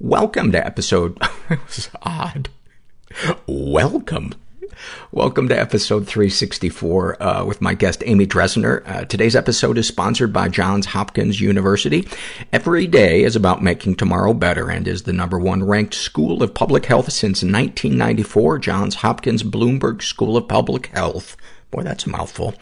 Welcome to episode, odd. Welcome. Welcome to episode 364 uh, with my guest Amy Dresner. Uh, today's episode is sponsored by Johns Hopkins University. Every day is about making tomorrow better and is the number one ranked school of public health since 1994. Johns Hopkins Bloomberg School of Public Health. Boy, that's a mouthful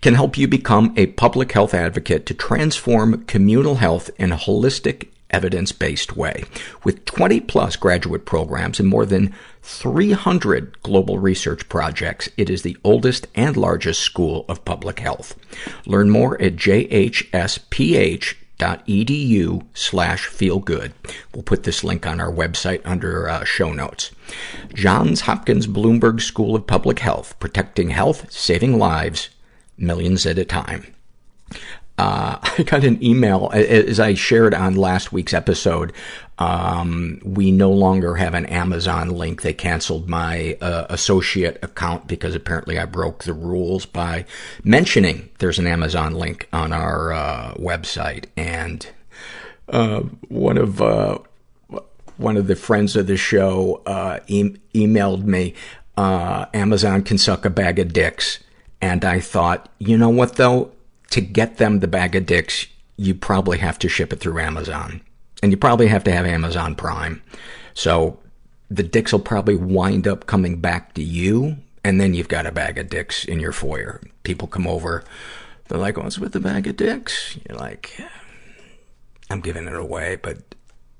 can help you become a public health advocate to transform communal health in a holistic, evidence-based way. With 20 plus graduate programs and more than 300 global research projects, it is the oldest and largest school of public health. Learn more at jhsph edu slash feel good. We'll put this link on our website under uh, show notes. Johns Hopkins Bloomberg School of Public Health, protecting health, saving lives, millions at a time. Uh, I got an email, as I shared on last week's episode, um, we no longer have an Amazon link. They canceled my uh, associate account because apparently I broke the rules by mentioning there's an Amazon link on our uh, website. And uh, one of uh, one of the friends of the show uh, e- emailed me, Amazon can suck a bag of dicks. And I thought, you know what though? To get them the bag of dicks, you probably have to ship it through Amazon. And you probably have to have Amazon Prime. So the dicks will probably wind up coming back to you, and then you've got a bag of dicks in your foyer. People come over, they're like, what's with the bag of dicks? You're like, I'm giving it away, but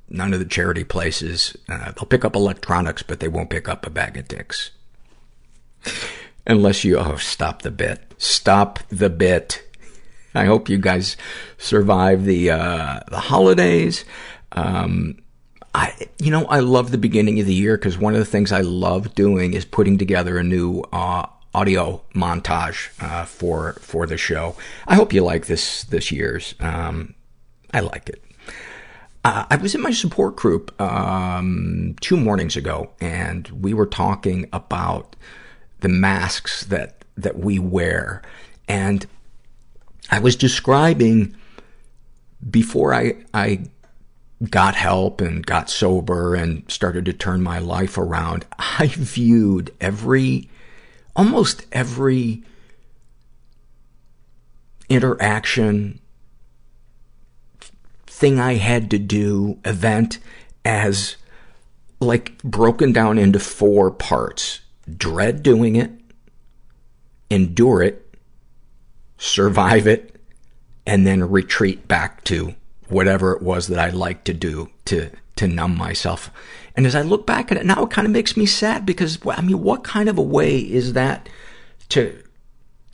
none of the charity places, uh, they'll pick up electronics, but they won't pick up a bag of dicks. Unless you, oh, stop the bit. Stop the bit. I hope you guys survive the, uh, the holidays. Um, I, you know, I love the beginning of the year because one of the things I love doing is putting together a new, uh, audio montage, uh, for, for the show. I hope you like this, this year's. Um, I like it. Uh, I was in my support group, um, two mornings ago and we were talking about the masks that, that we wear. And I was describing before I, I got help and got sober and started to turn my life around, I viewed every, almost every interaction, thing I had to do, event, as like broken down into four parts. Dread doing it, endure it, survive it, and then retreat back to whatever it was that I liked to do to, to numb myself. And as I look back at it now, it kind of makes me sad because, I mean, what kind of a way is that to,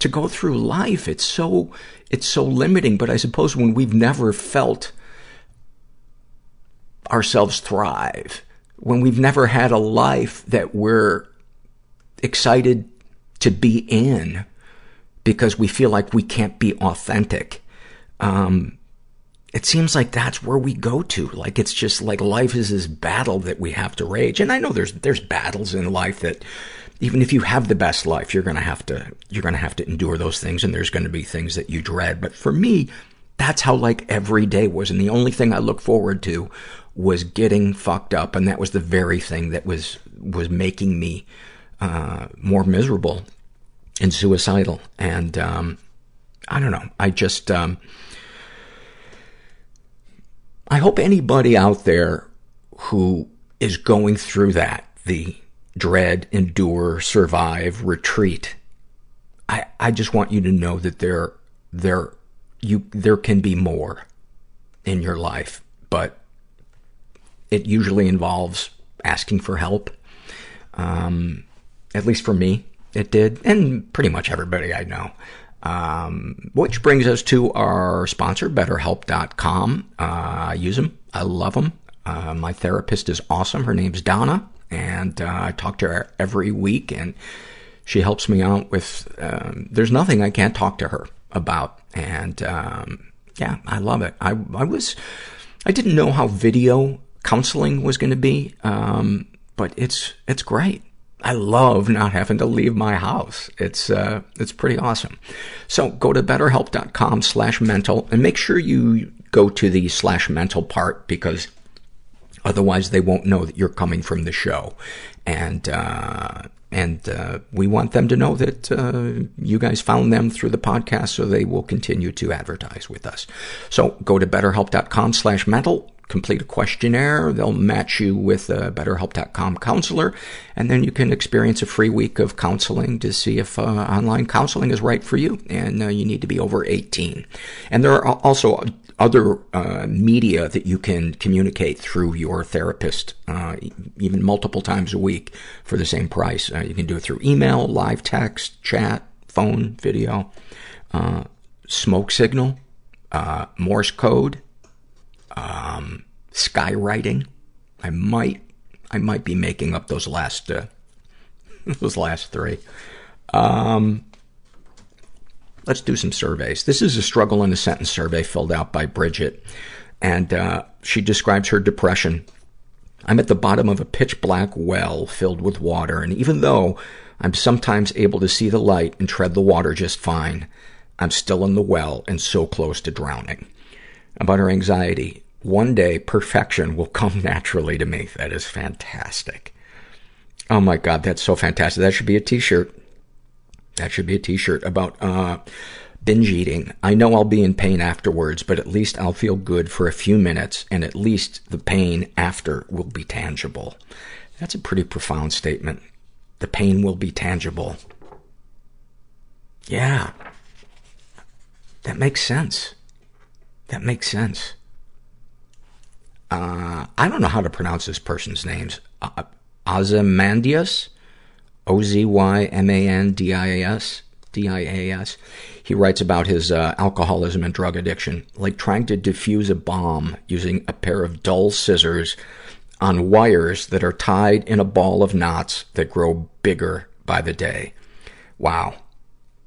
to go through life? It's so, it's so limiting, but I suppose when we've never felt ourselves thrive, when we've never had a life that we're excited to be in because we feel like we can't be authentic, um, it seems like that's where we go to. Like it's just like life is this battle that we have to rage. And I know there's, there's battles in life that even if you have the best life, you're to have to, you're to have to endure those things and there's to be things that you dread. But for me, that's how like every day was. And the only thing I look forward to was getting fucked up. And that was the very thing that was, was making me, uh, more miserable and suicidal. And, um, I don't know. I just, um, I hope anybody out there who is going through that, the dread, endure, survive, retreat, I, I just want you to know that there, there, you, there can be more in your life, but it usually involves asking for help. Um, at least for me, it did, and pretty much everybody I know. Um, which brings us to our sponsor, BetterHelp.com. Uh, I use them. I love them. Uh, my therapist is awesome. Her name's Donna, and uh, I talk to her every week, and she helps me out with. Um, there's nothing I can't talk to her about, and um, yeah, I love it. I I was, I didn't know how video counseling was going to be, um, but it's it's great. I love not having to leave my house. It's, uh, it's pretty awesome. So go to betterhelp.com slash mental and make sure you go to the slash mental part because otherwise they won't know that you're coming from the show. And, uh, and, uh, we want them to know that, uh, you guys found them through the podcast so they will continue to advertise with us. So go to betterhelp.com slash mental complete a questionnaire. They'll match you with a BetterHelp.com counselor, and then you can experience a free week of counseling to see if uh, online counseling is right for you. And uh, you need to be over 18. And there are also other uh, media that you can communicate through your therapist, uh, even multiple times a week for the same price. Uh, you can do it through email, live text, chat, phone, video, uh, smoke signal, Morse code, um, skywriting. I might, I might be making up those last, uh, those last three. Um, let's do some surveys. This is a struggle in a sentence survey filled out by Bridget. And, uh, she describes her depression. I'm at the bottom of a pitch black well filled with water, and even though I'm sometimes able to see the light and tread the water just fine, I'm still in the well and so close to drowning. About her anxiety, one day perfection will come naturally to me. That is fantastic. Oh my god, that's so fantastic. That should be a t-shirt. That should be a t-shirt about, uh, binge eating. I know I'll be in pain afterwards, but at least I'll feel good for a few minutes, and at least the pain after will be tangible. That's a pretty profound statement. The pain will be tangible. Yeah. That makes sense. That makes sense. Uh, I don't know how to pronounce this person's names. Uh, Ozymandias? O-Z-Y-M-A-N-D-I-A-S? D-I-A-S. He writes about his, uh, alcoholism and drug addiction. Like trying to defuse a bomb using a pair of dull scissors on wires that are tied in a ball of knots that grow bigger by the day. Wow.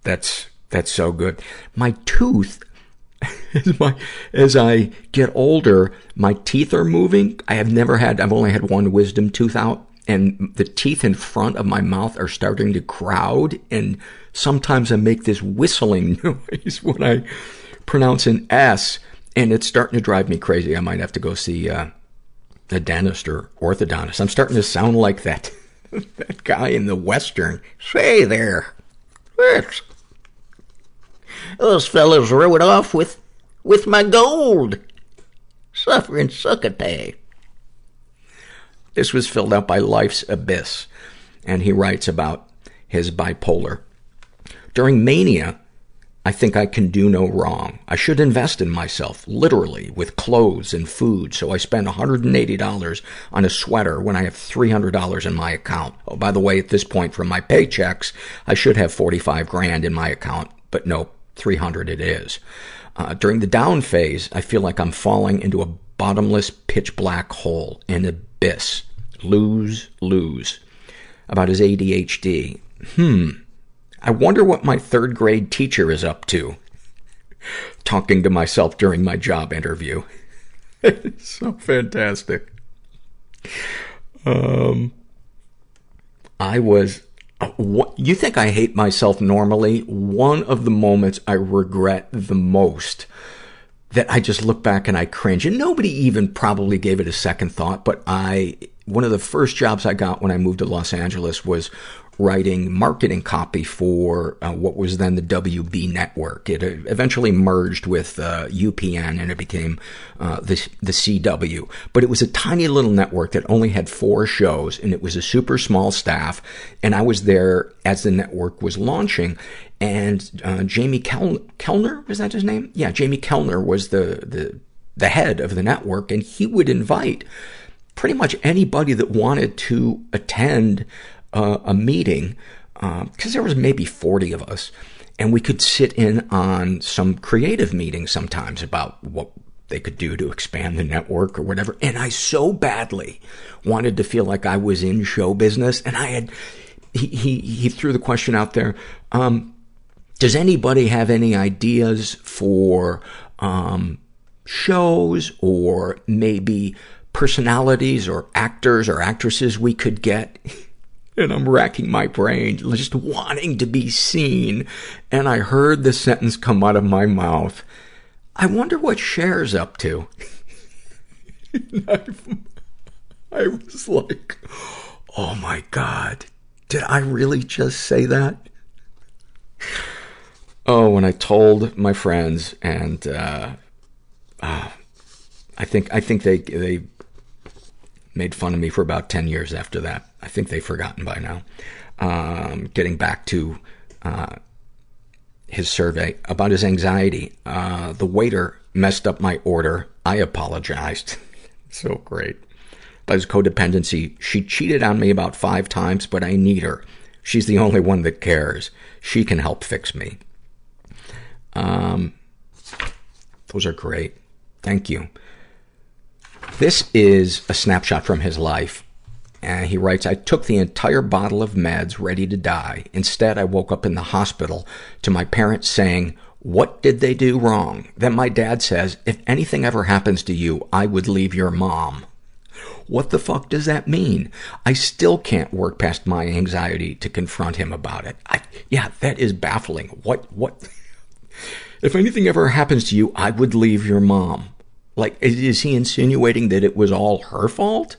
That's, that's so good. My tooth as my, as I get older, my teeth are moving. I have never had, I've only had one wisdom tooth out and the teeth in front of my mouth are starting to crowd and sometimes I make this whistling noise when I pronounce an S and it's starting to drive me crazy. I might have to go see, uh, a dentist or orthodontist. I'm starting to sound like that, that guy in the Western. Say there. Those fellows rode off with, with my gold. Suffering succotash. This was filled out by Life's Abyss, and he writes about his bipolar. During mania, I think I can do no wrong. I should invest in myself, literally, with clothes and food, so I spend $180 on a sweater when I have $300 in my account. Oh, by the way, at this point from my paychecks, I should have 45 grand in my account, but nope, 300 it is. Uh, during the down phase, I feel like I'm falling into a bottomless pitch black hole, an abyss. Lose, lose. About his ADHD. Hmm. I wonder what my third grade teacher is up to. talking to myself during my job interview. it's so fantastic. Um, I was, what, you think I hate myself normally? One of the moments I regret the most that I just look back and I cringe. And nobody even probably gave it a second thought, but I, one of the first jobs I got when I moved to Los Angeles was writing marketing copy for uh, what was then the WB network. It eventually merged with uh, UPN and it became uh, the, the CW. But it was a tiny little network that only had four shows and it was a super small staff. And I was there as the network was launching. And uh, Jamie Kel- Kellner, was that his name? Yeah, Jamie Kellner was the, the, the head of the network and he would invite pretty much anybody that wanted to attend uh, a meeting, because uh, there was maybe 40 of us, and we could sit in on some creative meetings sometimes about what they could do to expand the network or whatever. And I so badly wanted to feel like I was in show business, and I had, he, he, he threw the question out there, um, does anybody have any ideas for, um, shows or maybe personalities or actors or actresses we could get? And I'm racking my brain, just wanting to be seen. And I heard the sentence come out of my mouth. I wonder what Cher's up to. I was like, oh my God, did I really just say that? Oh, when I told my friends and, uh, uh, I think, I think they, they made fun of me for about 10 years after that. I think they've forgotten by now. Um, getting back to, uh, his survey about his anxiety. Uh, the waiter messed up my order. I apologized. so great. About his codependency. She cheated on me about five times, but I need her. She's the only one that cares. She can help fix me. Um, those are great. Thank you. This is a snapshot from his life. And he writes, I took the entire bottle of meds ready to die. Instead, I woke up in the hospital to my parents saying, what did they do wrong? Then my dad says, if anything ever happens to you, I would leave your mom. What the fuck does that mean? I still can't work past my anxiety to confront him about it. I, yeah, that is baffling. What, what? if anything ever happens to you, I would leave your mom. Like, is he insinuating that it was all her fault?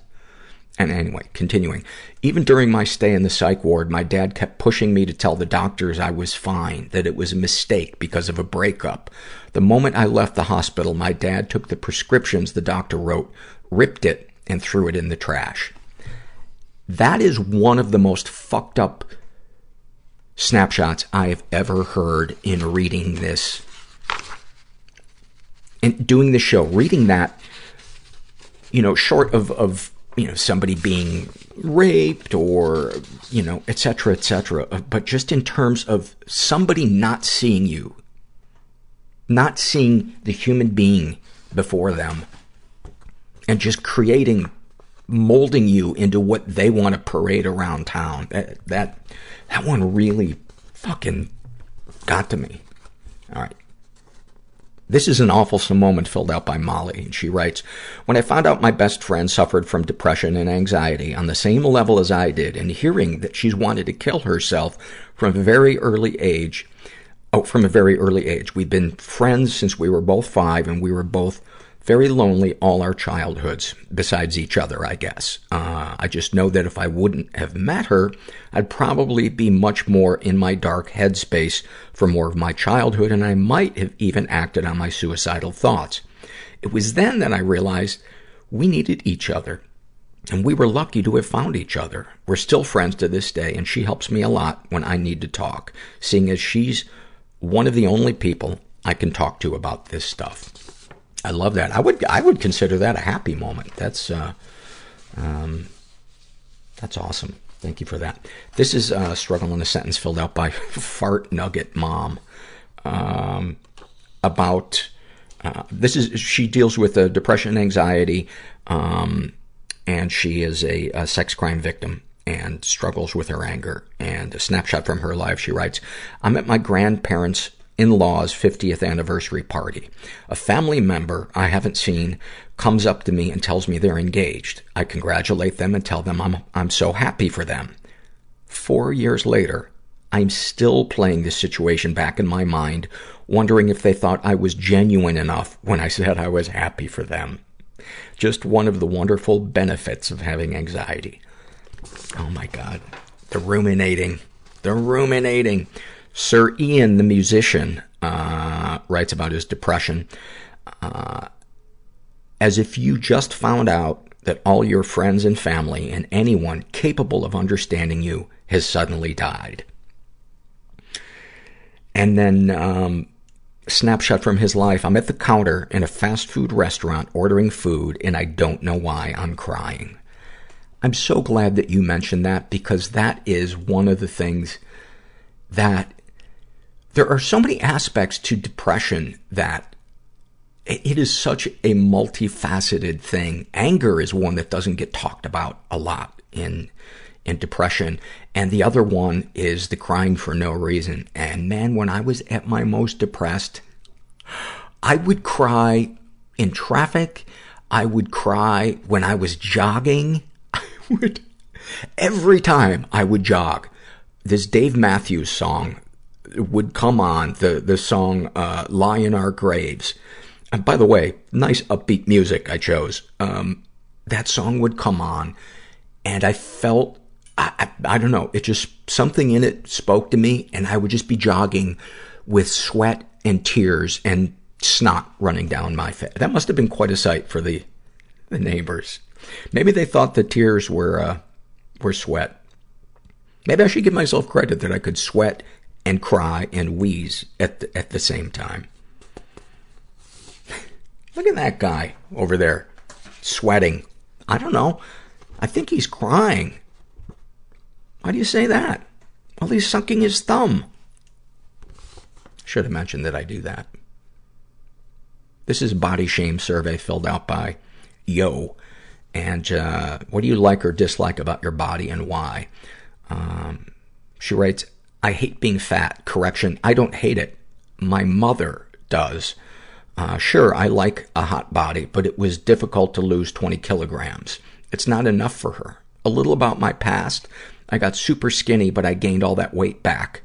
And anyway, continuing. Even during my stay in the psych ward, my dad kept pushing me to tell the doctors I was fine, that it was a mistake because of a breakup. The moment I left the hospital, my dad took the prescriptions the doctor wrote, ripped it, and threw it in the trash. That is one of the most fucked up snapshots I have ever heard in reading this and doing the show, reading that, you know, short of, of, you know, somebody being raped or, you know, et cetera, et cetera, uh, but just in terms of somebody not seeing you, not seeing the human being before them, and just creating, molding you into what they want to parade around town. That, that, that one really fucking got to me. All right. This is an awful moment filled out by Molly. She writes, When I found out my best friend suffered from depression and anxiety on the same level as I did, and hearing that she's wanted to kill herself from a very early age, oh, from a very early age. We've been friends since we were both five, and we were both very lonely all our childhoods, besides each other, I guess. Uh, I just know that if I wouldn't have met her, I'd probably be much more in my dark headspace for more of my childhood, and I might have even acted on my suicidal thoughts. It was then that I realized we needed each other. And we were lucky to have found each other. We're still friends to this day, and she helps me a lot when I need to talk, seeing as she's one of the only people I can talk to about this stuff. I love that. I would, I would consider that a happy moment. That's, uh, um, that's awesome. Thank you for that. This is uh, struggle in a sentence filled out by Fart Nugget Mom. Um, about uh, this is she deals with uh, depression and anxiety, um, and she is a, a sex crime victim and struggles with her anger. And a snapshot from her life, she writes, "I'm at my grandparents' in-laws 50th anniversary party. A family member I haven't seen comes up to me and tells me they're engaged. I congratulate them and tell them I'm, I'm so happy for them. Four years later, I'm still playing this situation back in my mind, wondering if they thought I was genuine enough when I said I was happy for them. Just one of the wonderful benefits of having anxiety. Oh my god. The ruminating. The ruminating. Sir Ian, the musician, uh, writes about his depression, uh, as if you just found out that all your friends and family and anyone capable of understanding you has suddenly died. And then, um, snapshot from his life. I'm at the counter in a fast food restaurant ordering food and I don't know why I'm crying. I'm so glad that you mentioned that because that is one of the things that there are so many aspects to depression that it is such a multifaceted thing. Anger is one that doesn't get talked about a lot in in depression. And the other one is the crying for no reason. And man, when I was at my most depressed, I would cry in traffic. I would cry when I was jogging. I would, every time I would jog, this Dave Matthews song would come on, the, the song, uh, Lie in Our Graves. And by the way, nice upbeat music I chose. Um, that song would come on and I felt I, I, I don't know, it just, something in it spoke to me and I would just be jogging with sweat and tears and snot running down my face. That must have been quite a sight for the, the neighbors. Maybe they thought the tears were, uh, were sweat. Maybe I should give myself credit that I could sweat and cry and wheeze at the, at the same time. Look at that guy over there, sweating. I don't know. I think he's crying. Why do you say that? Well, he's sucking his thumb. Should have mentioned that I do that. This is a body shame survey filled out by Yo. And, uh, what do you like or dislike about your body and why? Um, she writes, I hate being fat. Correction, I don't hate it. My mother does. Uh, sure, I like a hot body, but it was difficult to lose 20 kilograms. It's not enough for her. A little about my past. I got super skinny, but I gained all that weight back.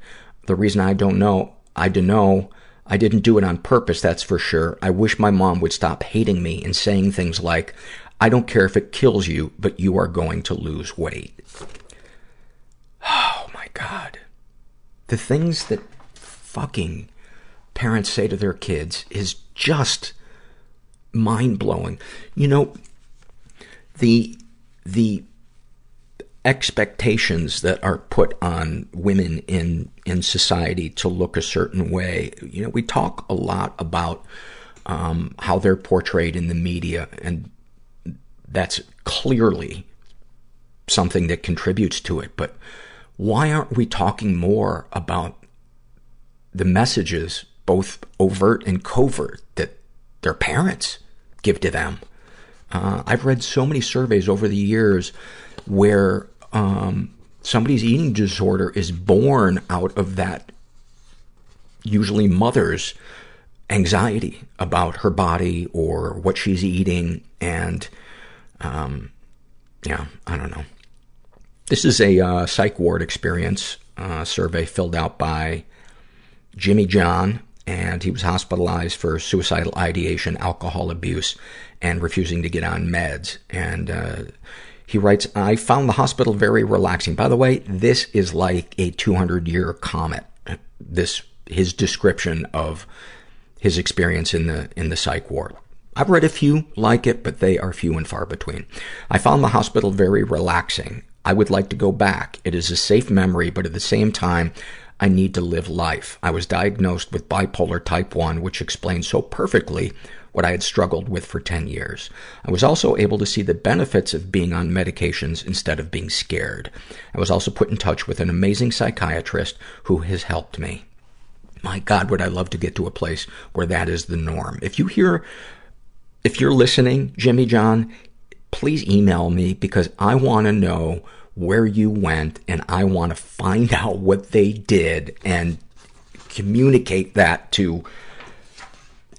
The reason I don't know, I don't know, I didn't do it on purpose, that's for sure. I wish my mom would stop hating me and saying things like, I don't care if it kills you, but you are going to lose weight. Oh my god. The things that fucking parents say to their kids is just mind blowing. You know, the, the expectations that are put on women in, in society to look a certain way. You know, we talk a lot about, um, how they're portrayed in the media, and that's clearly something that contributes to it. But why aren't we talking more about the messages, both overt and covert, that their parents give to them? Uh, I've read so many surveys over the years where um, somebody's eating disorder is born out of that usually mother's anxiety about her body or what she's eating and um, yeah i don't know this is a uh, psych ward experience uh, survey filled out by jimmy john and he was hospitalized for suicidal ideation alcohol abuse and refusing to get on meds and uh, he writes, I found the hospital very relaxing. By the way, this is like a 200 year comet. This, his description of his experience in the, in the psych ward. I've read a few like it, but they are few and far between. I found the hospital very relaxing. I would like to go back. It is a safe memory, but at the same time, I need to live life. I was diagnosed with bipolar type 1, which explains so perfectly what I had struggled with for 10 years. I was also able to see the benefits of being on medications instead of being scared. I was also put in touch with an amazing psychiatrist who has helped me. My God, would I love to get to a place where that is the norm. If you hear, if you're listening, Jimmy John, please email me because I want to know where you went and I want to find out what they did and communicate that to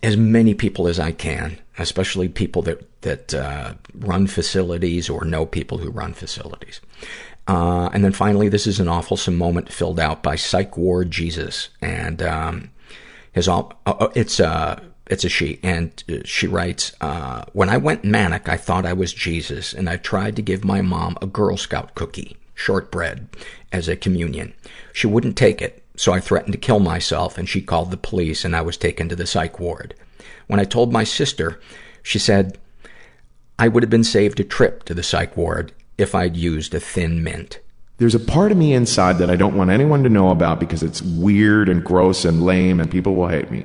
as many people as I can, especially people that that uh, run facilities or know people who run facilities. Uh, and then finally, this is an awful moment filled out by Psych Ward Jesus, and um, his all uh, uh, it's a it's a she, and uh, she writes, uh, "When I went manic, I thought I was Jesus, and I tried to give my mom a Girl Scout cookie, shortbread, as a communion. She wouldn't take it, so I threatened to kill myself, and she called the police, and I was taken to the psych ward. When I told my sister, she said I would have been saved a trip to the psych ward if I'd used a thin mint. There's a part of me inside that I don't want anyone to know about because it's weird and gross and lame and people will hate me.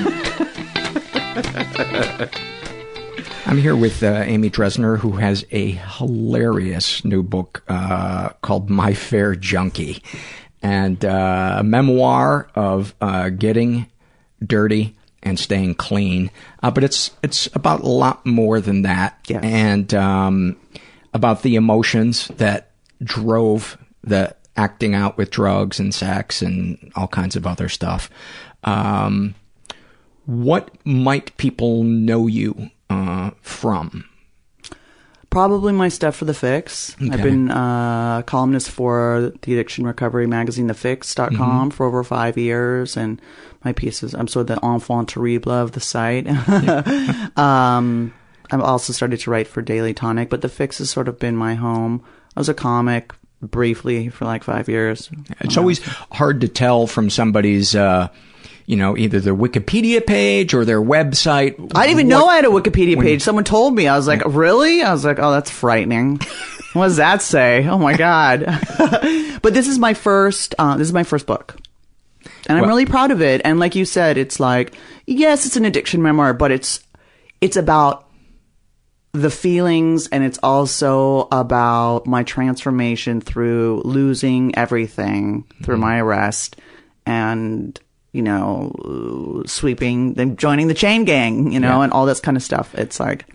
I'm here with uh, Amy Dresner, who has a hilarious new book uh, called My Fair Junkie, and uh, a memoir of uh, getting dirty and staying clean. Uh, but it's it's about a lot more than that, yes. and um, about the emotions that drove the acting out with drugs and sex and all kinds of other stuff. Um, what might people know you uh, from? Probably my stuff for The Fix. Okay. I've been uh, a columnist for the addiction recovery magazine, TheFix.com, mm-hmm. for over five years, and my pieces. I'm sort of the enfant terrible of the site. um, I've also started to write for Daily Tonic, but The Fix has sort of been my home. I was a comic briefly for like five years. It's always hard to tell from somebody's. Uh, you know, either their Wikipedia page or their website. I didn't even what, know I had a Wikipedia page. Someone told me. I was like, really? I was like, oh, that's frightening. what does that say? Oh my God. but this is my first, uh, this is my first book. And I'm well, really proud of it. And like you said, it's like, yes, it's an addiction memoir, but it's, it's about the feelings and it's also about my transformation through losing everything through mm-hmm. my arrest and you know, sweeping, then joining the chain gang, you know, yeah. and all this kind of stuff. It's like.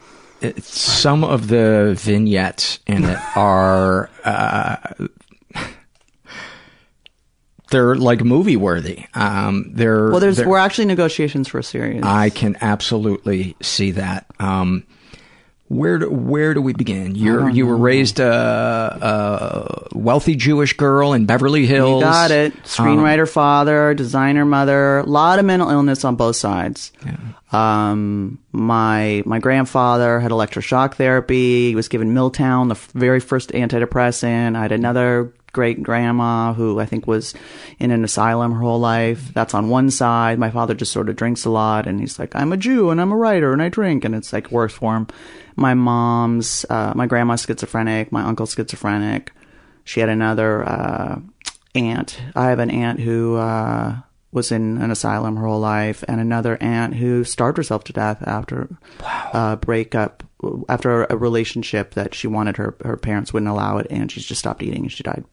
It's, some of the vignettes in it are, uh, they're like movie worthy. Um, they're well. There's they're, we're actually negotiations for a series. I can absolutely see that. Um, where do, where do we begin? You you were raised a, a, wealthy Jewish girl in Beverly Hills. You got it. Screenwriter um, father, designer mother, a lot of mental illness on both sides. Yeah. Um, my my grandfather had electroshock therapy. He was given Miltown, the very first antidepressant. I had another great grandma who I think was in an asylum her whole life. That's on one side. My father just sort of drinks a lot and he's like, I'm a Jew and I'm a writer and I drink and it's like works for him my mom's, uh, my grandma's schizophrenic, my uncle's schizophrenic. She had another, uh, aunt. I have an aunt who, uh, was in an asylum her whole life, and another aunt who starved herself to death after wow. uh, breakup, after a relationship that she wanted her her parents wouldn't allow it, and she just stopped eating and she died.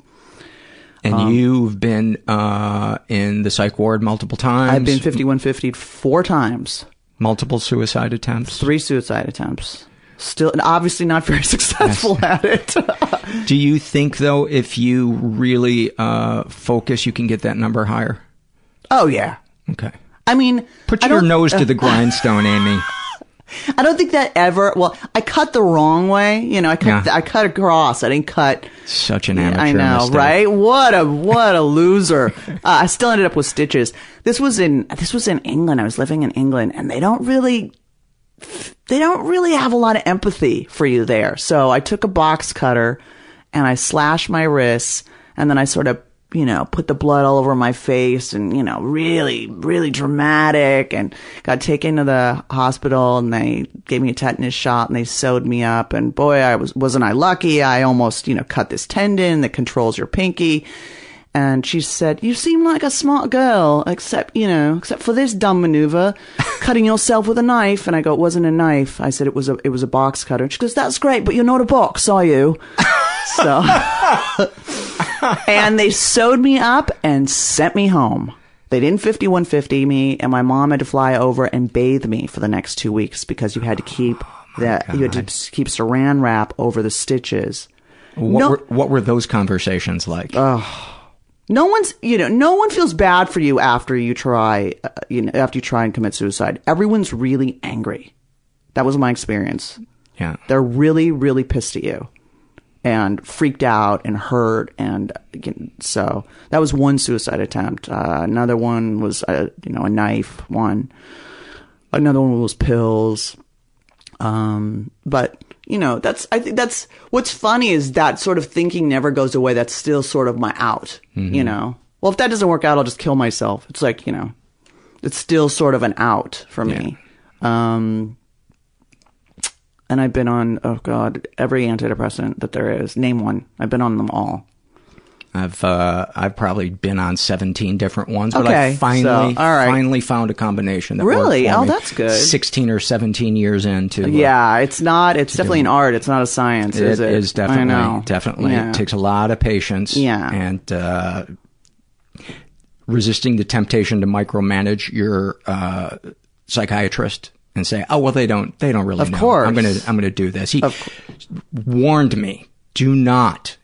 And um, you've been uh, in the psych ward multiple times. I've been fifty one fifty four times. Multiple suicide attempts. Three suicide attempts still obviously not very successful yes. at it. Do you think though, if you really uh, focus, you can get that number higher? Oh yeah. Okay. I mean, put your nose to the grindstone, Amy. I don't think that ever. Well, I cut the wrong way. You know, I cut. Yeah. I cut across. I didn't cut. Such an amateur. I know, mistake. right? What a what a loser. uh, I still ended up with stitches. This was in this was in England. I was living in England, and they don't really they don't really have a lot of empathy for you there. So I took a box cutter and I slashed my wrists and then I sort of, you know, put the blood all over my face and, you know, really, really dramatic and got taken to the hospital and they gave me a tetanus shot and they sewed me up and boy, I was, wasn't I lucky? I almost, you know, cut this tendon that controls your pinky. And she said, "You seem like a smart girl, except you know, except for this dumb maneuver, cutting yourself with a knife." And I go, "It wasn't a knife." I said, "It was a it was a box cutter." And she goes, "That's great, but you're not a box, are you?" so, and they sewed me up and sent me home. They didn't 5150 me, and my mom had to fly over and bathe me for the next two weeks because you had to keep oh that you had to keep Saran wrap over the stitches. What, No- were, what were those conversations like? No one's, you know, no one feels bad for you after you try, uh, you know, after you try and commit suicide. Everyone's really angry. That was my experience. yeah. They're really, really pissed at you and freaked out and hurt. And you know, so that was one suicide attempt. Uh, another one was, uh, you know, a knife one. Another one was pills. Um, but you know, that's, I think that's, what's funny is that sort of thinking never goes away. That's still sort of my out, Mm-hmm. you know? Well, if that doesn't work out, I'll just kill myself. It's like, you know, it's still sort of an out for me. Um, and I've been on, oh God, every antidepressant that there is. Name one. I've been on them all. I've uh, I've probably been on seventeen different ones, but I finally so, right. finally found a combination that Really? Oh, me. that's good. Sixteen or seventeen years into uh, Yeah, it's not, it's definitely an art. It's not a science, It is it? is definitely I know. definitely Yeah. it takes a lot of patience. Yeah. and uh, resisting the temptation to micromanage your uh, psychiatrist and say, "Oh well, they don't they don't really Of know. course. I'm gonna I'm gonna do this." He warned me, "Do not."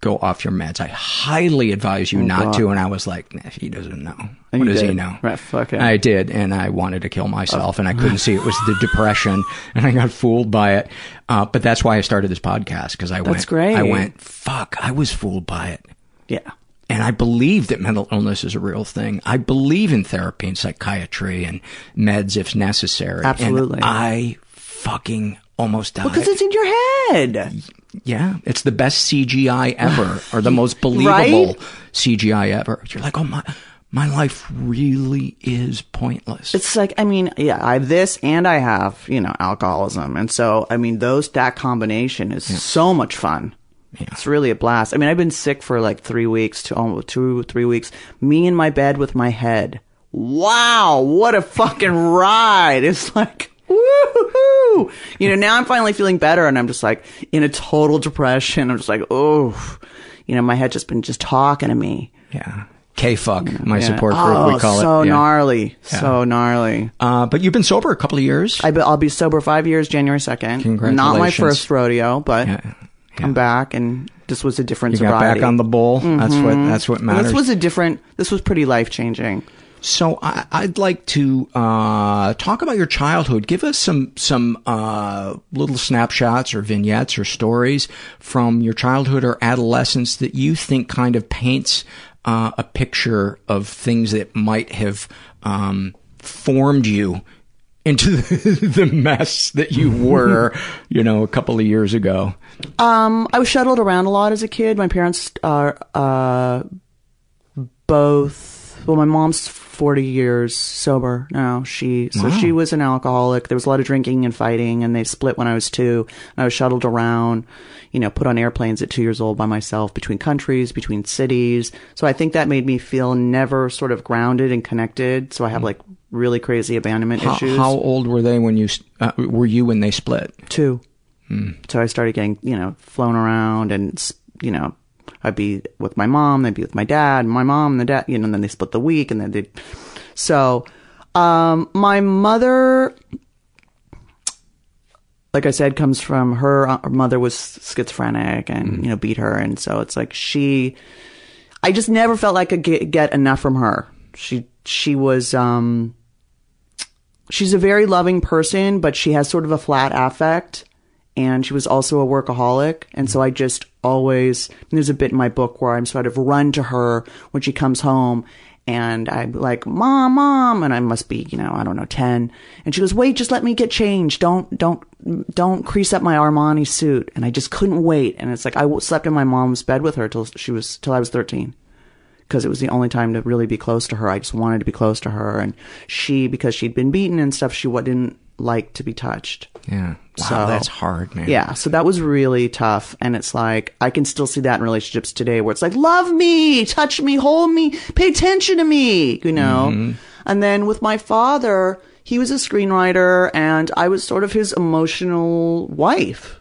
Go off your meds. I highly advise you Oh, not God. to. And I was like, "Nah, he doesn't know. And what does he know? Right, fuck it. I did, and I wanted to kill myself, and I couldn't see it was the depression, and I got fooled by it. Uh, but that's why I started this podcast because I went. great. I went. Fuck! I was fooled by it, Yeah. and I believe that mental illness is a real thing. I believe in therapy and psychiatry and meds if necessary. Absolutely. And I fucking almost died. Because it's in your head. Yeah, it's the best CGI ever, or the most believable Right? CGI ever. You're like, oh my, my life really is pointless. It's like, I mean, yeah, I have this and I have, you know, alcoholism. And so, I mean, those, that combination is so much fun. It's really a blast. I mean, I've been sick for like three weeks, two, almost two, three weeks. Me in my bed with my head. Wow, what a fucking ride. It's like, woohoo. You know, now I'm finally feeling better and I'm just like in a total depression. I'm just like, oh, you know, my head just been just talking to me. Yeah. K fuck, my Yeah. support group, oh, we call so it. Yeah. gnarly. Yeah. So gnarly. Uh, but you've been sober a couple of years. I be, I'll be sober five years, January 2nd. Congratulations. Not my first rodeo, but Yeah. I'm back and this was a different You got sobriety. back on the bull. That's what that's what And matters. This was a different, this was pretty life changing. So I, I'd like to uh, talk about your childhood. Give us some some uh, little snapshots or vignettes or stories from your childhood or adolescence that you think kind of paints uh, a picture of things that might have um, formed you into the mess that you were, you know, a couple of years ago. Um, I was shuttled around a lot as a kid. My parents are, uh, both, well, my mom's 40 years sober now. She, so Wow. she was an alcoholic. There was a lot of drinking and fighting and they split when I was two. And I was shuttled around, you know, put on airplanes at two years old by myself between countries, between cities. So I think that made me feel never sort of grounded and connected. So I have like really crazy abandonment How, issues. how old were they when you uh, were you when they split? Two. Hmm. So I started getting, you know, flown around and, you know, I'd be with my mom, they'd be with my dad, my mom and the dad, you know, and then they split the week and then they, so, um, my mother, like I said, comes from her, uh, her mother was schizophrenic and, you know, beat her. And so it's like she, I just never felt like I could get, get enough from her. She, she was, um, she's a very loving person, but she has sort of a flat affect. And she was also a workaholic. And so I just always, there's a bit in my book where I'm sort of run to her when she comes home And I'm like, mom, mom. And I must be, you know, I don't know, 10. And she goes, wait, just let me get changed. Don't, don't, don't crease up my Armani suit. And I just couldn't wait. And it's like, I slept in my mom's bed with her till she was, till I was 13 because it was the only time to really be close to her. I just wanted to be close to her. And she, because she'd been beaten and stuff, she didn't like to be touched. Yeah. Wow, So- that's hard, man. Yeah, so that was really tough. And it's like, I can still see that in relationships today where it's like, love me, touch me, hold me, pay attention to me, you know? Mm-hmm. And then with my father, he was a screenwriter and I was sort of his emotional wife.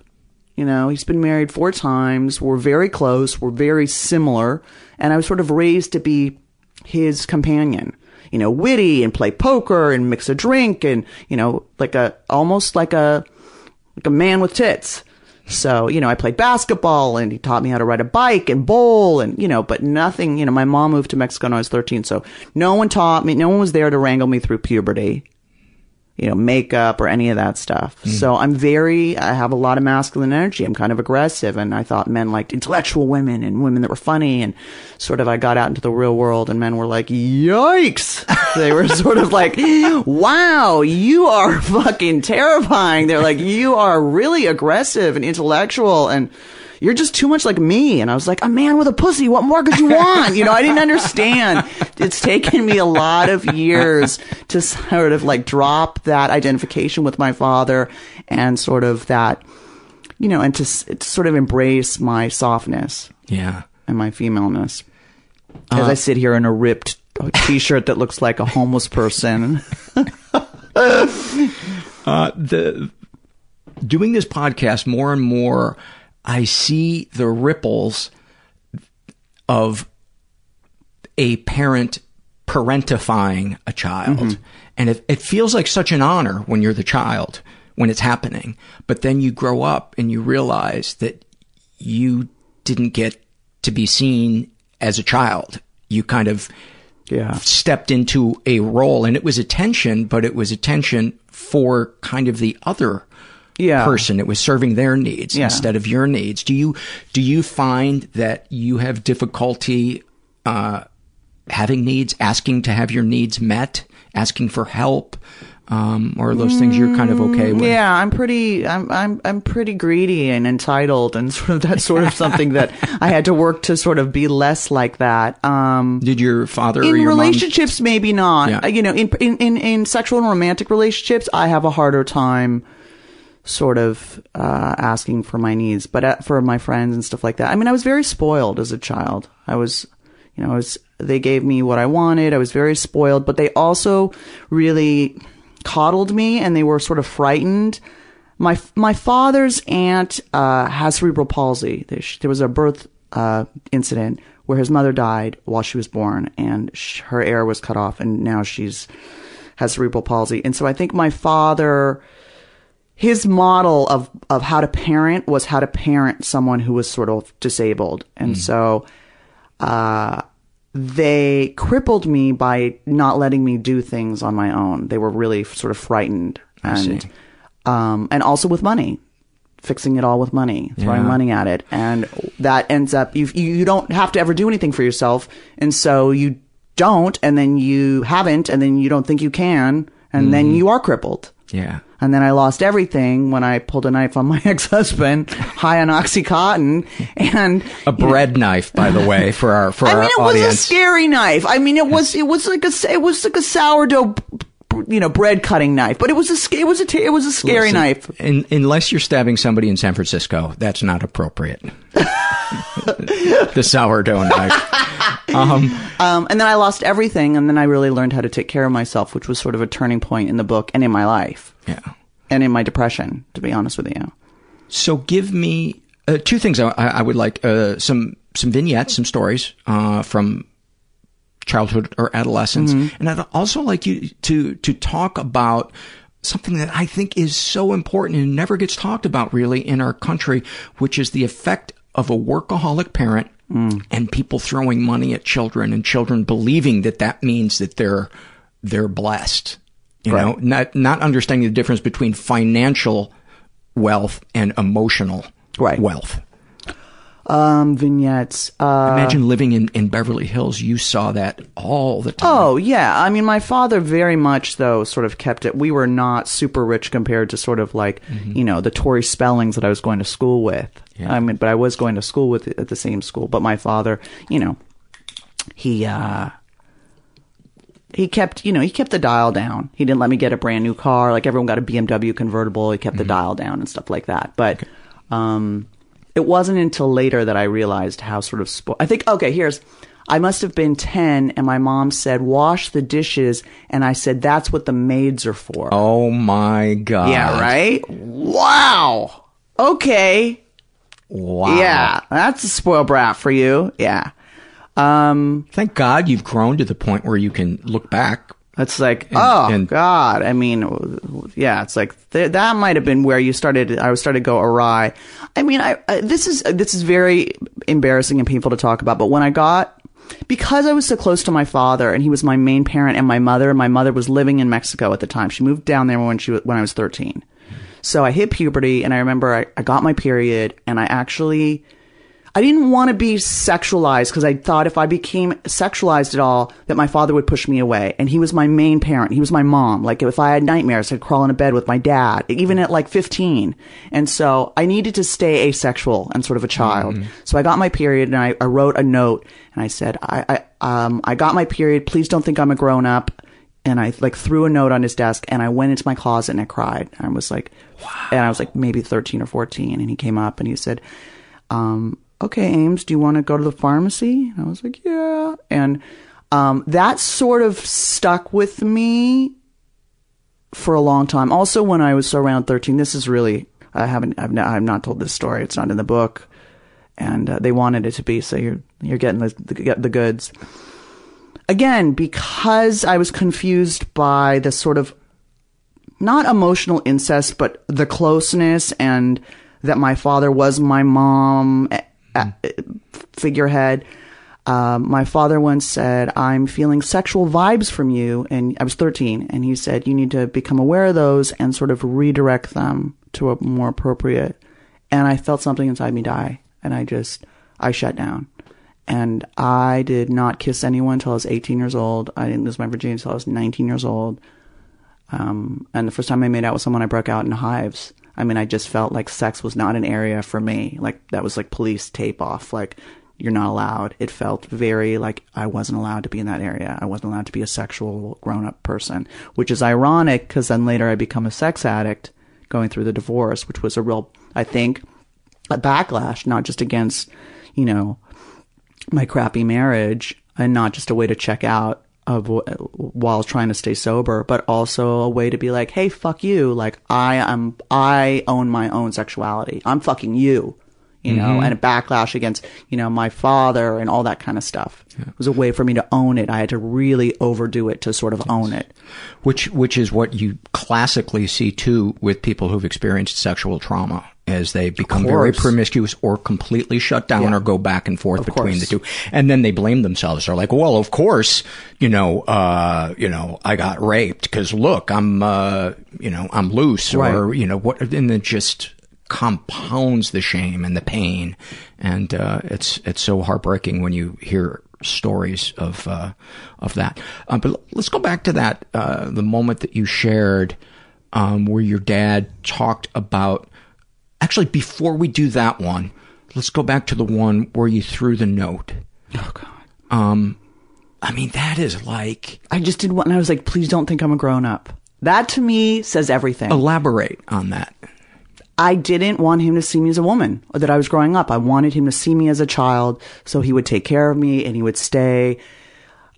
You know, he's been married four times. We're very close. We're very similar. And I was sort of raised to be his companion. You know, witty and play poker and mix a drink and, you know, like a, almost like a, like a man with tits. So, you know, I played basketball and he taught me how to ride a bike and bowl and, you know, but nothing, you know, my mom moved to Mexico when I was 13. So no one taught me, no one was there to wrangle me through puberty, you know, makeup or any of that stuff. Mm-hmm. So I'm very, I have a lot of masculine energy. I'm kind of aggressive. And I thought men liked intellectual women and women that were funny. And sort of I got out into the real world and men were like, yikes. They were sort of like, wow, you are fucking terrifying. They're like, you are really aggressive and intellectual and you're just too much like me. And I was like, a man with a pussy. What more could you want? You know, I didn't understand. It's taken me a lot of years to sort of like drop that identification with my father and sort of that, you know, and to, to sort of embrace my softness Yeah. and my femaleness. As Uh, I sit here in a ripped t-shirt that looks like a homeless person. Uh, the doing this podcast more and more, I see the ripples of a parent parentifying a child, Mhm. and it, it feels like such an honor when you're the child when it's happening. But then you grow up and you realize that you didn't get to be seen as a child. You kind of yeah. stepped into a role and it was attention, but it was attention for kind of the other Yeah. person. It was serving their needs Yeah. instead of your needs. Do you, do you find that you have difficulty, uh, having needs, asking to have your needs met, asking for help? Um, or are those things you're kind of okay with? Yeah, I'm pretty, I'm, I'm, I'm pretty greedy and entitled, and sort of that's sort of something that I had to work to sort of be less like that. Um, Did your father or in your mom? relationships, maybe not. Yeah. You know, in, in in in sexual and romantic relationships, I have a harder time sort of uh, asking for my needs, but uh, for my friends and stuff like that. I mean, I was very spoiled as a child. I was, you know, I was. They gave me what I wanted. I was very spoiled, but they also really coddled me, and they were sort of frightened. My my father's aunt uh, has cerebral palsy. There, was a birth uh, incident where his mother died while she was born, and her air was cut off, and now she's has cerebral palsy. And so I think my father, his model of of how to parent was how to parent someone who was sort of disabled, and so uh, they crippled me by not letting me do things on my own. They were really sort of frightened, and um, and also with money, fixing it all with money, throwing Yeah. money at it, and that ends up you you don't have to ever do anything for yourself, and so you don't, and then you haven't, and then you don't think you can, and then Mhm. you are crippled. Yeah. And then I lost everything when I pulled a knife on my ex-husband, high on OxyContin, and A bread knife, by the way, for our for I our mean, it was a scary knife. I mean, it was it was like a it was like a sourdough, you know, bread cutting knife. But it was a it was a it was a scary Listen, knife. in- unless you're stabbing somebody in San Francisco, that's not appropriate. the sourdough knife. Um, Um, and then I lost everything, and then I really learned how to take care of myself, which was sort of a turning point in the book and in my life. Yeah. And in my depression, to be honest with you. so give me uh, two things. I, I would like uh, some some vignettes, some stories uh, from childhood or adolescence, Mhm. and I'd also like you to to talk about something that I think is so important and never gets talked about really in our country, which is the effect of a workaholic parent and people throwing money at children and children believing that that means that they're they're blessed. You Right. know, not not understanding the difference between financial wealth and emotional Right. wealth. Um, vignettes. Uh, Imagine living in, in Beverly Hills. You saw that all the time. Oh yeah, I mean, my father very much though sort of kept it. We were not super rich compared to sort of like you know the Tori Spellings that I was going to school with. Yeah. I mean, but I was going to school with at the same school. But my father, you know, he uh he kept you know he kept the dial down. He didn't let me get a brand new car. Like everyone got a BMW convertible. He kept the dial down and stuff like that. But um, it wasn't until later that I realized how sort of spo- I think okay here's. I must have been 10 and my mom said, wash the dishes. And I said, that's what the maids are for. Oh my God. Yeah, right? Wow. Okay. Wow. Yeah. That's a spoiled brat for you. Yeah. Um, Thank God you've grown to the point where you can look back. It's like, And- oh and- God! I mean, yeah, it's like th- that might have been where you started. I was started to go awry. I mean, I, I this is this is very embarrassing and painful to talk about. But when I got because I was so close to my father and he was my main parent and my mother. My mother was living in Mexico at the time. She moved down there when she was, when I was thirteen. So I hit puberty and I remember I, I got my period and I actually I didn't want to be sexualized because I thought if I became sexualized at all, that my father would push me away. And he was my main parent. He was my mom. Like if I had nightmares, I'd crawl into bed with my dad, even at like 15. And so I needed to stay asexual and sort of a child. So I got my period and I, I wrote a note and I said, I, I, um, I got my period. Please don't think I'm a grown up. And I like threw a note on his desk and I went into my closet and I cried. I was like, and I was like maybe 13 or 14. And he came up and he said, um, okay, Ames, do you want to go to the pharmacy? And I was like, yeah. And um, that sort of stuck with me for a long time. Also, when I was around 13, this is really, I haven't, I've not, I've not told this story. It's not in the book. And uh, they wanted it to be, so you're, you're getting the, the, the goods. Again, because I was confused by the sort of not emotional incest, but the closeness and that my father was my mom figurehead. Um, my father once said, I'm feeling sexual vibes from you. And I was 13. And he said, you need to become aware of those and sort of redirect them to a more appropriate. And I felt something inside me die. And I just, I shut down. And I did not kiss anyone until I was 18 years old. I didn't lose my virginity until I was 19 years old. Um, and the first time I made out with someone, I broke out in hives. I mean, I just felt like sex was not an area for me. Like that was like police tape off. Like you're not allowed. It felt very like I wasn't allowed to be in that area. I wasn't allowed to be a sexual grown up person, which is ironic because then later I become a sex addict going through the divorce, which was a real, I think, a backlash, not just against, you know, my crappy marriage and not just a way to check out of while trying to stay sober, but also a way to be like, hey, fuck you. Like I am, I own my own sexuality. I'm fucking you, you know, Mhm. and a backlash against, you know, my father and all that kind of stuff. It was a way for me to own it. I had to really overdo it to sort of own it. Which which is what you classically see too with people who've experienced sexual trauma as they become very promiscuous or completely shut down Yeah. or go back and forth Of between course. the two. And then they blame themselves. They're like, well, of course, you know, uh, you know, I got raped because look, I'm, uh, you know, I'm loose or, you know, what, and it just compounds the shame and the pain. And, uh, it's, it's so heartbreaking when you hear stories of, uh, of that. Uh, but let's go back to that, uh, the moment that you shared, um, where your dad talked about, actually, before we do that one, let's go back to the one where you threw the note. Oh God. Um, I mean, that is like, I just did one and I was like, please don't think I'm a grown up. That to me says everything. elaborate on that. I didn't want him to see me as a woman or that I was growing up. I wanted him to see me as a child so he would take care of me and he would stay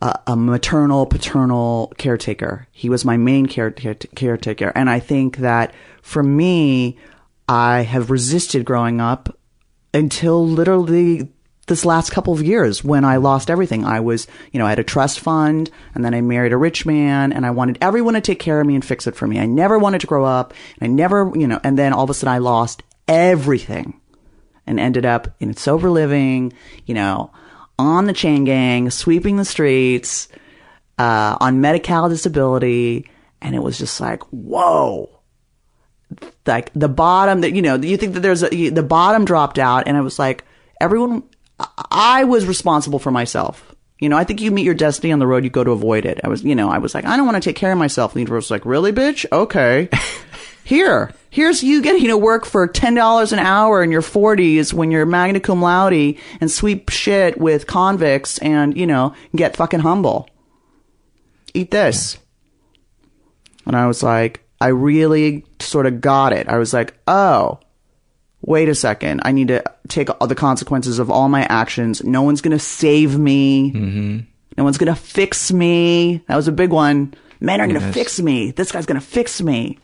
a, a maternal, paternal caretaker. He was my main care, care, caretaker. And I think that for me, I have resisted growing up until literally this last couple of years when I lost everything. I was, you know, I had a trust fund and then I married a rich man and I wanted everyone to take care of me and fix it for me. I never wanted to grow up I never, you know, and then all of a sudden I lost everything and ended up in sober living, you know, on the chain gang, sweeping the streets, uh, on medical disability. And it was just like, whoa like the bottom that you know you think that there's a the bottom dropped out and i was like everyone, I- was responsible for myself. You know, I think you meet your destiny on the road you go to avoid it. I was, you know, I was like, I don't want to take care of myself. and The universe was like, really, bitch? Okay. Here, here's you getting you know, work for $10 an hour in your 40s when you're magna cum laude and sweep shit with convicts and, you know, get fucking humble. Eat this. And I was like, I really sort of got it. I was like, oh, wait a second. I need to take all the consequences of all my actions. No one's going to save me. Mm-hmm. No one's going to fix me. That was a big one. Men are going to Yes. fix me. This guy's going to fix me.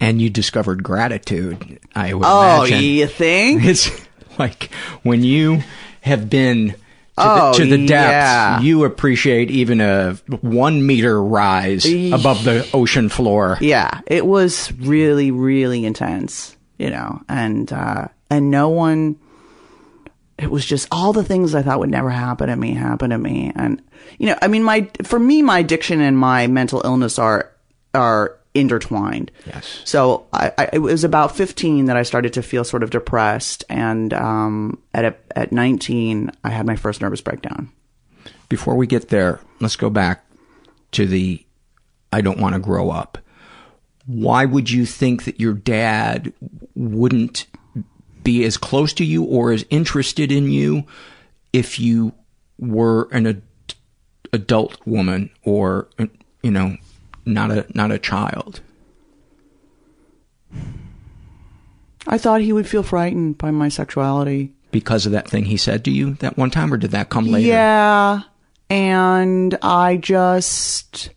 And you discovered gratitude, I would Oh, imagine. you think? It's like when you have been Oh, the, to the depths, yeah. you appreciate even a one meter rise above the ocean floor. Yeah, it was really, really intense, you know, and, uh, and no one, it was just all the things I thought would never happen to me happen to me. And, you know, I mean, my, for me, my addiction and my mental illness are, are intertwined. Yes. So I, I, it was about 15 that I started to feel sort of depressed. And, um, at, a, at 19, I had my first nervous breakdown. Before we get there, let's go back to the I don't want to grow up. Why would you think that your dad wouldn't be as close to you or as interested in you if you were an ad- adult woman or you know not a not a child? I thought he would feel frightened by my sexuality. Because of that thing he said to you that one time, or did that come later? Yeah. And I just,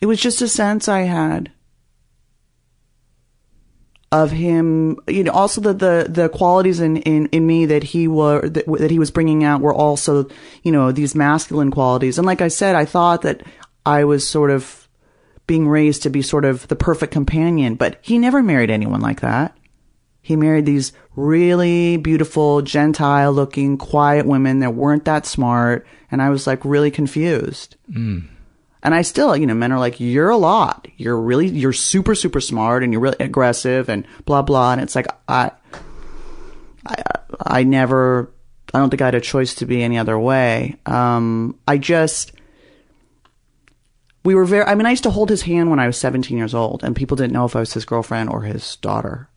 it was just a sense I had of him, you know, also the, the, the qualities in, in, in me that he were, that, that he was bringing out were also, you know, these masculine qualities. And like I said, I thought that I was sort of being raised to be sort of the perfect companion, but he never married anyone like that. He married these really beautiful, gentile looking, quiet women that weren't that smart. And I was like really confused. Mm. And I still, you know, men are like, you're a lot. You're really, you're super, super smart and you're really aggressive and blah, blah. And it's like, I, I, I never, I don't think I had a choice to be any other way. Um, I just, we were very, I mean, I used to hold his hand when I was 17 years old and people didn't know if I was his girlfriend or his daughter.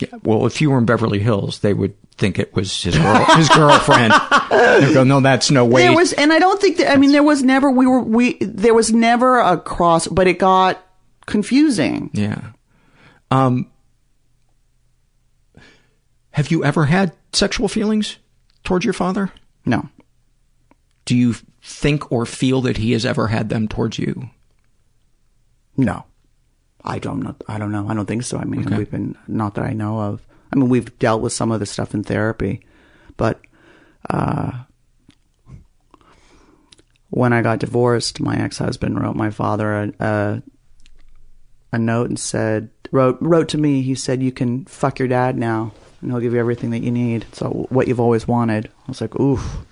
Yeah. Well, if you were in Beverly Hills, they would think it was his girl, his girlfriend. They'd go, no, that's no way. There was, and I don't think that. I mean, there was never. We were. We there was never a cross, but it got confusing. Yeah. Um, have you ever had sexual feelings towards your father? No. Do you think or feel that he has ever had them towards you? No, I don't know. I don't know. I don't think so. I mean, we've been not that I know of. I mean, we've dealt with some of the stuff in therapy, but uh, when I got divorced, my ex-husband wrote my father a, a a note and said wrote wrote to me. He said, "You can fuck your dad now, and he'll give you everything that you need. So what you've always wanted." I was like, "Oof."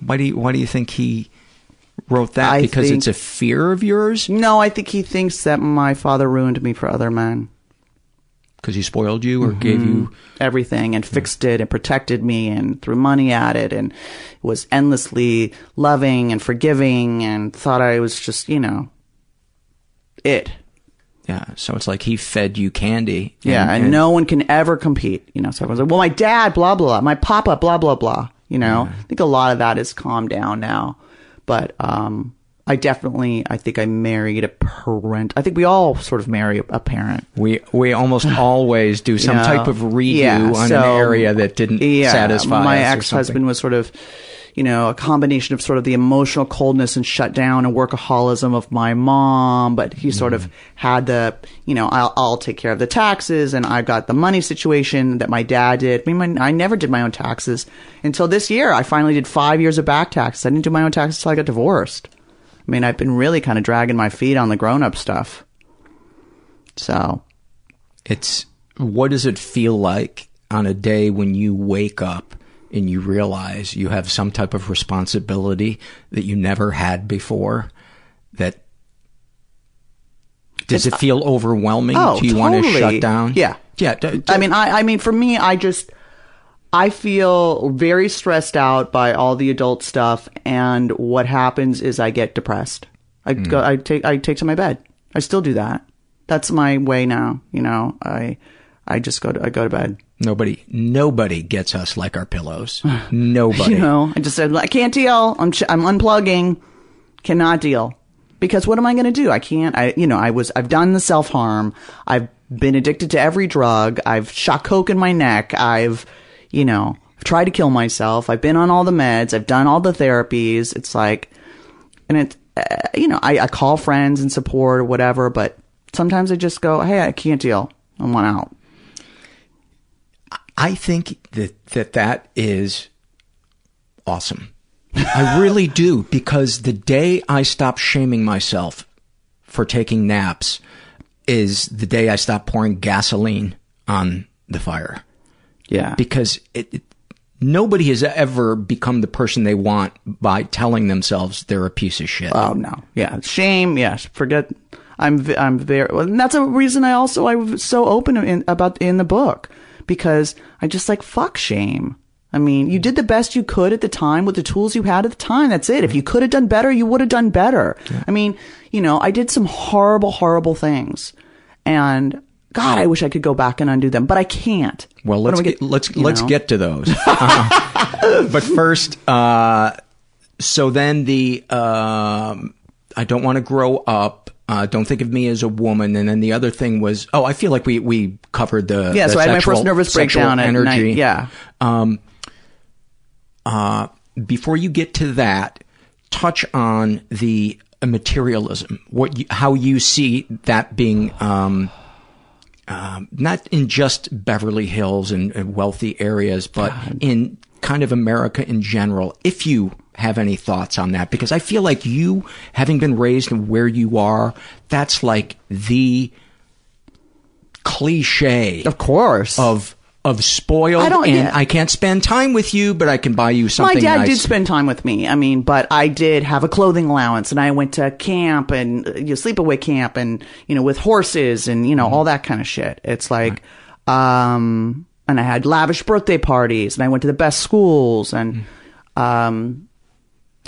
Why do you, why do you think he wrote that? I because think- it's a fear of yours? No, I think he thinks that my father ruined me for other men. Because he spoiled you or gave mm-hmm. you everything and fixed it and protected me and threw money at it and was endlessly loving and forgiving and thought I was just, you know, it. Yeah, so it's like he fed you candy. Yeah, and, no one can ever compete. You know, so everyone's like, well, my dad, blah, blah, my papa, blah, blah, blah. You know, I think a lot of that has calmed down now. But um, I definitely, I think I married a parent. I think we all sort of marry a, parent. We we almost always do some You know? type of redo Yeah, on so- an area that didn't yeah, satisfy My us or ex-husband was sort of, you know, a combination of sort of the emotional coldness and shutdown and workaholism of my mom, but he sort Mm-hmm. of had the, you know, I'll, I'll take care of the taxes and I've got the money situation that my dad did. I mean, my, I never did my own taxes until this year. I finally did five years of back taxes. I didn't do my own taxes until I got divorced. I mean, I've been really kind of dragging my feet on the grown-up stuff. So, It's what does it feel like on a day when you wake up and you realize you have some type of responsibility that you never had before that Does it feel overwhelming? Oh, Do you want to shut down? Yeah. Yeah. d- d- I mean, I, I mean, for me, I just, I feel very stressed out by all the adult stuff, and what happens is I get depressed. I Hmm. go, I take, I take to my bed. I still do that. That's my way now. You know, I, I just go to, I go to bed. nobody, nobody gets us like our pillows. Nobody. You know, I just said, I can't deal. I'm, ch- I'm unplugging. Cannot deal. Because what am I going to do? I can't, I, you know, I was, I've done the self harm. I've been addicted to every drug. I've shot coke in my neck. I've, you know, I've tried to kill myself. I've been on all the meds. I've done all the therapies. It's like, and it, uh, you know, I, I call friends and support or whatever, but sometimes I just go, Hey, I can't deal. I want out. I think that that, that is awesome. I really do because the day I stop shaming myself for taking naps is the day I stop pouring gasoline on the fire. Yeah. Because it, it nobody has ever become the person they want by telling themselves they're a piece of shit. Oh no, yeah, shame. Yes, forget. I'm I'm. Well, and that's a reason I also I was so open in, about in the book because I just like fuck shame. I mean, you did the best you could at the time with the tools you had at the time. That's it. If you could have done better, you would have done better. I mean, you know, I did some horrible, horrible things, and God, I wish I could go back and undo them, but I can't. Well, let's we get, let's let's know? get to those. Uh, but first, uh, so then the um, I don't want to grow up. Uh, don't think of me as a woman. And then the other thing was, oh, I feel like we we covered the Yeah, the so I had my sexual- first nervous sexual breakdown at energy. night, yeah. Um. Uh, before you get to that, touch on the materialism. What you, how you see that being um, um, not in just Beverly Hills and, and wealthy areas, but in kind of America in general. If you have any thoughts on that, because I feel like you, having been raised where you are, that's like the cliche, of course, of of spoiled. I don't- and yeah. I can't spend time with you, but I can buy you something. My dad nice. did spend time with me. I mean, but I did have a clothing allowance, and I went to camp and uh, you know, sleepaway camp, and you know, with horses and you know all that kind of shit. It's like, um, and I had lavish birthday parties, and I went to the best schools, and um,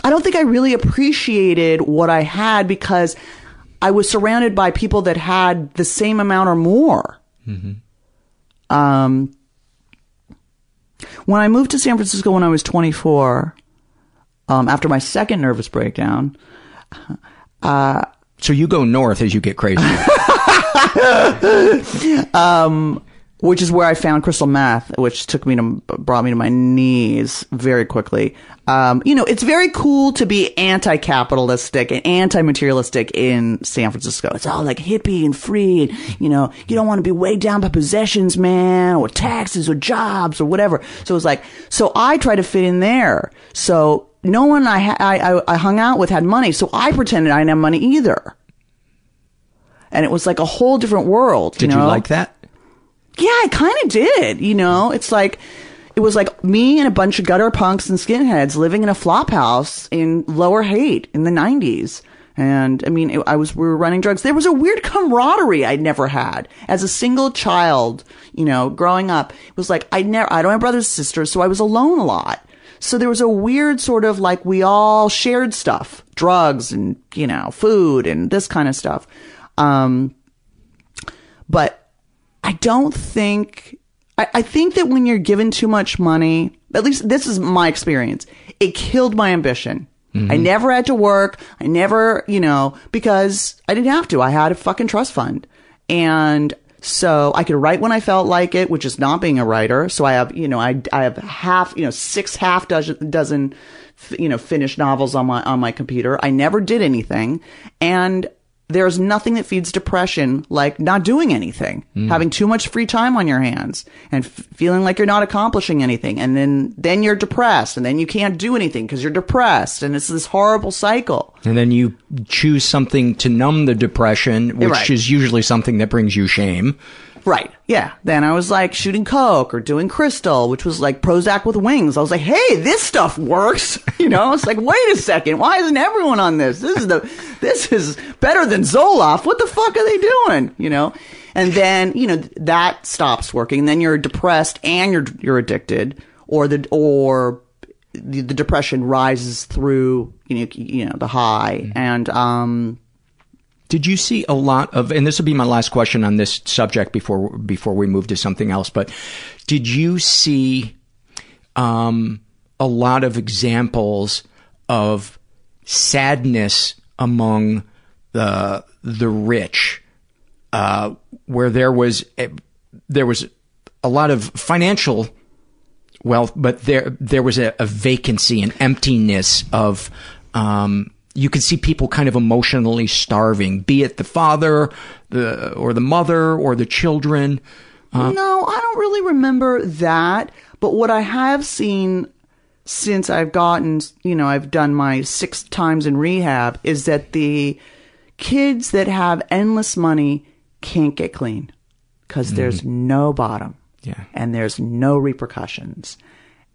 I don't think I really appreciated what I had because I was surrounded by people that had the same amount or more. Um, when I moved to San Francisco when I was 24, um, after my second nervous breakdown, uh, so you go north as you get crazy. um, which is where I found crystal meth, which took me to brought me to my knees very quickly. Um, you know, it's very cool to be anti-capitalistic and anti-materialistic in San Francisco. It's all like hippie and free, and you know, you don't want to be weighed down by possessions, man, or taxes, or jobs, or whatever. So it's like, so I try to fit in there. So no one I ha- I, I hung out with had money, so I pretended I didn't have money either. And it was like a whole different world. Did you, you like that? Yeah, I kind of did. You know, it's like it was like me and a bunch of gutter punks and skinheads living in a flop house in Lower Haight in the '90s. And I mean, it, I was we were running drugs. There was a weird camaraderie I'd never had as a single child. You know, growing up, it was like I never I don't have brothers and sisters, so I was alone a lot. So there was a weird sort of like we all shared stuff, drugs and you know, food and this kind of stuff. Um, but I don't think, I, I think that when you're given too much money, at least this is my experience, it killed my ambition. I mm-hmm. never had to work. I never, you know, because I didn't have to. I had a fucking trust fund. And so I could write when I felt like it, which is not being a writer. So I have, you know, I, I have half, you know, six half dozen, dozen, you know, finished novels on my, on my computer. I never did anything. And there's nothing that feeds depression like not doing anything, mm. having too much free time on your hands and f- feeling like you're not accomplishing anything. And then, then you're depressed and then you can't do anything because you're depressed. And it's this horrible cycle. And then you choose something to numb the depression, which Right. is usually something that brings you shame. Right. Yeah. Then I was like shooting coke or doing crystal, which was like Prozac with wings. I was like, hey, this stuff works. You know, it's like, wait a second, why isn't everyone on this? This is the, this is better than Zoloft. What the fuck are they doing? You know, and then you know that stops working. And Then you're depressed and you're you're addicted, or the or the, the depression rises through you know you know the high and um Did you see a lot of, and this will be my last question on this subject before before we move to something else, but did you see um, a lot of examples of sadness among the the rich, uh, where there was a, there was a lot of financial wealth, but there there was a, a vacancy, an emptiness of. Um, you can see people kind of emotionally starving, be it the father, the or the mother, or the children. Uh, no, I don't really remember that. But what I have seen since I've gotten, you know, I've done my six times in rehab is that the kids that have endless money can't get clean because there's no bottom. Yeah. And there's no repercussions.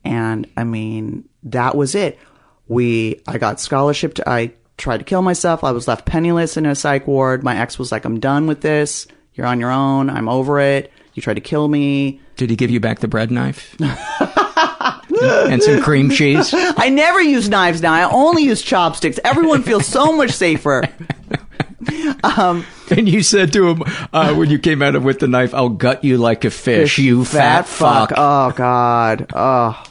And I mean, that was it. We, I got scholarship to, I tried to kill myself. I was left penniless in a psych ward. My ex was like, I'm done with this. You're on your own. I'm over it. You tried to kill me. Did he give you back the bread knife? and some cream cheese? I never use knives now. I only use chopsticks. Everyone feels so much safer. Um, and you said to him uh, when you came at him with the knife, "I'll gut you like a fish, you fat, fuck." Oh God. Oh.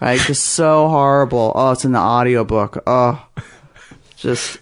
Right. Just so horrible. Oh, it's in the audiobook. Oh. Just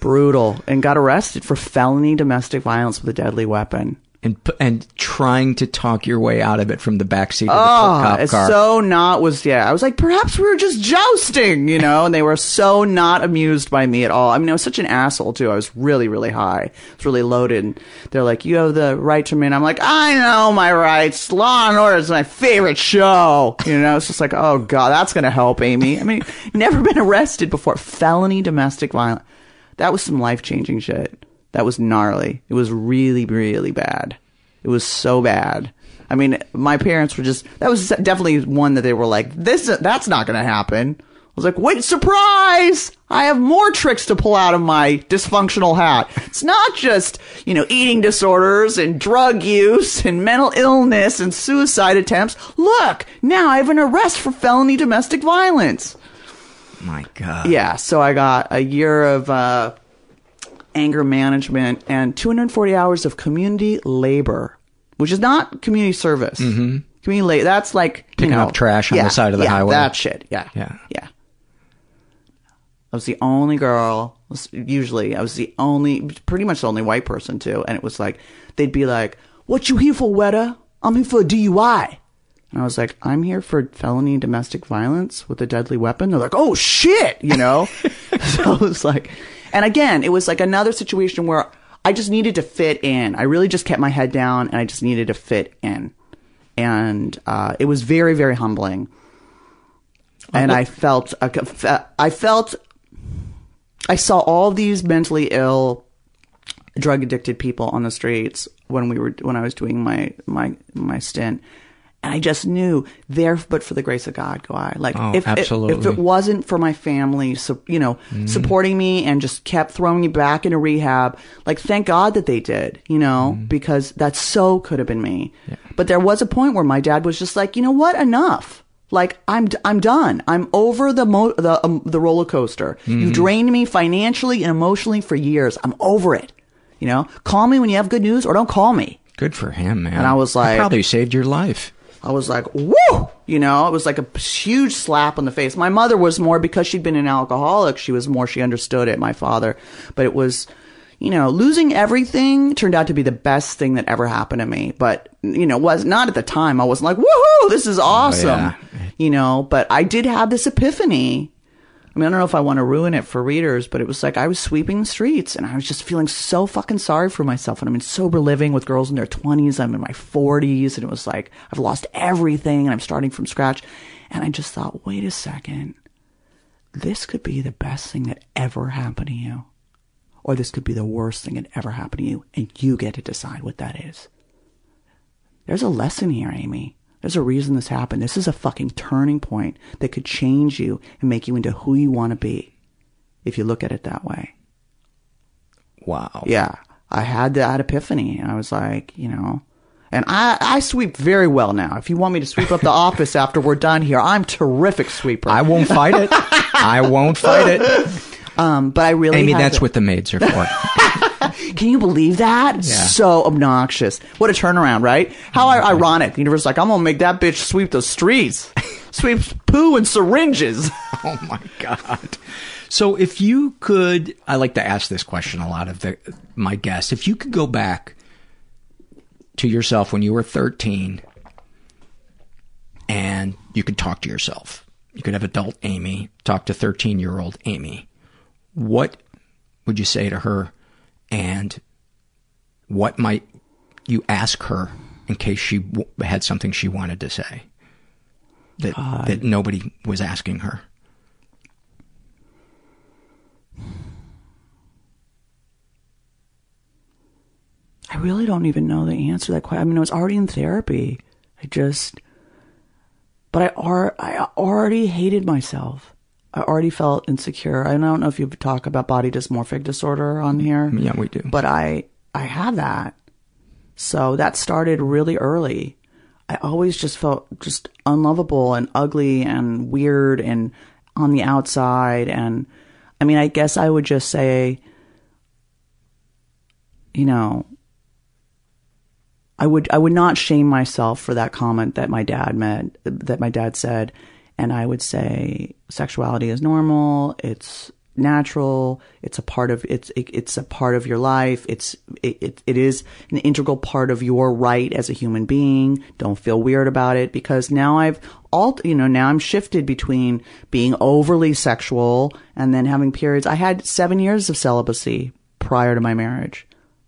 brutal. And got arrested for felony domestic violence with a deadly weapon. And and trying to talk your way out of it from the backseat of the Oh, cop it's car. so not was yeah. I was like, perhaps we were just jousting, you know, and they were so not amused by me at all. I mean, I was such an asshole too. I was really, really high. I was really loaded. And they're like, you have the right to me. And I'm like, I know my rights. Law and Order is my favorite show. You know, it's just like, oh god, that's gonna help, Amy. I mean, never been arrested before. Felony domestic violence. That was some life changing shit. That was gnarly. It was really, really bad. It was so bad. I mean, my parents were just, that was definitely one that they were like, this, that's not going to happen. I was like, wait, surprise! I have more tricks to pull out of my dysfunctional hat. It's not just, you know, eating disorders and drug use and mental illness and suicide attempts. Look, now I have an arrest for felony domestic violence. My God. Yeah, so I got a year of uh, anger management and 240 hours of community labor, which is not community service. Mm-hmm. Community labor, that's like Picking know, up trash on yeah, the side of the yeah, highway. That shit. Yeah. Yeah. Yeah. I was the only girl. Usually, I was the only, pretty much the only white person too. And it was like they'd be like, "What you here for, Weta? I'm here for a DUI." And I was like, "I'm here for felony domestic violence with a deadly weapon." They're like, "Oh shit," you know. so it was like, and again, it was like another situation where I just needed to fit in. I really just kept my head down, and I just needed to fit in. And uh, it was very, very humbling and I felt I felt I saw all these mentally ill drug addicted people on the streets when we were when I was doing my my my stint and I just knew there but for the grace of God go I like Oh, if, if if it wasn't for my family so you know mm. supporting me and just kept throwing me back into rehab like thank God that they did you know mm-hmm. because that so could have been me but there was a point where my dad was just like you know what enough like I'm I'm done. I'm over the mo- the um, the roller coaster. You mm-hmm. drained me financially and emotionally for years. I'm over it. You know, call me when you have good news, or don't call me. Good for him, man. And I was like- probably saved your life. I was like, woo! You know, it was like a huge slap on the face. My mother was more because she'd been an alcoholic. She was more, she understood it. My father, but it was, you know, losing everything turned out to be the best thing that ever happened to me. But, you know, was not at the time. I wasn't like, woohoo, this is oh, awesome. yeah. You know, but I did have this epiphany. I mean, I don't know if I want to ruin it for readers, but it was like I was sweeping the streets and I was just feeling so fucking sorry for myself. And I'm in sober living with girls in their 20s. I'm in my 40s. And it was like, I've lost everything and I'm starting from scratch. And I just thought, wait a second. This could be the best thing that ever happened to you. Or this could be the worst thing that ever happened to you. And you get to decide what that is. there's a lesson here, Amy. There's a reason this happened. This is a fucking turning point that could change you and make you into who you want to be if you look at it that way. Wow. Yeah. I had that epiphany. And I was like, you know, and I, I sweep very well now. If you want me to sweep up the office after we're done here, I'm terrific sweeper. I won't fight it. I won't fight it. Um, but I really, Amy, that's what the maids are for. Can you believe that? Yeah. So obnoxious. What a turnaround, right? How i- ironic. The universe is like, I'm gonna make that bitch sweep the streets, sweep poo and syringes. oh my god. So if you could, I like to ask this question a lot of the, my guests. If you could go back to yourself when you were 13 and you could talk to yourself, you could have adult Amy talk to 13 year old Amy, what would you say to her and what might you ask her in case she w- had something she wanted to say that, God. that nobody was asking her? I really don't even know the answer to that question. I mean, I was already in therapy. I just, but I, ar- I already hated myself. I already felt insecure. I don't know if you talk about body dysmorphic disorder on here. Yeah, we do. But I, I have that. So that started really early. I always just felt just unlovable and ugly and weird and on the outside. And I mean, I guess I would just say, you know, I would I would not shame myself for that comment that my dad made that my dad said, and I would say sexuality is normal. It's natural. It's a part of it's it, it's a part of your life. It's it, it it is an integral part of your right as a human being. Don't feel weird about it because now I've all you know now I'm shifted between being overly sexual and then having periods. I had seven years of celibacy prior to my marriage.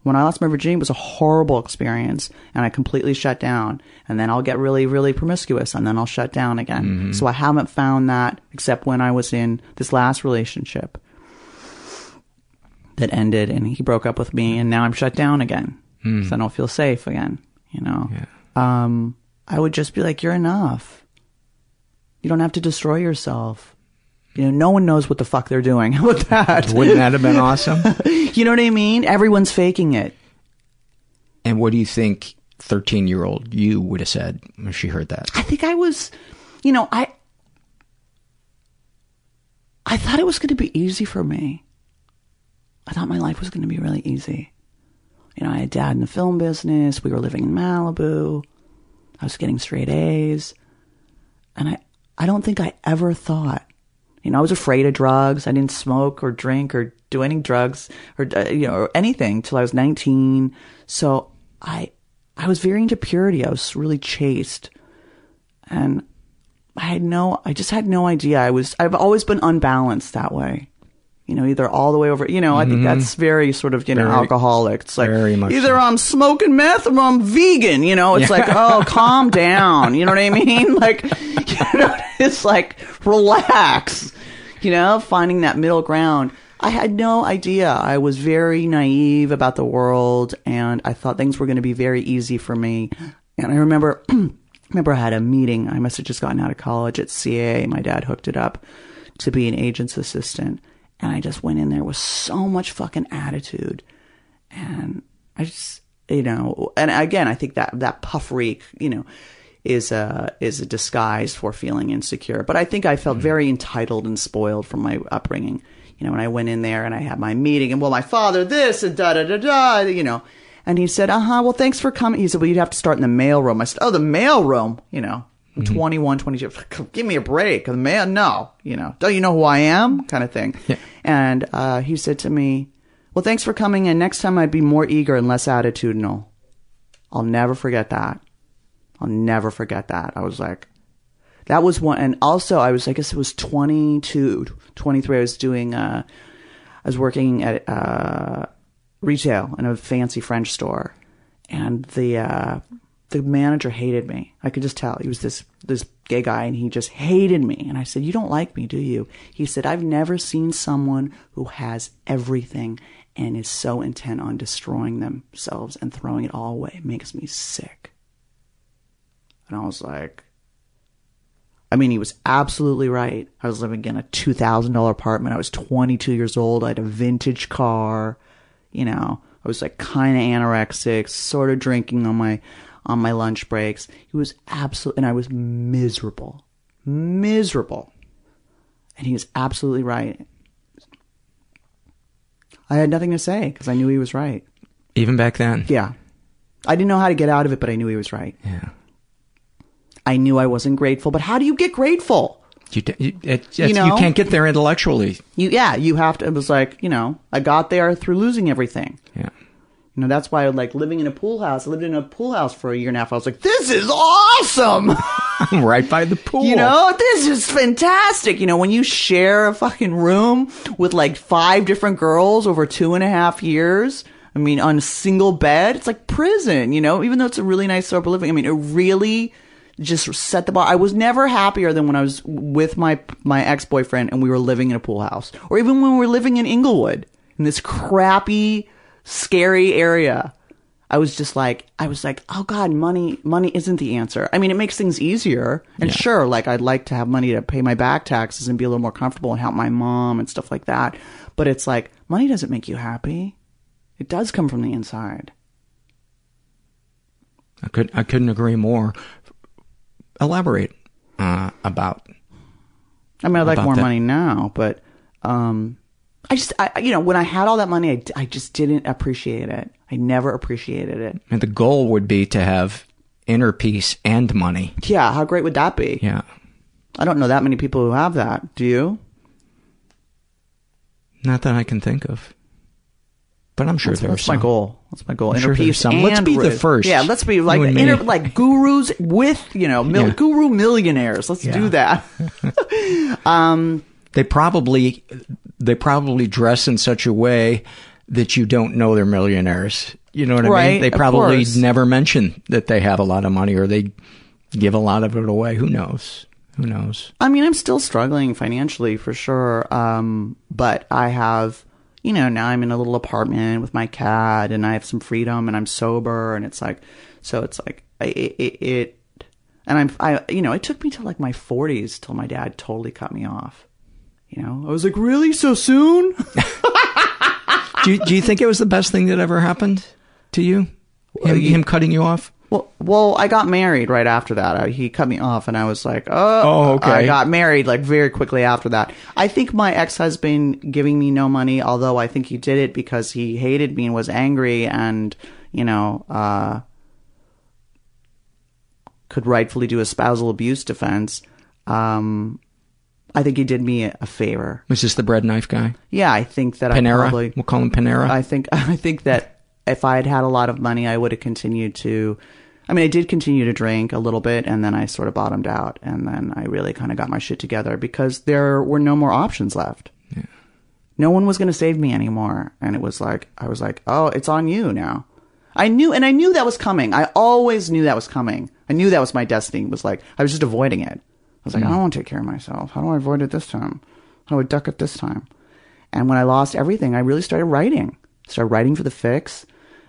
When I lost my virginity, it was a horrible experience, and I completely shut down. And then I'll get really, really promiscuous, and then I'll shut down again. Mhm. So I haven't found that except when I was in this last relationship that ended, and he broke up with me, and now I'm shut down again. Hmm. So I don't feel safe again. You know, um, I would just be like, "You're enough. You don't have to destroy yourself." You know, no one knows what the fuck they're doing. How about that? Wouldn't that have been awesome? you know what I mean? Everyone's faking it. And what do you think 13 year old you would have said when she heard that? I think I was, you know, I I thought it was going to be easy for me. I thought my life was going to be really easy. You know, I had dad in the film business. We were living in Malibu. I was getting straight A's. And I, I don't think I ever thought, you know, I was afraid of drugs. I didn't smoke or drink or do any drugs or, uh, you know, or anything till I was 19. So I, I was very into purity. I was really chaste. And I had no, I just had no idea. I was, I've always been unbalanced that way. You know, either all the way over, you know, I think that's mm-hmm. very sort of, you know, Very- alcoholic. It's like, very much either I'm smoking meth or I'm vegan, you know, it's like, oh, calm down. You know what I mean? Like, you know, it's like, relax, you know, finding that middle ground. I had no idea. I was very naive about the world and I thought things were going to be very easy for me. And I remember, remember I had a meeting. I must have just gotten out of college at CAA. My dad hooked it up to be an agent's assistant. And I just went in there with so much fucking attitude. And I just, you know, and again, I think that, that puffery, you know, is a, is a disguise for feeling insecure. But I think I felt very entitled and spoiled from my upbringing. You know, when I went in there and I had my meeting and well, my father this and da da da da, you know, and he said, uh huh, well, thanks for coming. He said, well, you'd have to start in the mail room. I said, oh, the mail room, you know, I'm 21, 22. Give me a break. The mail, no, you know, don't you know who I am? Kind of thing. And uh, he said to me, well, thanks for coming in. Next time I'd be more eager and less attitudinal. I'll never forget that. I'll never forget that. I was like, that was one. And also, I was, I guess it was 22, 23. I was doing, uh, I was working at, uh, retail in a fancy French store. And the, uh, the manager hated me. I could just tell. He was this, this gay guy and he just hated me. And I said, you don't like me, do you? He said, I've never seen someone who has everything and is so intent on destroying themselves and throwing it all away. It makes me sick. And I was like, I mean, he was absolutely right. I was living in a $2,000 apartment. I was 22 years old. I had a vintage car. You know, I was like kind of anorexic, sort of drinking on my, on my lunch breaks. He was absolutely, and I was miserable, miserable. And he was absolutely right. I had nothing to say because I knew he was right. Even back then? Yeah. I didn't know how to get out of it, but I knew he was right. Yeah. I knew I wasn't grateful, but how do you get grateful? You, you, it, it's- You you, can't get there intellectually. You, yeah, you have to. It was like, you know, I got there through losing everything. Yeah. You know, that's why I like living in a pool house. I lived in a pool house for a year and a half. I was like, this is awesome. right by the pool. You know, this is fantastic. You know, when you share a fucking room with like five different girls over two and a half years, I mean, on a single bed, it's like prison, you know, even though it's a really nice sober living. I mean, it really just set the bar. I was never happier than when I was with my, my ex-boyfriend and we were living in a pool house or even when we were living in Inglewood in this crappy, scary area. I was just like, I was like, oh God, money, money isn't the answer. I mean, it makes things easier. And sure, like I'd like to have money to pay my back taxes and be a little more comfortable and help my mom and stuff like that. But it's like, money doesn't make you happy. It does come from the inside. I could I couldn't agree more. Elaborate uh, about. I mean, I'd like more that. money now, but, um, I just, I, you know, when I had all that money, I, I just didn't appreciate it. I never appreciated it. And the goal would be to have inner peace and money. Yeah, how great would that be? Yeah. I don't know that many people who have that. Do you? Not that I can think of. But I'm sure that's, there's that's my goal. That's my goal. I'm Inner sure peace. some. Let's be the first. Yeah, let's be like inner, like gurus with you know mil- Yeah. guru millionaires. Let's do that. um, They probably they probably dress in such a way that you don't know they're millionaires. You know what I Right, mean? They probably never mention that they have a lot of money or they give a lot of it away. Who knows? Who knows? I mean, I'm still struggling financially for sure. Um, but I have, you know, now I'm in a little apartment with my cat and I have some freedom and I'm sober and it's like, so it's like, it, it, it and I'm, I, you know, it took me to like my 40s till my dad totally cut me off. You know, I was like, really? So soon? do, you, do you think it was the best thing that ever happened to you? Him, him cutting you off? Well, well, I got married right after that. I, he cut me off, and I was like, "Oh, Oh, okay. I got married like very quickly after that. I think my ex-husband giving me no money, although I think he did it because he hated me and was angry, and you know, uh, could rightfully do a spousal abuse defense. Um, I think he did me a, a favor. Was this the bread knife guy? Yeah, I think that I Panera? probably We'll call him Panera. I think I think that if I had had a lot of money, I would have continued to. I mean, I did continue to drink a little bit, and then I sort of bottomed out, and then I really kind of got my shit together because there were no more options left. No one was going to save me anymore, and it was like I was like, "Oh, it's on you now." I knew, and I knew that was coming. I always knew that was coming. I knew that was my destiny. It was like I was just avoiding it. I was like, I hmm. don't want to take care of myself. How do I avoid it this time? How do I duck it this time? And when I lost everything, I really started writing. Started writing for the fix.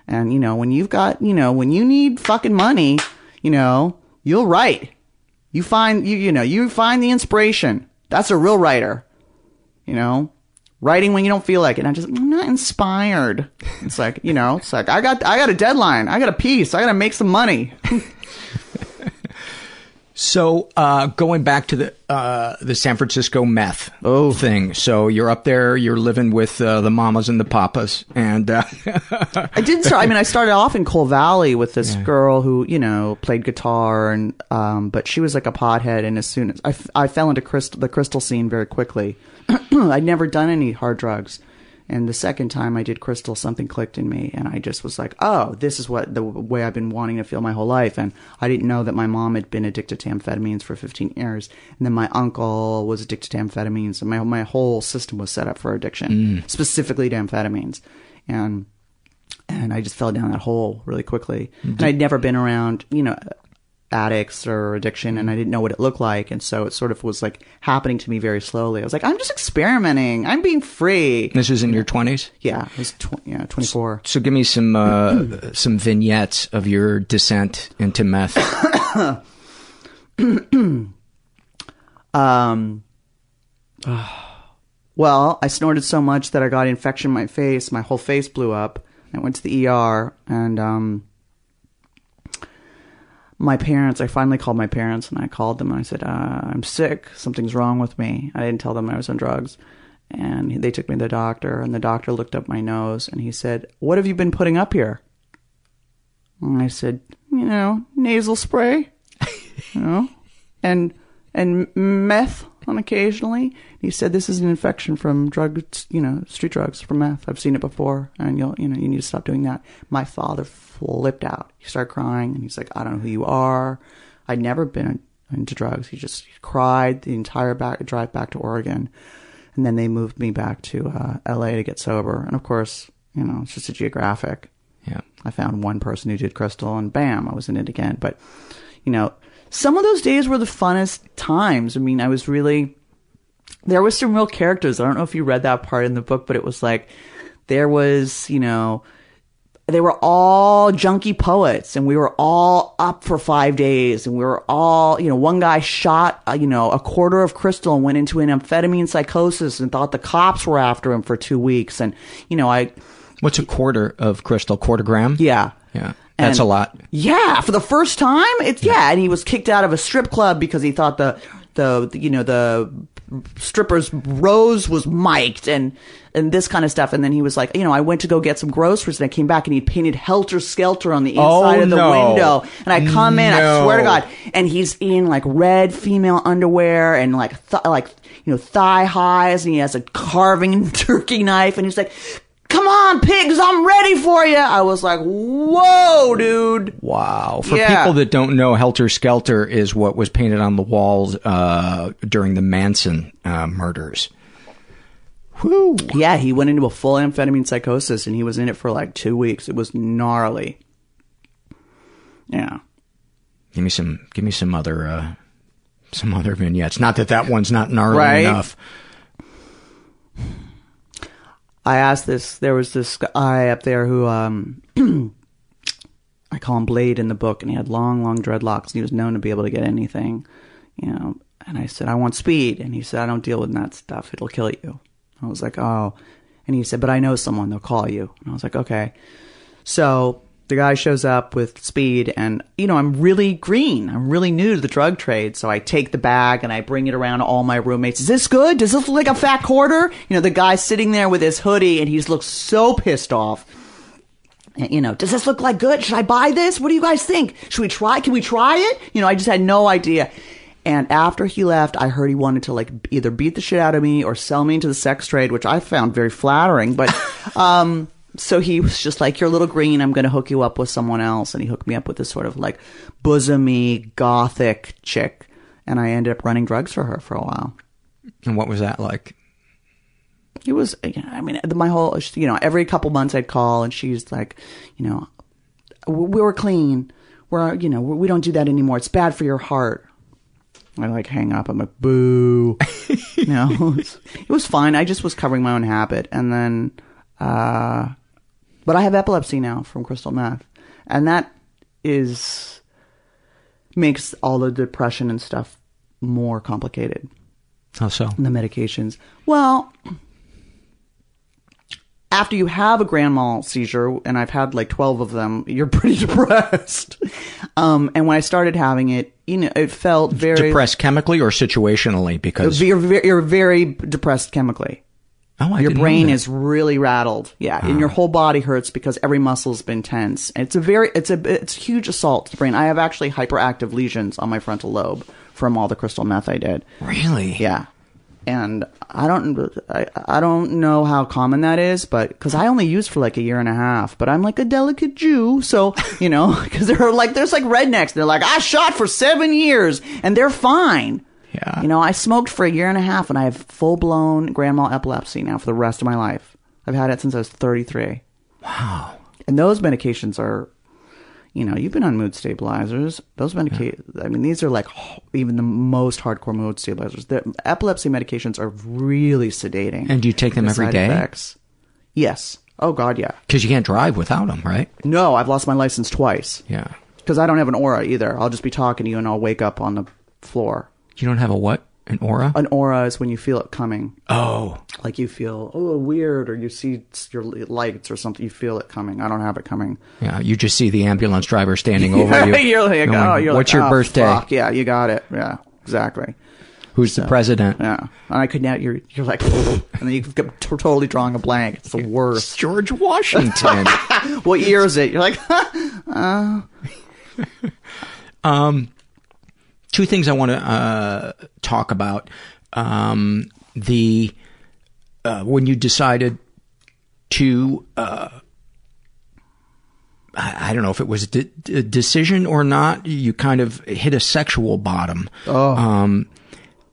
And, you know, when you've got, you know, when you need fucking money, you know, you'll write. You find, you, you know, you find the inspiration. That's a real writer. You know, writing when you don't feel like it. And I just, I'm not inspired. It's like, you know, it's like, I got, I got a deadline. I got a piece. I got to make some money. So, uh, going back to the uh, the San Francisco meth oh. thing. So you're up there, you're living with uh, the mamas and the papas, and uh, I did start. I mean, I started off in Cole Valley with this girl who, you know, played guitar, and um, but she was like a pothead. And as soon as I, f- I fell into crystal, the crystal scene very quickly. I'd never done any hard drugs, and the second time I did crystal, something clicked in me, and I just was like, "Oh, this is what the way I've been wanting to feel my whole life." And I didn't know that my mom had been addicted to amphetamines for 15 years, and then my uncle was addicted to amphetamines, and my my whole system was set up for addiction, Mm. specifically to amphetamines, and and I just fell down that hole really quickly. And I'd never been around, you know, addicts or addiction, and I didn't know what it looked like, and so it sort of was like happening to me very slowly. I was like, I'm just experimenting. I'm being free. this was in your twenties. Yeah, I was tw- yeah, 24. So give me some uh, some vignettes of your descent into meth. um, well, I snorted so much that I got infection in my face. My whole face blew up. I went to the ER, and um, my parents. I finally called my parents, and I called them and I said, uh, "I'm sick. Something's wrong with me." I didn't tell them I was on drugs, and they took me to the doctor. And the doctor looked up my nose, and he said, "What have you been putting up here?" And I said, "You know, nasal spray." you know, and and meth on occasionally. He said this is an infection from drugs, you know, street drugs from meth. I've seen it before, and you'll, you know, you need to stop doing that. My father flipped out. He started crying, and he's like, "I don't know who you are." I'd never been into drugs. He just cried the entire back drive back to Oregon, and then they moved me back to uh, L.A. to get sober. And of course, you know, it's just a geographic. Yeah. I found one person who did crystal, and bam, I was in it again. But you know, some of those days were the funnest times. I mean, I was really there was some real characters. I don't know if you read that part in the book, but it was like there was, you know, they were all junkie poets and we were all up for five days and we were all, you know, one guy shot, uh, you know, a quarter of crystal and went into an amphetamine psychosis and thought the cops were after him for two weeks. And, you know, I. What's a quarter of crystal? Quarter gram? Yeah. Yeah. That's a lot. Yeah, for the first time, it's yeah. and he was kicked out of a strip club because he thought the the you know the strippers rose was mic'd and and this kind of stuff. And then he was like, you know, I went to go get some groceries and I came back and he painted helter skelter on the Oh, inside of the no. window. And I come in, I swear to God, and he's in like red female underwear and like th- like you know thigh highs and he has a carving turkey knife and he's like. Come on, pigs, I'm ready for you. I was like, whoa, dude. Wow. For Yeah. people that don't know, Helter Skelter is what was painted on the walls uh, during the Manson uh, murders. Whew. Yeah, he went into a full amphetamine psychosis and he was in it for like two weeks. It was gnarly. Yeah. Give me some. Give me some other. Uh, some other vignettes. Not that that one's not gnarly Right. enough. I asked this, there was this guy up there who, um, I call him Blade in the book, and he had long, long dreadlocks, and he was known to be able to get anything, you know. And I said, I want speed. And he said, I don't deal with that stuff. It'll kill you. I was like, oh. And he said, but I know someone. They'll call you. And I was like, okay. So the guy shows up with speed, and, you know, I'm really green. I'm really new to the drug trade. So I take the bag and I bring it around to all my roommates. Is this good? Does this look like a fat quarter? You know, the guy's sitting there with his hoodie, and he looks so pissed off. You know, does this look like good? Should I buy this? What do you guys think? Should we try? Can we try it? You know, I just had no idea. And after he left, I heard he wanted to like either beat the shit out of me or sell me into the sex trade, which I found very flattering. But, um, so he was just like, "You're a little green. I'm going to hook you up with someone else." And he hooked me up with this sort of like bosomy gothic chick, and I ended up running drugs for her for a while. And what was that like? It was, I mean, my whole, you know, every couple months I'd call and she's like, you know, we were clean. We're, you know, we don't do that anymore. It's bad for your heart. I like hang up. I'm like, boo. you know, it was, it was fine. I just was covering my own habit. And then, uh, but I have epilepsy now from crystal meth. And that is, makes all the depression and stuff more complicated. How so? The medications. Well, after you have a grand mal seizure, and I've had like 12 of them, you're pretty depressed. um, and when I started having it, you know, it felt very Depressed chemically or situationally? Because You're, very- you're very depressed chemically. Oh, I your brain is really rattled. Yeah, and your whole body hurts because every muscle's been tense. And it's a very, it's a, it's a huge assault to the brain. I have actually hyperactive lesions on my frontal lobe from all the crystal meth I did. really. Yeah. And I don't, I, I don't know how common that is, but because I only used for like a year and a half, but I'm like a delicate Jew, so you know, because they're like, there's like rednecks. They're like, I shot for seven years, and they're fine. Yeah. You know, I smoked for a year and a half, and I have full blown grand mal epilepsy now for the rest of my life. I've had it since I was 33. Wow. And those medications are, you know, you've been on mood stabilizers. Those medications, I mean, these are like even the most hardcore mood stabilizers. The epilepsy medications are really sedating. And do you take them The every day? effects. Yes. Oh God, yeah. Because you can't drive without them, right? No, I've lost my license twice Yeah. because I don't have an aura either. I'll just be talking to you and I'll wake up on the floor. You don't have a what? An aura? An aura is when you feel it coming. Oh. Like you feel, oh, weird, or you see your lights or something, you feel it coming. I don't have it coming. Yeah, you just see the ambulance driver standing over you. you're like, going, oh, you're What's like, your oh, birthday? fuck, Yeah, you got it. Yeah, exactly. Who's the president? Yeah. And I could now, you're, you're like, and then you get t- totally drawing a blank. It's the worst. George Washington. what year is it? You're like, uh, Um, two things I want to uh, talk about. Um, the uh, when you decided to, uh, I, I don't know if it was a, de- a decision or not. You kind of hit a sexual bottom. Oh. Um,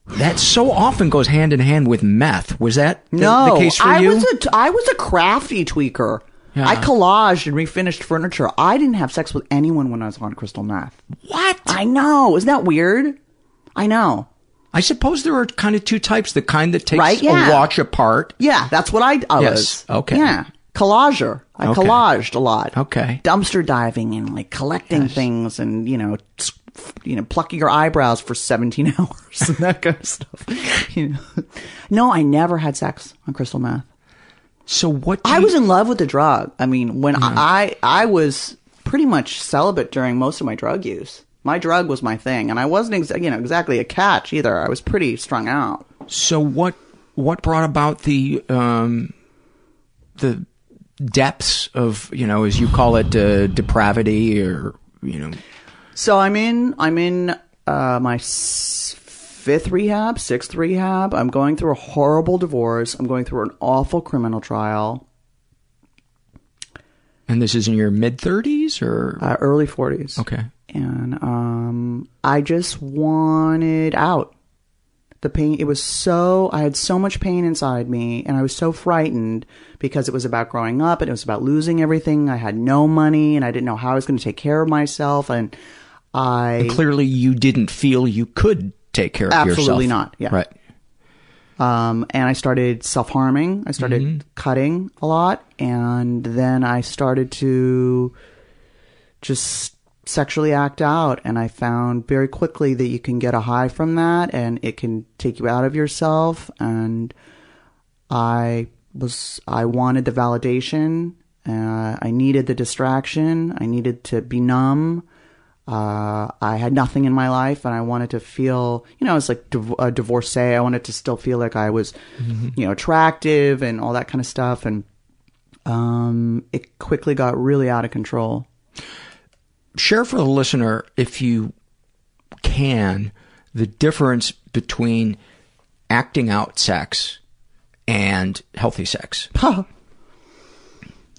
that so often goes hand in hand with meth. Was that the, no, the case for I you? was a, t- I was a crafty tweaker. Yeah. I collaged and refinished furniture. I didn't have sex with anyone when I was on crystal meth. What? I know. Isn't that weird? I know. I suppose there are kind of two types: the kind that takes Right, yeah. a watch apart. Yeah, that's what I, I Yes, was. okay. Yeah. Collager. I Okay. collaged a lot. Okay. Dumpster diving and like collecting things and, you know, you know, plucking your eyebrows for 17 hours and that kind of stuff. You know. No, I never had sex on crystal meth. So what? I was in love with the drug. I mean, when I I was pretty much celibate during most of my drug use. My drug was my thing, and I wasn't exa- you know exactly a catch either. I was pretty strung out. So what what brought about the um the depths of you know as you call it uh, depravity or you know So I'm in I'm in uh, my s- fifth rehab, sixth rehab. I'm going through a horrible divorce. I'm going through an awful criminal trial. and this is in your mid 30s or uh, early 40s. Okay. And um, I just wanted out. The pain, it was so, I had so much pain inside me, and I was so frightened because it was about growing up and it was about losing everything. I had no money and I didn't know how I was going to take care of myself. And I. and clearly you didn't feel you could take care of yourself Absolutely not, yeah. right Um, and I started self harming. I started cutting a lot, and then I started to just sexually act out. And I found very quickly that you can get a high from that, and it can take you out of yourself. And I was, I wanted the validation. Uh, I needed the distraction. I needed to be numb. Uh, I had nothing in my life and I wanted to feel, you know, I was like div- a divorcee. I wanted to still feel like I was, you know, attractive and all that kind of stuff. And, um, it quickly got really out of control. share for the listener if you can the difference between acting out sex and healthy sex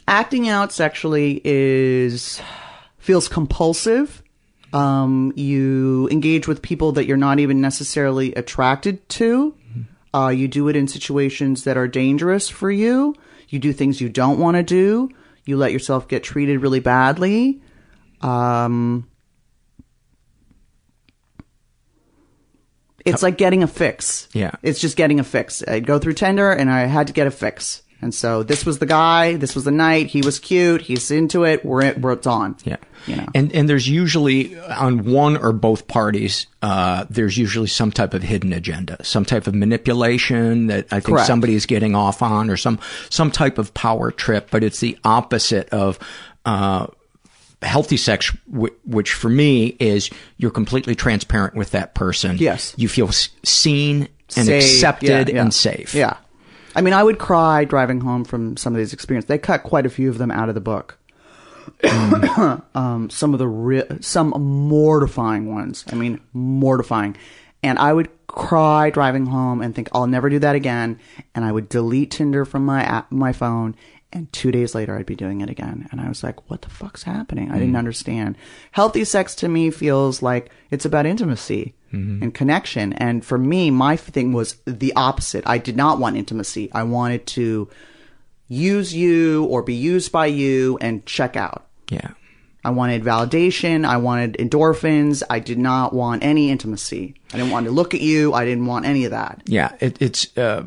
Acting out sexually is, feels compulsive. Um, you engage with people that you're not even necessarily attracted to. Uh, you do it in situations that are dangerous for you. You do things you don't want to do. You let yourself get treated really badly. Um, it's like getting a fix. Yeah. It's just getting a fix. I'd go through Tinder and I had to get a fix. And so this was the guy, this was the night, he was cute, he's into it, we're, it, we're it's on. Yeah. You know. And and there's usually on one or both parties, uh, there's usually some type of hidden agenda, some type of manipulation that I think Correct. somebody is getting off on, or some some type of power trip. But it's the opposite of uh, healthy sex, w- which for me is you're completely transparent with that person. Yes. you feel s- seen and Safe, accepted yeah, yeah. and safe. Yeah. I mean, I would cry driving home from some of these experiences. They cut quite a few of them out of the book. um, some of the re- some mortifying ones. I mean, mortifying. And I would cry driving home and think I'll never do that again. And I would delete Tinder from my app, my phone. And two days later, I'd be doing it again. And I was like, what the fuck's happening? I didn't understand. Healthy sex to me feels like it's about intimacy and connection. And for me, my thing was the opposite. I did not want intimacy. I wanted to use you or be used by you and check out. Yeah. I wanted validation. I wanted endorphins. I did not want any intimacy. I didn't want to look at you. I didn't want any of that. Yeah, it, it's uh,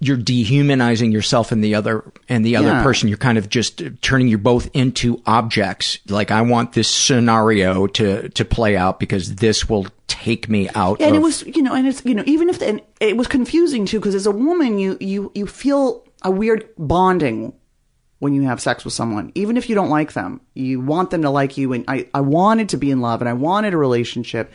you're dehumanizing yourself and the other and the other Yeah. person. You're kind of just turning you both into objects. Like I want this scenario to to play out because this will take me out. and of, it was you know and it's you know even if and it was confusing too because as a woman you you you feel a weird bonding when you have sex with someone even if you don't like them you want them to like you and i i wanted to be in love and i wanted a relationship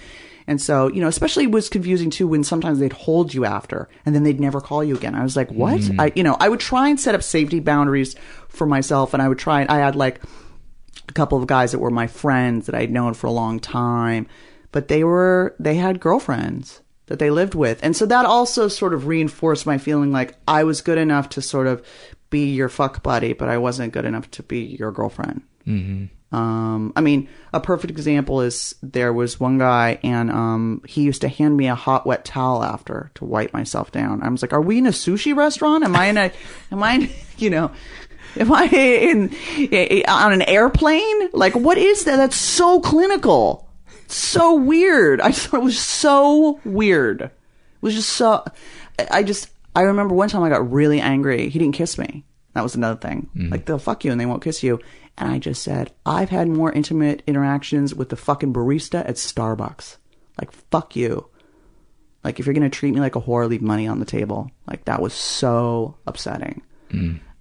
and so you know especially it was confusing too when sometimes they'd hold you after and then they'd never call you again i was like what Mm. i you know i would try and set up safety boundaries for myself and i would try and i had like a couple of guys that were my friends that I'd known for a long time, but they were they had girlfriends that they lived with. And so that also sort of reinforced my feeling like I was good enough to sort of be your fuck buddy, but I wasn't good enough to be your girlfriend. Mm-hmm. Um, I mean, a perfect example is there was one guy and um, he used to hand me a hot wet towel after to wipe myself down. I was like, "Are we in a sushi restaurant? Am I in a? am I, in, you know?" Am I in, on an airplane? Like, what is that? That's so clinical. So weird. I just thought it was so weird. It was just so. I- I just. I remember one time I got really angry. He didn't kiss me. That was another thing. Like they'll fuck you and they won't kiss you. And I just said, I've had more intimate interactions with the fucking barista at Starbucks. Like fuck you. Like if you're gonna treat me like a whore, leave money on the table. Like that was so upsetting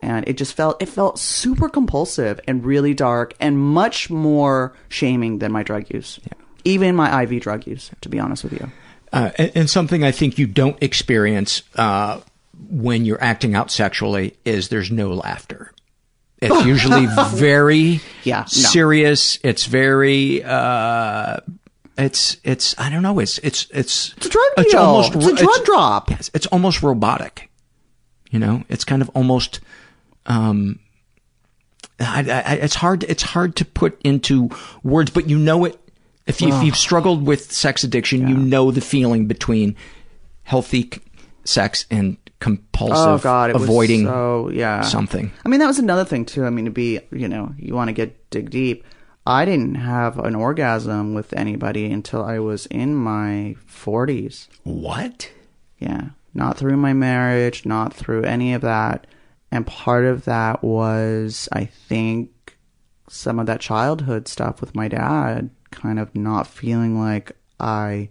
and it just felt it felt super compulsive and really dark and much more shaming than my drug use even my iv drug use to be honest with you Uh, and, and something I think you don't experience uh, when you're acting out sexually is there's no laughter. It's usually very Yeah, no. serious. It's very. Uh, it's it's I don't know. It's it's it's it's a drug deal. It's a drug drop. Yes, it's almost robotic. You know, it's kind of almost. Um, I, I, it's hard. It's hard to put into words, but you know it. If, you, if you've struggled with sex addiction, you know the feeling between healthy sex and compulsive oh god avoiding so yeah. something. i mean that was another thing too. I mean to be you know you want to get dig deep. I didn't have an orgasm with anybody until i was in my 40s what? Yeah. Not through my marriage not through any of that. And part of that was i think some of that childhood stuff with my dad kind of not feeling like i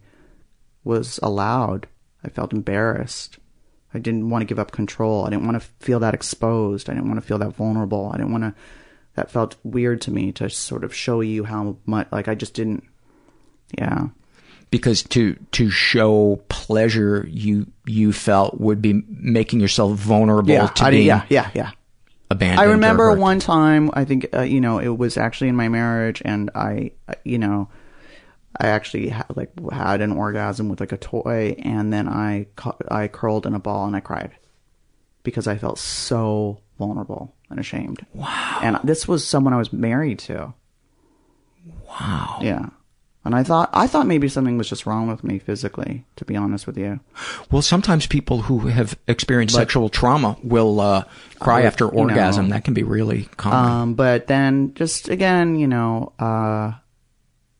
was allowed. I felt embarrassed I didn't want to give up control. I didn't want to feel that exposed. I didn't want to feel that vulnerable. I didn't want to. That felt weird to me to sort of show you how much. Like I just didn't. Yeah. because to to show pleasure you you felt would be making yourself vulnerable Yeah. to I being yeah. Yeah. Yeah. abandoned. I remember one time. I think uh, you know it was actually in my marriage, and I, uh, you know, I actually ha- like had an orgasm with like a toy, and then I cu- I curled in a ball and I cried because I felt so vulnerable and ashamed. Wow. And this was someone I was married to. Wow. Yeah. And I thought I thought maybe something was just wrong with me physically, to be honest with you. Well, sometimes people who have experienced But- sexual trauma will uh, cry Uh, after you know, orgasm. that can be really common. Um, but then just again, you know, uh,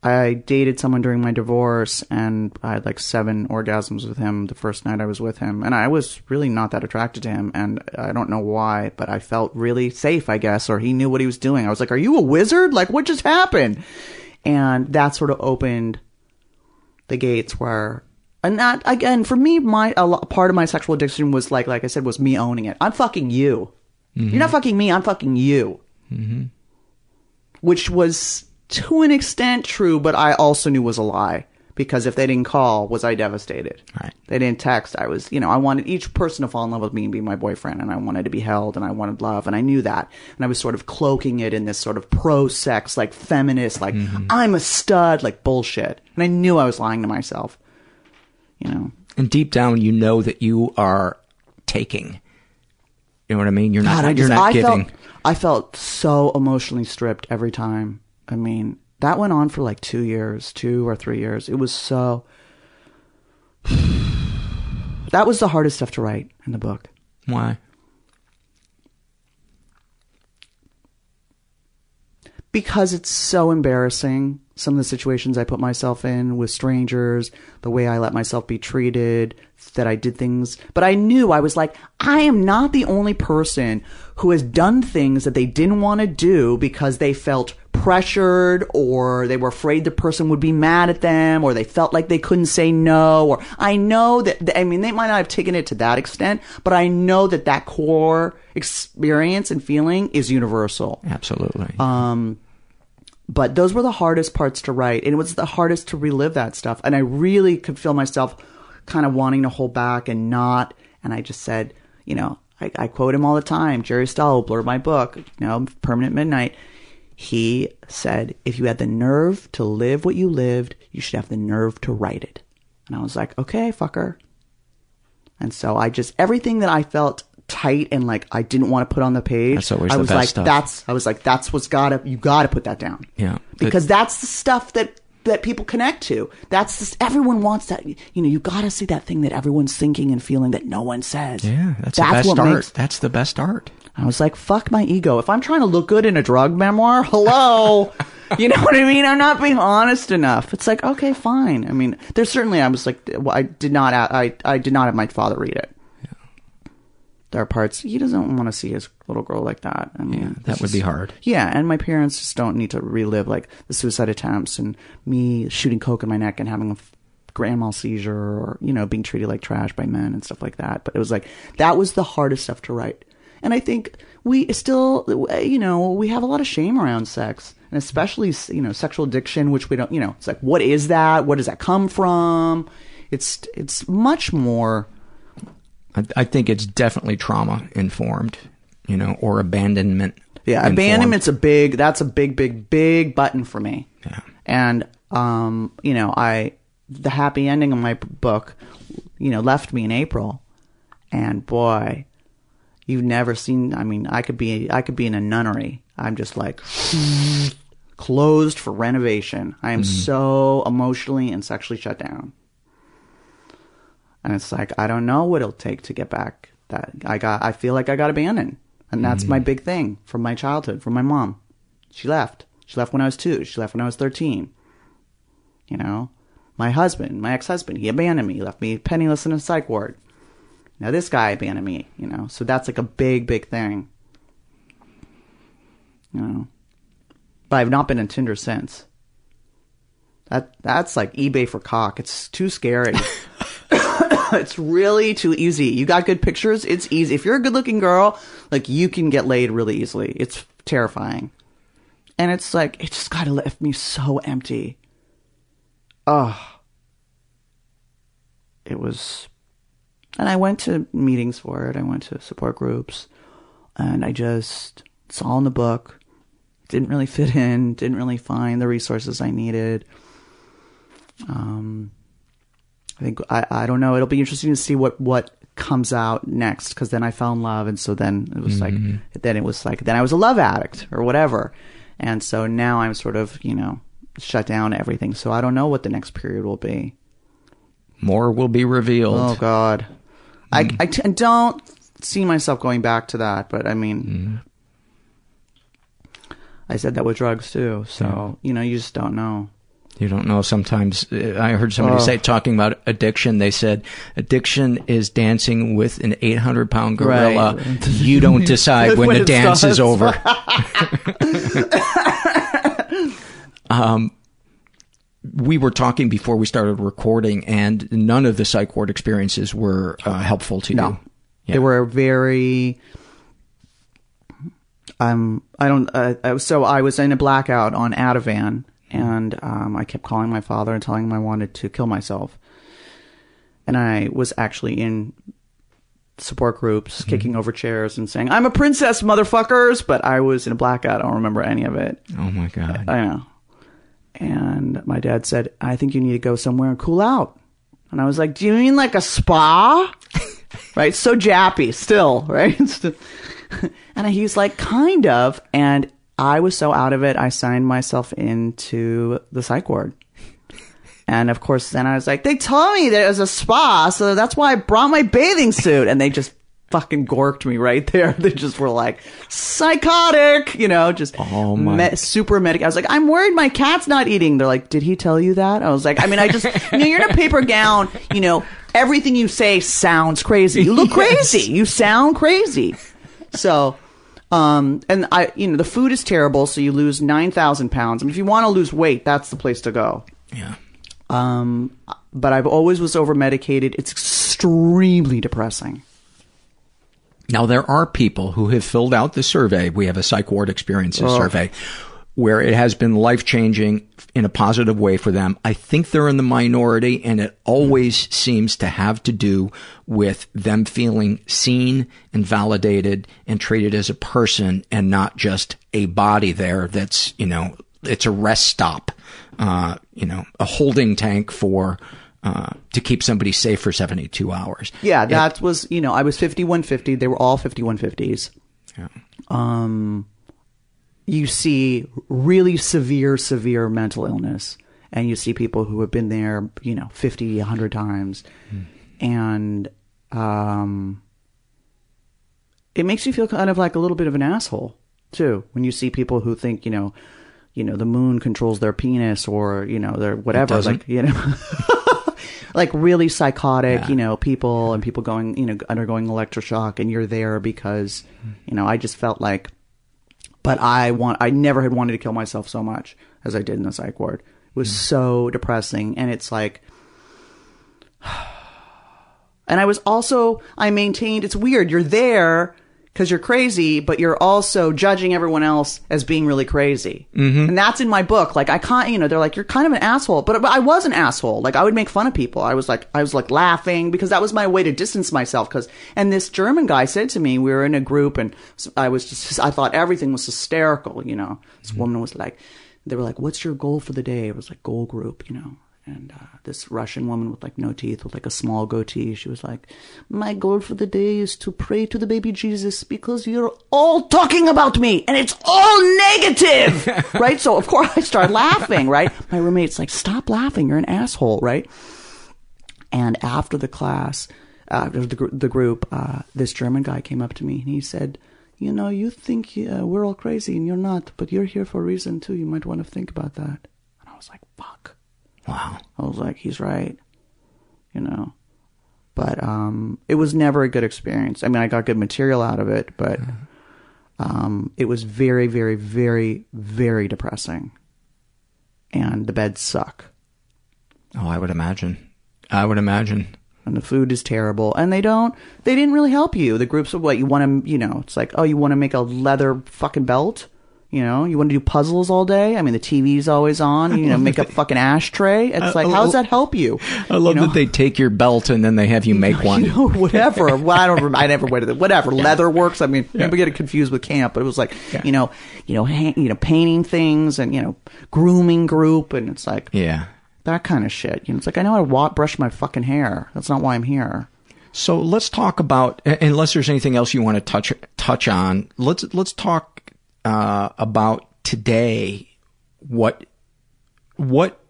I dated someone during my divorce and I had like seven orgasms with him the first night I was with him. And I was really not that attracted to him. And I don't know why, but I felt really safe, I guess, or he knew what he was doing. I was like, are you a wizard? Like, what just happened? And that sort of opened the gates where and that again for me my a lo- part of my sexual addiction was like like i said was me owning it i'm fucking you you're not fucking me i'm fucking you Mm-hmm. which was to an extent true but i also knew was a lie because if they didn't call was i devastated right they didn't text i was you know i wanted each person to fall in love with me and be my boyfriend and i wanted to be held and i wanted love and i knew that and i was sort of cloaking it in this sort of pro sex like feminist like mm-hmm. i'm a stud like bullshit and i knew i was lying to myself you know and deep down, you know that you are taking. You know what I mean? You're not. God, I you're not I giving. Felt, I felt so emotionally stripped every time. I mean, that went on for like two years, two or three years. It was so. that was the hardest stuff to write in the book. Why? Because it's so embarrassing, some of the situations I put myself in with strangers, the way I let myself be treated, that I did things. But I knew I was like, I am not the only person who has done things that they didn't want to do because they felt pressured or they were afraid the person would be mad at them or they felt like they couldn't say no or I know that I mean they might not have taken it to that extent but I know that that core experience and feeling is universal Absolutely. um but those were the hardest parts to write and it was the hardest to relive that stuff and I really could feel myself kind of wanting to hold back and not and I just said you know I, I quote him all the time Jerry Stahl blurred my book you know Permanent Midnight he said, if you had the nerve to live what you lived, you should have the nerve to write it. And I was like, okay, fucker. And so I just, everything that I felt tight and like I didn't want to put on the page, That's always I was like, stuff. that's, I was like, that's what's gotta, you gotta put that down. Yeah. Because that's the stuff that, that people connect to. That's just, everyone wants that. You know, you gotta see that thing that everyone's thinking and feeling that no one says. yeah, that's, the best what art. makes- That's the best art. I was like, fuck my ego. If I'm trying to look good in a drug memoir, hello. you know what I mean? I'm not being honest enough. It's like, okay, fine. I mean, there's certainly, I was like, well, I did not, I, I did not have my father read it. There are parts, he doesn't want to see his little girl like that. I mean, That it's would be hard. Yeah, and my parents just don't need to relive like the suicide attempts and me shooting coke in my neck and having a grand mal seizure or, you know, being treated like trash by men and stuff like that. But it was like, that was the hardest stuff to write. And I think we still, you know, we have a lot of shame around sex and especially, you know, sexual addiction, which we don't, you know, it's like, what is that? What does that come from? It's, it's much more, I, I think it's definitely trauma informed, you know, or abandonment. Yeah, informed. abandonment's a big. That's a big, big, big button for me. Yeah, and um, you know, I the happy ending of my book, you know, left me in April, and boy, you've never seen. I mean, I could be, I could be in a nunnery. I'm just like closed for renovation. I am mm. so emotionally and sexually shut down. And it's like I don't know what it'll take to get back. That I got, I feel like I got abandoned, and that's my mm. big thing from my childhood, from my mom. She left. She left when I was two. She left when I was thirteen. You know, my husband, my ex-husband, he abandoned me, left me penniless in a psych ward. Now this guy abandoned me. You know, so that's like a big, big thing. You know, but I've not been on Tinder since. That that's like eBay for cock. It's too scary. it's really too easy. You got good pictures, it's easy. If you're a good looking girl, like you can get laid really easily. It's terrifying. And it's like it just gotta left me so empty. Ugh. It was and I went to meetings for it. I went to support groups. And I just it's all in the book. Didn't really fit in, didn't really find the resources I needed. Um I think I, I don't know. It'll be interesting to see what what comes out next because then I fell in love, and so then it was like then it was like then I was a love addict or whatever, and so now I'm sort of you know shut down everything. So I don't know what the next period will be. More will be revealed. Oh God, I I t- don't see myself going back to that, but I mean. I said that with drugs too, so you know you just don't know. You don't know. Sometimes uh, I heard somebody Oh. say talking about addiction. They said addiction is dancing with an 800 pound gorilla. Right. You don't decide when, When the it dance is over. um, we were talking before we started recording, and none of the psych ward experiences were uh, helpful to No. you. They were very. Um, I don't. Uh, uh, so I was in a blackout on Ativan, and um, I kept calling my father and telling him I wanted to kill myself. And I was actually in support groups, kicking over chairs and saying, "I'm a princess, motherfuckers!" But I was in a blackout. I don't remember any of it. Oh my god! I know. And my dad said, "I think you need to go somewhere and cool out." And I was like, "Do you mean like a spa?" right? So jappy still, right? and he's like, kind of. And I was so out of it, I signed myself into the psych ward. And of course, then I was like, they told me there was a spa, so that's why I brought my bathing suit. And they just fucking gorked me right there. They just were like psychotic, you know, just Oh, me- super medic. I was like, I'm worried my cat's not eating. They're like, did he tell you that? I was like, I mean, I just, you know, you're in a paper gown, you know, everything you say sounds crazy. You look Yes. crazy. You sound crazy. So, um, and I, you know, the food is terrible, so you lose 9,000 pounds. I mean, if you want to lose weight, that's the place to go. Yeah. Um, but I've always was over medicated. It's extremely depressing. Now, there are people who have filled out the survey. We have a psych ward experiences Ugh. survey where it has been life changing in a positive way for them. I think they're in the minority and it always seems to have to do with them feeling seen and validated and treated as a person and not just a body there that's, you know, it's a rest stop, uh, you know, a holding tank for, uh, to keep somebody safe for 72 hours. Yeah, that was, you know, I was 5150. They were all 5150s. Yeah. Um, you see really severe, severe mental illness. And you see people who have been there, you know, 50, 100 times. And, um, it makes you feel kind of like a little bit of an asshole too when you see people who think, you know, you know, the moon controls their penis or, you know, their whatever. Like, you know, like really psychotic, Yeah. you know, people and people going, you know, undergoing electroshock and you're there because, you know, I just felt like, but I want, I never had wanted to kill myself so much as I did in the psych ward. It was mm. so depressing. And it's like, and I was also, I maintained, it's weird. You're there because you're crazy, but you're also judging everyone else as being really crazy. Mhm. And that's in my book. Like, I can't, you know, they're like, you're kind of an asshole, but, but I was an asshole. Like, I would make fun of people. I was like, I was like laughing because that was my way to distance myself. Cause, and this German guy said to me, we were in a group and I was just, I thought everything was hysterical, you know. This woman was like, they were like, what's your goal for the day? It was like, goal group, you know. And uh, this Russian woman with like no teeth, with like a small goatee, she was like, "My goal for the day is to pray to the baby Jesus because you're all talking about me and it's all negative, right?" So of course I start laughing, right? My roommate's like, "Stop laughing, you're an asshole," right? And after the class, after the the group, uh, this German guy came up to me and he said, "You know, you think uh, we're all crazy and you're not, but you're here for a reason too. You might want to think about that." And I was like, "Fuck." Wow. I was like, he's right. You know. But um it was never a good experience. I mean, I got good material out of it, but um it was very very very very depressing. And the beds suck. Oh, I would imagine. I would imagine. And the food is terrible. And they don't they didn't really help you. The groups of what you want to, you know, it's like, oh, you want to make a leather fucking belt? You know, you want to do puzzles all day? I mean, the TV's always on. You know, make a fucking ashtray. It's I- like, how does that help you? I love You know? that they take your belt and then they have you make one. you know, whatever. well, I don't. rem- I never went to the whatever. Leather works. I mean, maybe get it confused with camp, but it was like you know, you know, ha- you know, painting things and you know, grooming group, and it's like Yeah. that kind of shit. You know, it's like I know how to wa- brush my fucking hair. That's not why I'm here. So let's talk about, unless there's anything else you want to touch touch on. Let's let's talk uh, about today. What what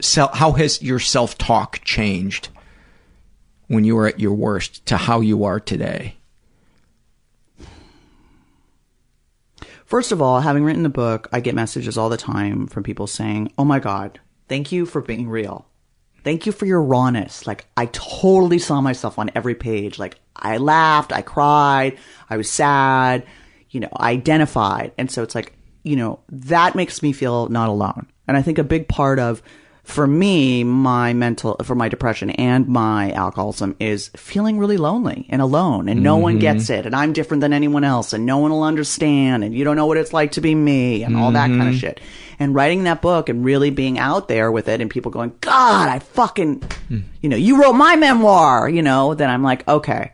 self, how has your self talk changed when you were at your worst to how you are today? First of all, having written the book, I get messages all the time from people saying, "Oh my god, thank you for being real." Thank you for your rawness. Like, I totally saw myself on every page. Like, I laughed, I cried, I was sad, you know, identified. And so it's like, you know, that makes me feel not alone. And I think a big part of, for me, my mental, for my depression and my alcoholism is feeling really lonely and alone and no one Mhm. gets it. And I'm different than anyone else and no one will understand and you don't know what it's like to be me and all that kind of Mhm. shit. And writing that book and really being out there with it and people going, God, I fucking, you know, you wrote my memoir, you know, then I'm like, okay.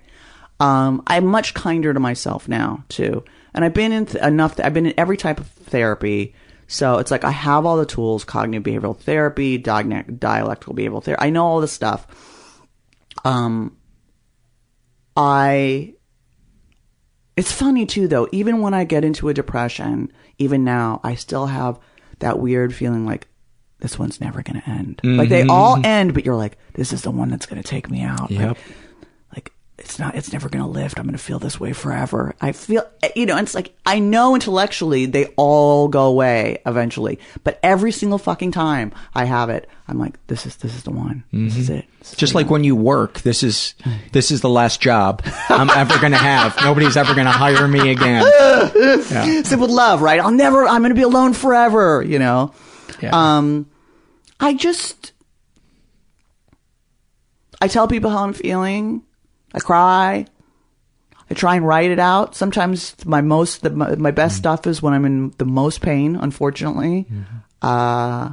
Um, I'm much kinder to myself now too. And I've been in th- enough, I've been in every type of therapy. So it's like I have all the tools, cognitive behavioral therapy, dialectical behavioral therapy. I know all this stuff. Um, I, it's funny too though, even when I get into a depression, even now, I still have that weird feeling like this one's never going to end. Like they all Mhm. end, but you're like, this is the one that's going to take me out. Like, Yep. It's not it's never going to lift i'm going to feel this way forever i feel you know it's like i know intellectually they all go away eventually but every single fucking time i have it i'm like this is this is the one this is it Just like when you work, this is this is the last job I'm ever going to have. Nobody's ever going to hire me again. Yeah. With love, right? I'll never, I'm going to be alone forever, you know? Um, I just, I tell people how I'm feeling. I cry. I try and write it out. Sometimes my most, the, my, my best stuff is when I'm in the most pain, unfortunately. Uh,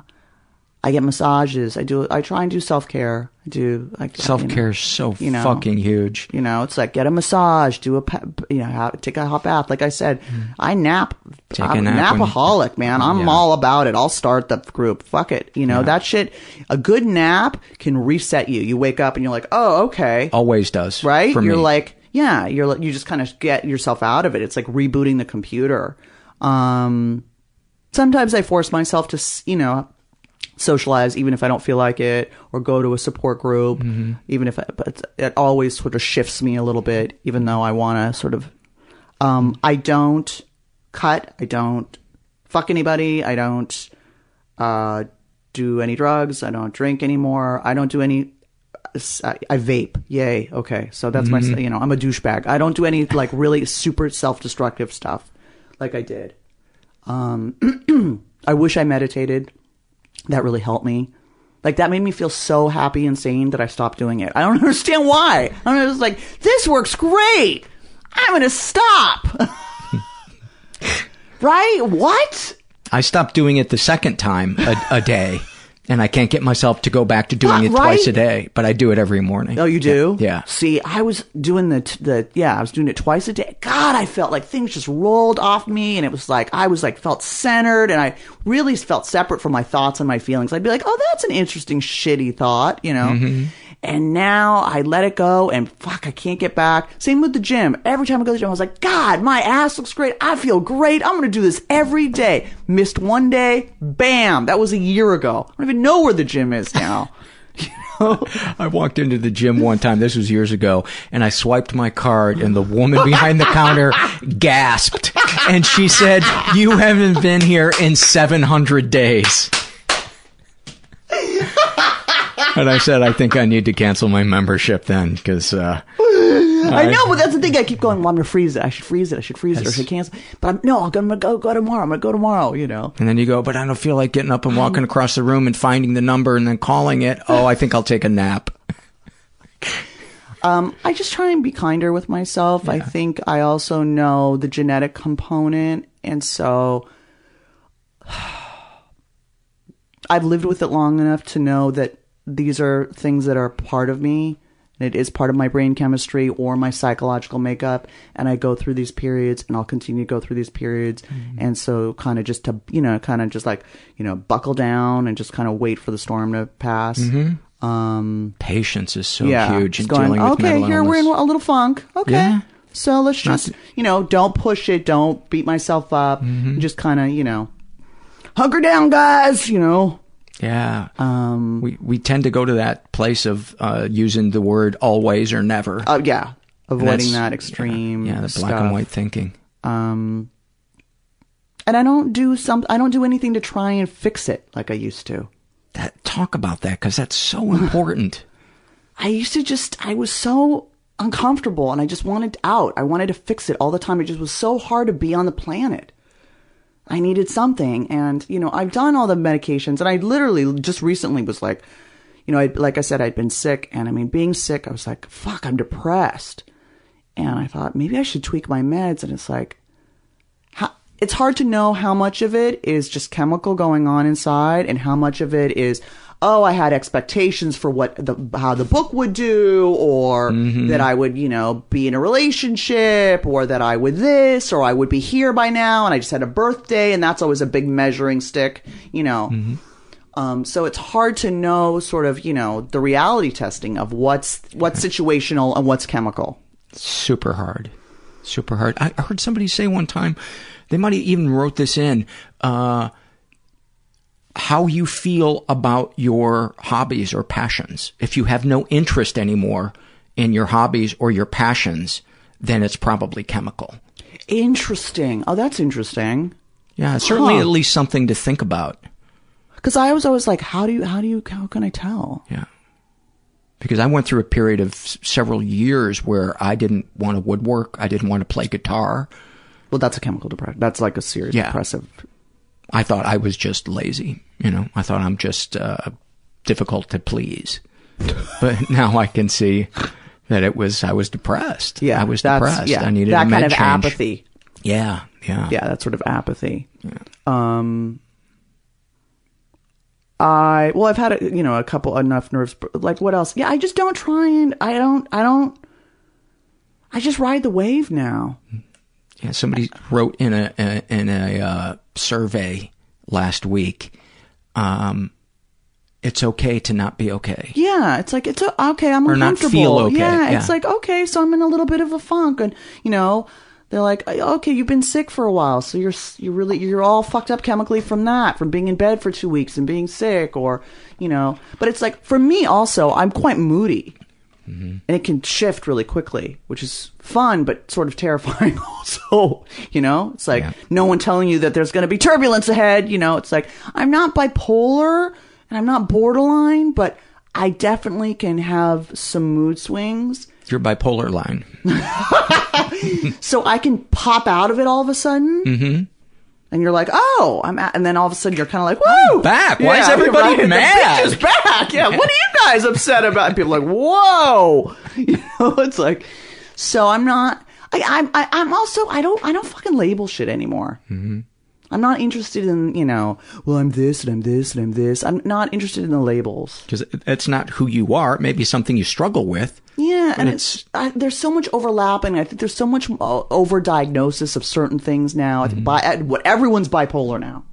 I get massages. I do, I try and do self care. Do, like, Self care is so you know, fucking huge. you know, it's like get a massage, do a you know, take a hot bath. Like I said, I nap. Mm. Take a I'm nap when- napaholic, man. I'm Yeah. all about it. I'll start the group. Fuck it. You know that shit. A good nap can reset you. You wake up and you're like, oh, okay, Always does. right? You're me. like, yeah, you're like, you just kind of get yourself out of it. It's like rebooting the computer. Um, sometimes I force myself to, s- you know, socialize even if I don't feel like it, or go to a support group, Mm-hmm. even if I, but it always sort of shifts me a little bit, even though I want to sort of. Um, I don't cut. I don't fuck anybody. I don't uh, do any drugs. I don't drink anymore. I don't do any. I, I vape. Yay. Okay. So that's my. Mhm. You know, I'm a douchebag. I don't do any like really super self-destructive stuff, like I did. Um, I wish I meditated. That really helped me. Like that made me feel so happy and sane that I stopped doing it. I don't understand why. I don't like this works great. I'm gonna stop. right? What? I stopped doing it the second time a, a day, and I can't get myself to go back to doing it Right? twice a day. But I do it every morning. Oh, you do? Yeah. See, I was doing the t- the yeah, I was doing it twice a day. God, I felt like things just rolled off me, and it was like I was like felt centered, and I really felt separate from my thoughts and my feelings. I'd be like, oh, that's an interesting shitty thought, you know. Mm-hmm. And now I let it go, and fuck, I can't get back. Same with the gym. Every time I go to the gym, I was like, God, my ass looks great. I feel great. I'm gonna do this every day. Missed one day, bam, that was a year ago. I don't even know where the gym is now. I walked into the gym one time, this was years ago, and I swiped my card, and the woman behind the counter gasped. And she said, You haven't been here in 700 days. And I said, I think I need to cancel my membership then, because, uh, I know, but that's the thing. I keep going. Well, I'm gonna freeze it. I should freeze it. I should freeze it. Or I should cancel. But I'm, no, I'm gonna go go tomorrow. I'm gonna go tomorrow. You know. And then you go, but I don't feel like getting up and walking across the room and finding the number and then calling it. Oh, I think I'll take a nap. Um, I just try and be kinder with myself. I think I also know the genetic component, and so I've lived with it long enough to know that these are things that are part of me. And it is part of my brain chemistry or my psychological makeup. And I go through these periods and I'll continue to go through these periods. And so kind of just to, you know, kind of just like, you know, buckle down and just kind of wait for the storm to pass. Mhm. Um, Patience is so yeah, huge in just going, dealing with okay, mental here we're in a little funk. Okay. Yeah. So let's Not just, you know, don't push it. Don't beat myself up. Mm-hmm. Just kind of, you know, hunker down, guys, you know. Yeah. Um, we, we tend to go to that place of uh, using the word always or never. Uh, yeah. Avoiding that extreme. Yeah, the black and white thinking. Um, and I don't do some, I don't do anything to try and fix it like I used to. That, talk about that because that's so important. I used to just, I was so uncomfortable and I just wanted out. I wanted to fix it all the time. It just was so hard to be on the planet. I needed something. And, you know, I've done all the medications and I literally just recently was like, you know, I, like I said, I'd been sick and I mean, being sick, I was like, fuck, I'm depressed. And I thought maybe I should tweak my meds. And it's like, how, it's hard to know how much of it is just chemical going on inside and how much of it is, oh, I had expectations for what the, how the book would do or that I would, you know, be in a relationship or that I would this or I would be here by now and I just had a birthday and that's always a big measuring stick, you know. Um, so it's hard to know sort of, you know, the reality testing of what's, what's situational and what's chemical. Super hard. Super hard. I I heard somebody say one time, they might have even wrote this in, uh, how you feel about your hobbies or passions. If you have no interest anymore in your hobbies or your passions, then it's probably chemical. Interesting. Oh, that's interesting. Yeah, certainly Huh. at least something to think about. Because I was always like, how do you, how do you, how can I tell? Yeah. Because I went through a period of s- several years where I didn't want to woodwork. I didn't want to play guitar. Well, that's a chemical depression. That's like a serious Yeah. depressive. I thought I was just lazy. You know, I thought I'm just uh, difficult to please. but now I can see that it was I was depressed. Yeah, I was depressed. yeah, I needed that a kind of change. apathy. Yeah, yeah, Yeah, that sort of apathy. Um, I well, I've had a, you know a couple enough nerves. Like what else? Yeah, I just don't try and I don't I don't. I just ride the wave now. Yeah, somebody wrote in a, a in a uh, survey last week. Um, it's okay to not be okay. Yeah, it's like it's a, okay. I'm Or not uncomfortable. feel okay, Yeah, yeah. it's like okay, so I'm in a little bit of a funk, and you know, they're like, okay, you've been sick for a while, so you're you really you're all fucked up chemically from that, from being in bed for two weeks and being sick, or you know. But it's like for me also, I'm quite moody, and it can shift really quickly, which is fun but sort of terrifying also. You know, it's like no one telling you that there's going to be turbulence ahead. You know, it's like I'm not bipolar and I'm not borderline, but I definitely can have some mood swings. Your bipolar line. So I can pop out of it all of a sudden. Mm-hmm. And you're like, oh, I'm at, and then all of a sudden you're kind of like, whoa, back. Why is everybody right? The mad? bitch is back. Yeah. What are you guys upset about? And people are like, whoa. You know, it's like, so I'm not, I, I'm, I, I'm also, I don't, I don't fucking label shit anymore. Mm-hmm. I'm not interested in, you know, well, I'm this and I'm this and I'm this. I'm not interested in the labels. Because it's not who you are. It may be something you struggle with. Yeah, and it's- it's, I, there's so much overlapping. I think there's so much uh, overdiagnosis of certain things now. I think bi- uh, what everyone's bipolar now.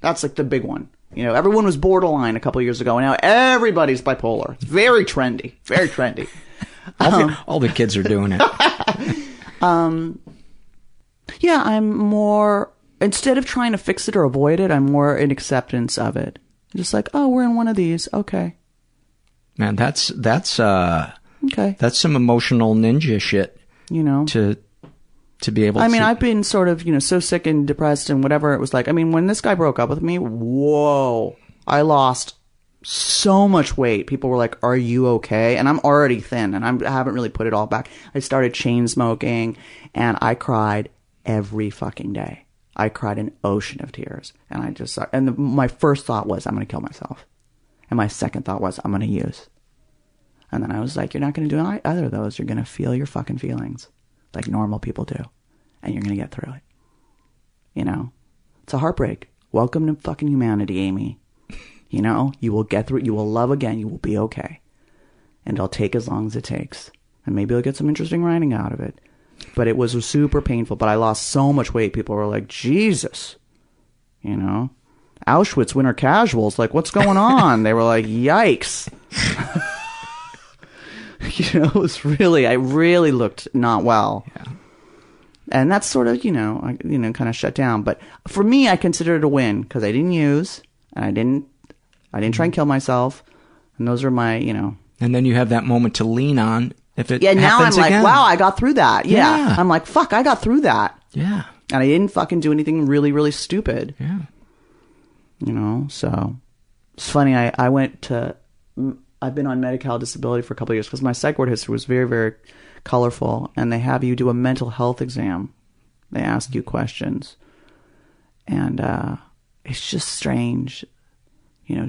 That's like the big one. You know, everyone was borderline a couple years ago, and now everybody's bipolar. It's very trendy, very trendy. All, the, Um, all the kids are doing it. um, yeah, I'm more instead of trying to fix it or avoid it, I'm more in acceptance of it. Just like, oh, we're in one of these. Okay, Man, that's that's uh okay. that's some emotional ninja shit. You know, to to be able. I mean, to, I've been sort of, you know, so sick and depressed and whatever it was like. I mean, when this guy broke up with me, whoa, I lost so much weight. People were like, "Are you okay?" And I'm already thin, and I'm, I haven't really put it all back. I started chain smoking, and I cried every fucking day. I cried an ocean of tears, and I just and the, my first thought was, "I'm going to kill myself," and my second thought was, "I'm going to use." And then I was like, "You're not going to do either of those. You're going to feel your fucking feelings, like normal people do, and you're going to get through it." You know, it's a heartbreak. Welcome to fucking humanity, Amy. You know, you will get through it. You will love again. You will be okay. And it'll take as long as it takes. And maybe you'll get some interesting writing out of it. But it was super painful. But I lost so much weight. People were like, Jesus. You know? Auschwitz winter casuals. Like, what's going on? they were like, yikes. you know, it was really, I really looked not well. Yeah. And that's sort of, you know, I, you know, kind of shut down. But for me, I consider it a win because I didn't use and I didn't, I didn't try and mm-hmm. kill myself. And those are my, you know, and then you have that moment to lean on if it yeah. Now I'm like, again. wow, I got through that. Yeah. Yeah. I'm like, fuck, I got through that. Yeah. And I didn't fucking do anything really, really stupid. Yeah. You know, so it's funny. I, I went to, I've been on Medi-Cal disability for a couple of years because my psych ward history was very, very colorful. And they have you do a mental health exam. They ask you questions. And uh, it's just strange. You know,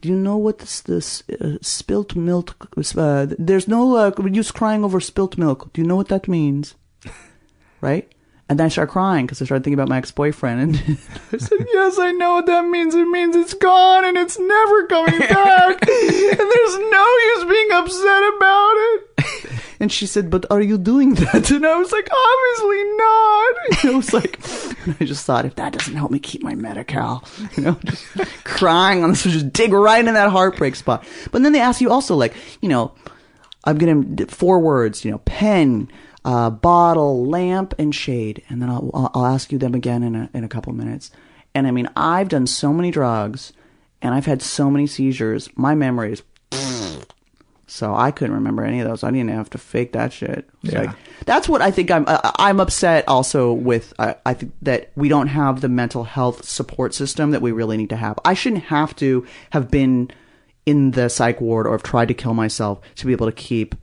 do you know what this, this uh, spilt milk, uh, there's no uh, use crying over spilt milk. Do you know what that means? right? And then I started crying because I started thinking about my ex-boyfriend, and I said, "Yes, I know what that means. It means it's gone and it's never coming back, and there's no use being upset about it." And she said, "But are you doing that?" And I was like, "Obviously not." And I was like, I just thought, if that doesn't help me keep my Medi-Cal, you know, just crying on this, just dig right in that heartbreak spot. But then they ask you also, like, you know, I'm gonna four words, you know, pen, uh, bottle, lamp, and shade, and then I'll I'll ask you them again in a in a couple minutes. And I mean, I've done so many drugs, and I've had so many seizures. My memory is So I couldn't remember any of those. I didn't have to fake that shit. Yeah. like- that's what I think I'm. Uh, I'm upset also with. Uh, I think that we don't have the mental health support system that we really need to have. I shouldn't have to have been in the psych ward or have tried to kill myself to be able to keep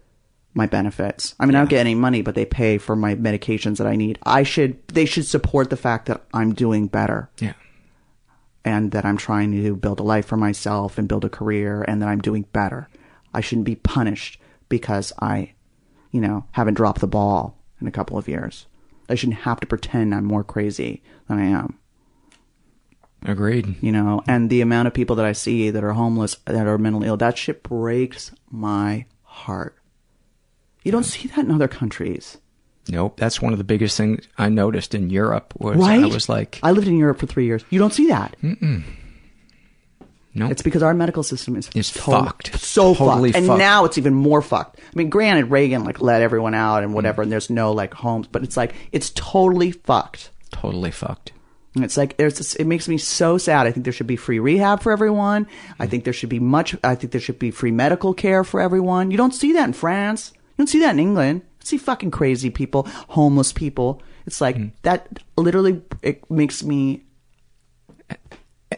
my benefits. I mean, I don't get any money, but they pay for my medications that I need. I should. They should support the fact that I'm doing better Yeah. and that I'm trying to build a life for myself and build a career and that I'm doing better. I shouldn't be punished because I, you know, haven't dropped the ball in a couple of years. I shouldn't have to pretend I'm more crazy than I am. Agreed. You know, and the amount of people that I see that are homeless, that are mentally ill, that shit breaks my heart. You don't see that in other countries. Nope. That's one of the biggest things I noticed in Europe was right? I was like, I lived in Europe for three years. You don't see that. Mm-mm. No. It's because our medical system is It's to- fucked. So Totally fucked. And fucked. now it's even more fucked. I mean, granted, Reagan like let everyone out Mm. and whatever, and there's no like homes, but it's like it's totally fucked. totally fucked. And it's like there's this, it makes me so sad. I think there should be free rehab for everyone. I think there should be much. I think there should be free medical care for everyone. You don't see that in France. You don't see that in England. You see fucking crazy people, homeless people. It's like Mm. that. Literally, it makes me.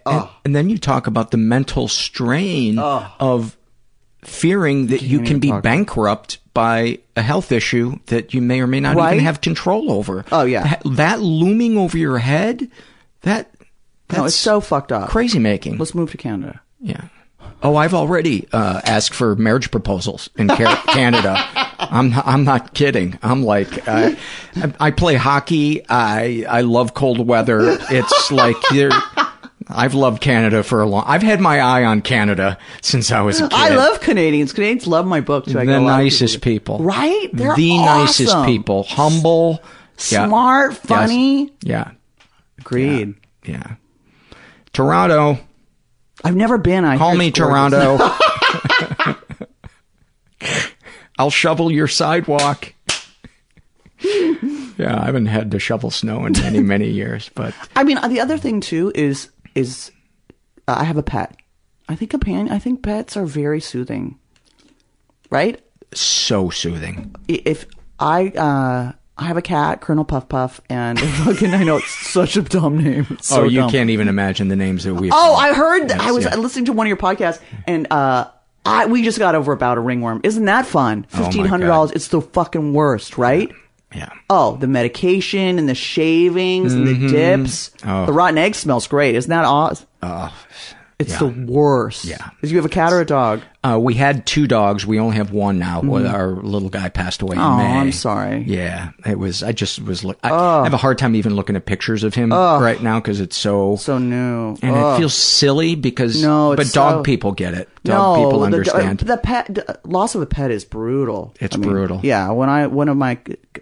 And, and then you talk about the mental strain of fearing that you can be talk. bankrupt by a health issue that you may or may not Right? even have control over. Oh, yeah. that, that looming over your head. That that's No, it's so fucked up. crazy making. Let's move to Canada. Yeah. Oh, I've already uh, asked for marriage proposals in Canada. I'm I'm not kidding. I'm like uh, I, I play hockey. I I love cold weather. It's like you're. I've loved Canada for a long. I've had my eye on Canada since I was a kid. I love Canadians. Canadians love my book. too. I the nicest people. Right? They're the nicest people. Humble, Yeah. Smart, Yes. funny. Yeah. Agreed. Yeah. Toronto. I've never been. I Call me. Toronto. I'll shovel your sidewalk. yeah, I haven't had to shovel snow in many, many years, but I mean, the other thing too is is uh, I have a pet. I think companion. I think pets are very soothing. Right? so soothing. If I uh I have a cat, Colonel Puff Puff, and fucking I know it's such a dumb name. So oh, you dumb. can't even imagine the names that we've. Oh, I heard. Yes, I was yeah. listening to one of your podcasts, and uh, I we just got over about a ringworm. Isn't that fun? Oh, Fifteen hundred dollars. It's the fucking worst, right? Yeah. Oh, the medication and the shavings and the Mhm. dips. Oh. The rotten egg smells great. Isn't that awesome? Oh, It's yeah. the worst. Yeah. Did you have a cat or a dog? Uh, we had two dogs. We only have one now. Mhm. Our little guy passed away in Oh, I'm sorry. Yeah, it was. I just was. Look, I, I have a hard time even looking at pictures of him Ugh. right now because it's so so new, and Ugh. it feels silly because No, but dog so- people get it. Dog no, people understand. The, the pet the loss of a pet is brutal. It's I mean, brutal. Yeah, when I one of my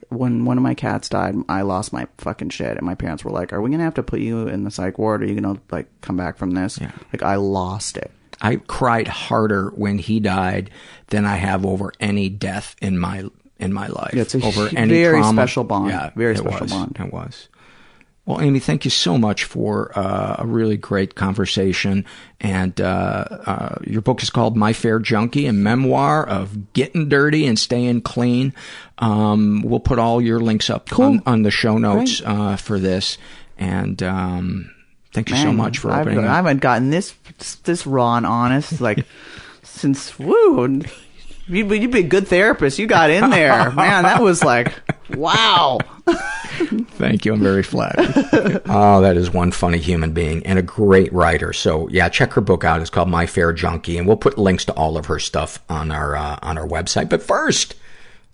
when one of my cats died, I lost my fucking shit, and my parents were like, "Are we gonna have to put you in the psych ward? Are you gonna like come back from this?" Like I lost it. I cried harder when he died than I have over any death in my in my life. Yeah, it's a over any very trauma. special bond. Yeah, Very special was. bond. It was. Well, Amy, thank you so much for uh, a really great conversation. And uh, uh, your book is called My Fair Junkie, a memoir of getting dirty and staying clean. Um, we'll put all your links up on, on the show notes uh, for this. And um, thank you so much for I've, opening I up. haven't gotten this this raw and honest like since woo. You, you'd be a good therapist. You got in there, man. That was like, wow. Thank you. I'm very flattered. oh, that is one funny human being and a great writer. So yeah, check her book out. It's called My Fair Junkie, and we'll put links to all of her stuff on our uh, on our website. But first,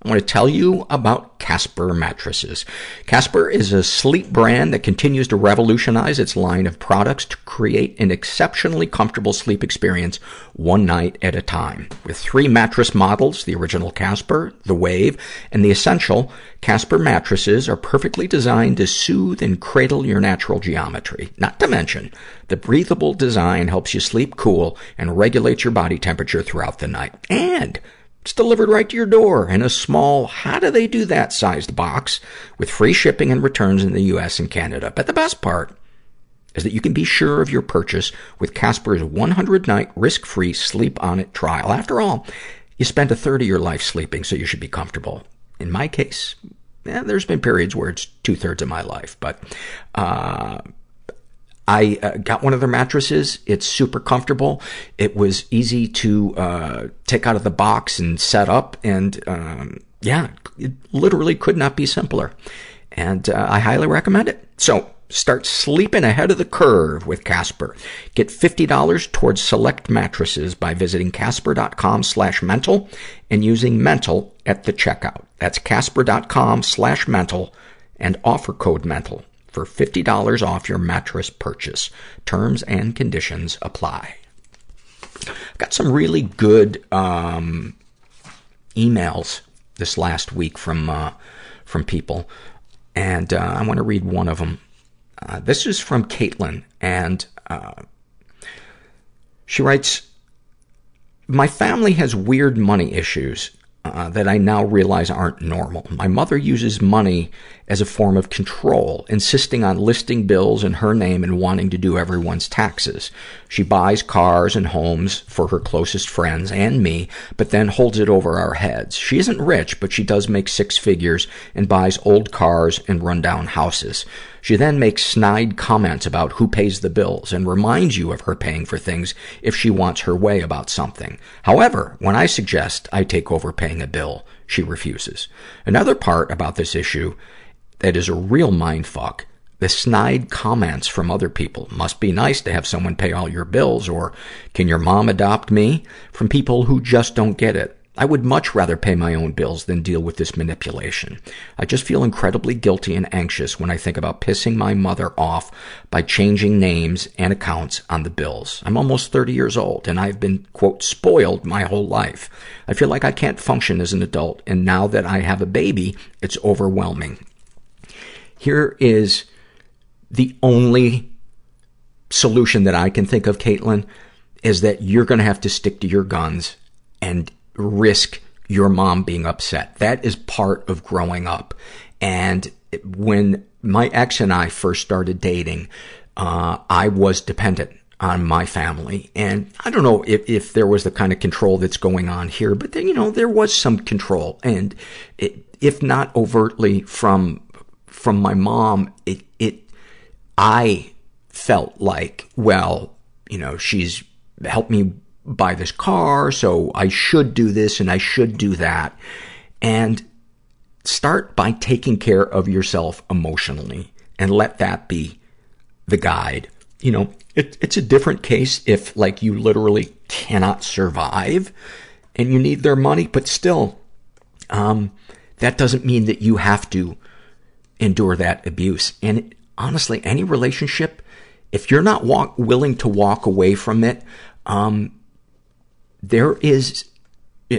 I want to tell you about Casper mattresses. Casper is a sleep brand that continues to revolutionize its line of products to create an exceptionally comfortable sleep experience one night at a time. With three mattress models, the original Casper, the Wave, and the Essential, Casper mattresses are perfectly designed to soothe and cradle your natural geometry. Not to mention, the breathable design helps you sleep cool and regulates your body temperature throughout the night. And it's delivered right to your door in a small, how do they do that sized box with free shipping and returns in the US and Canada. But the best part is that you can be sure of your purchase with Casper's 100 night risk free sleep on it trial. After all, you spend a third of your life sleeping, so you should be comfortable. In my case, yeah, there's been periods where it's two thirds of my life, but, uh, I uh, got one of their mattresses. It's super comfortable. It was easy to uh, take out of the box and set up, and um, yeah, it literally could not be simpler. And uh, I highly recommend it. So start sleeping ahead of the curve with Casper. Get $50 towards select mattresses by visiting casper.com slash mental and using mental at the checkout. That's casper.com slash mental and offer code mental for $50 off your mattress purchase. Terms and conditions apply. I've got some really good um, emails this last week from uh, from people, and uh, I want to read one of them. Uh, this is from Caitlin, and uh, she writes, "My family has weird money issues." Uh, that I now realize aren't normal. My mother uses money as a form of control, insisting on listing bills in her name and wanting to do everyone's taxes. She buys cars and homes for her closest friends and me, but then holds it over our heads. She isn't rich, but she does make six figures and buys old cars and rundown houses. She then makes snide comments about who pays the bills and reminds you of her paying for things if she wants her way about something. However, when I suggest I take over paying a bill, she refuses. Another part about this issue that is a real mindfuck the snide comments from other people. Must be nice to have someone pay all your bills, or can your mom adopt me? From people who just don't get it. I would much rather pay my own bills than deal with this manipulation. I just feel incredibly guilty and anxious when I think about pissing my mother off by changing names and accounts on the bills. I'm almost 30 years old and I've been, quote, spoiled my whole life. I feel like I can't function as an adult and now that I have a baby, it's overwhelming. Here is the only solution that I can think of, Caitlin, is that you're gonna have to stick to your guns and risk your mom being upset. That is part of growing up. And when my ex and I first started dating, uh, I was dependent on my family. And I don't know if, if there was the kind of control that's going on here, but then, you know, there was some control. And it, if not overtly from, from my mom, it, it, I felt like, well, you know, she's helped me buy this car, so I should do this and I should do that. And start by taking care of yourself emotionally and let that be the guide. You know, it, it's a different case if like you literally cannot survive and you need their money, but still, um, that doesn't mean that you have to endure that abuse. And honestly, any relationship, if you're not walk, willing to walk away from it, um, there is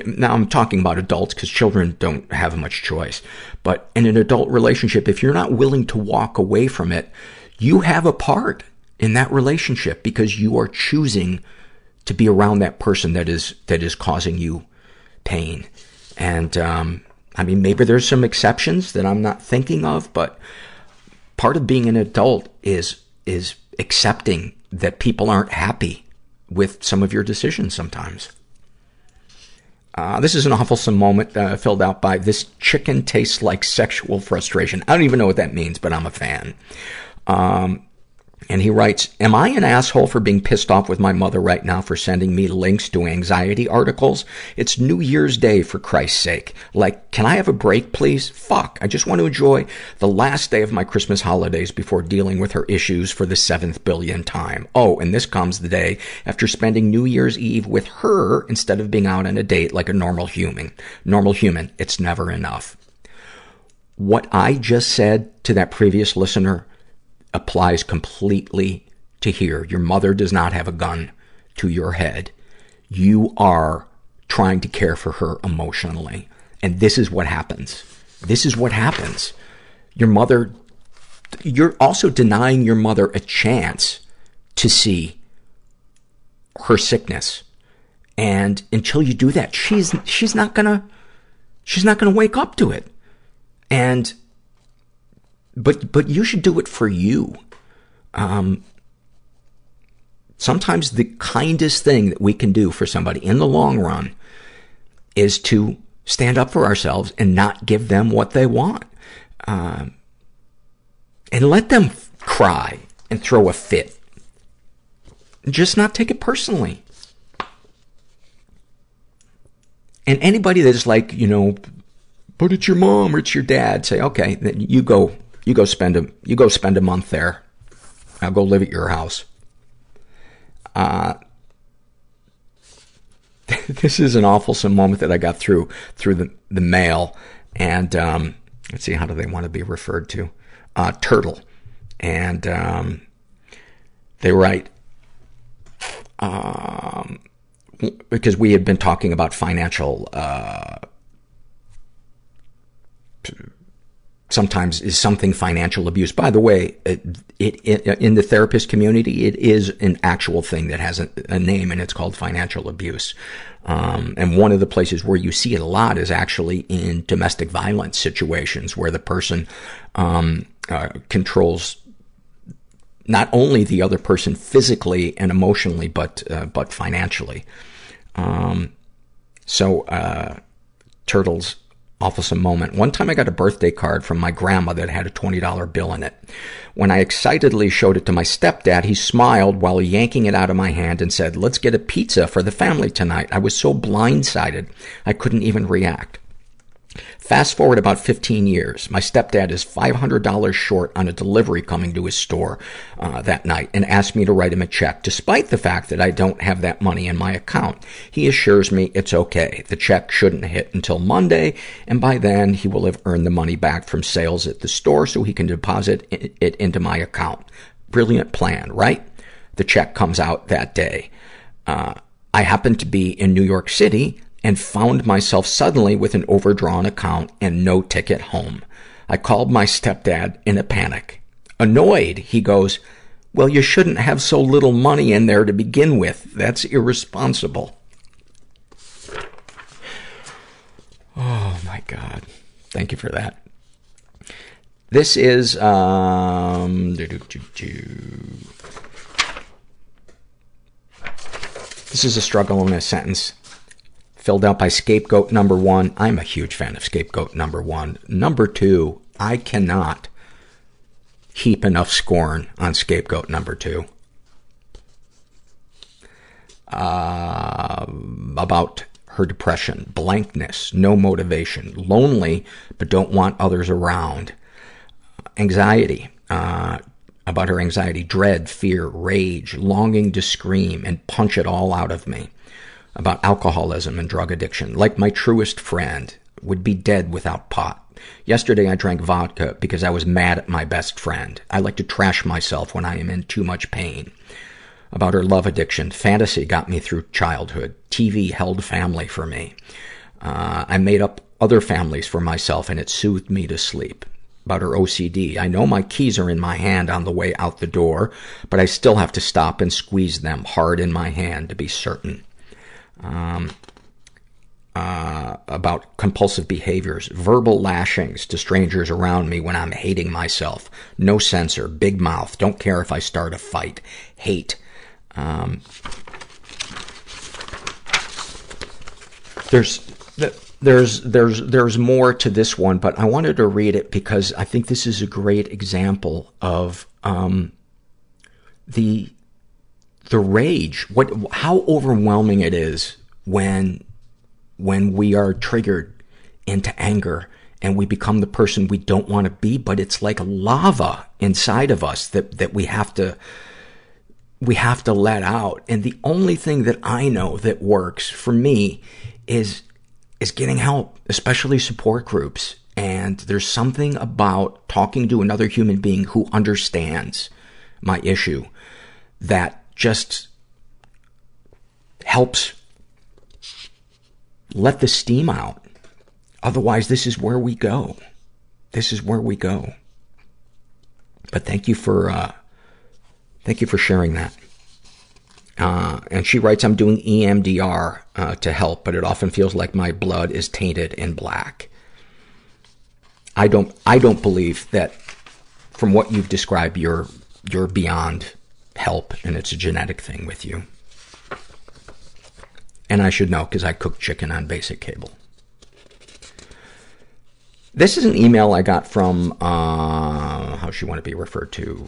now I'm talking about adults because children don't have much choice. But in an adult relationship, if you're not willing to walk away from it, you have a part in that relationship because you are choosing to be around that person that is, that is causing you pain. And, um, I mean, maybe there's some exceptions that I'm not thinking of, but part of being an adult is, is accepting that people aren't happy with some of your decisions sometimes. Uh, this is an awfulsome moment uh, filled out by this chicken tastes like sexual frustration. I don't even know what that means, but I'm a fan. Um, and he writes, Am I an asshole for being pissed off with my mother right now for sending me links to anxiety articles? It's New Year's Day, for Christ's sake. Like, can I have a break, please? Fuck. I just want to enjoy the last day of my Christmas holidays before dealing with her issues for the seventh billion time. Oh, and this comes the day after spending New Year's Eve with her instead of being out on a date like a normal human. Normal human. It's never enough. What I just said to that previous listener applies completely to here. Your mother does not have a gun to your head. You are trying to care for her emotionally. And this is what happens. This is what happens. Your mother, you're also denying your mother a chance to see her sickness. And until you do that, she's, she's not gonna, she's not gonna wake up to it. And but, but you should do it for you. Um, sometimes the kindest thing that we can do for somebody in the long run is to stand up for ourselves and not give them what they want. Um, and let them cry and throw a fit. Just not take it personally. And anybody that's like, you know, but it's your mom or it's your dad, say, okay, then you go, you go spend a, you go spend a month there. I'll go live at your house. Uh, this is an awful moment that I got through, through the, the mail. And, um, let's see, how do they want to be referred to? Uh, Turtle. And, um, they write, um, because we had been talking about financial, uh, sometimes is something financial abuse. By the way, it, it, it, in the therapist community, it is an actual thing that has a, a name and it's called financial abuse. Um, and one of the places where you see it a lot is actually in domestic violence situations where the person, um, uh, controls not only the other person physically and emotionally, but, uh, but financially. Um, so, uh, Turtles awfulsome moment. One time I got a birthday card from my grandma that had a $20 bill in it. When I excitedly showed it to my stepdad, he smiled while yanking it out of my hand and said, let's get a pizza for the family tonight. I was so blindsided, I couldn't even react. Fast forward about 15 years. My stepdad is $500 short on a delivery coming to his store uh, that night and asked me to write him a check, despite the fact that I don't have that money in my account. He assures me it's okay. The check shouldn't hit until Monday, and by then he will have earned the money back from sales at the store so he can deposit it into my account. Brilliant plan, right? The check comes out that day. Uh, I happen to be in New York City and found myself suddenly with an overdrawn account and no ticket home. I called my stepdad in a panic. Annoyed, he goes, well, you shouldn't have so little money in there to begin with. That's irresponsible. Oh my God. Thank you for that. This is, um, this is a struggle in a sentence filled out by scapegoat number one. I'm a huge fan of scapegoat number one. Number two, I cannot heap enough scorn on scapegoat number two. Uh, about her depression, blankness, no motivation, lonely, but don't want others around, anxiety, uh, about her anxiety, dread, fear, rage, longing to scream and punch it all out of me about alcoholism and drug addiction. Like my truest friend, would be dead without pot. Yesterday I drank vodka because I was mad at my best friend. I like to trash myself when I am in too much pain. About her love addiction, fantasy got me through childhood. TV held family for me. Uh, I made up other families for myself and it soothed me to sleep. About her OCD, I know my keys are in my hand on the way out the door, but I still have to stop and squeeze them hard in my hand to be certain um, uh, about compulsive behaviors, verbal lashings to strangers around me when I'm hating myself, no censor, big mouth, don't care if I start a fight, hate. Um, there's, there's, there's, there's more to this one, but I wanted to read it because I think this is a great example of, um, the, the rage, what, how overwhelming it is when, when we are triggered into anger and we become the person we don't want to be, but it's like lava inside of us that, that we have to, we have to let out. And the only thing that I know that works for me is, is getting help, especially support groups. And there's something about talking to another human being who understands my issue that just helps let the steam out. Otherwise, this is where we go. This is where we go. But thank you for, uh, thank you for sharing that. Uh, and she writes, I'm doing EMDR, uh, to help, but it often feels like my blood is tainted in black. I don't, I don't believe that from what you've described, you're, you're beyond help and it's a genetic thing with you. And I should know because I cook chicken on basic cable. This is an email I got from, uh, how she want to be referred to?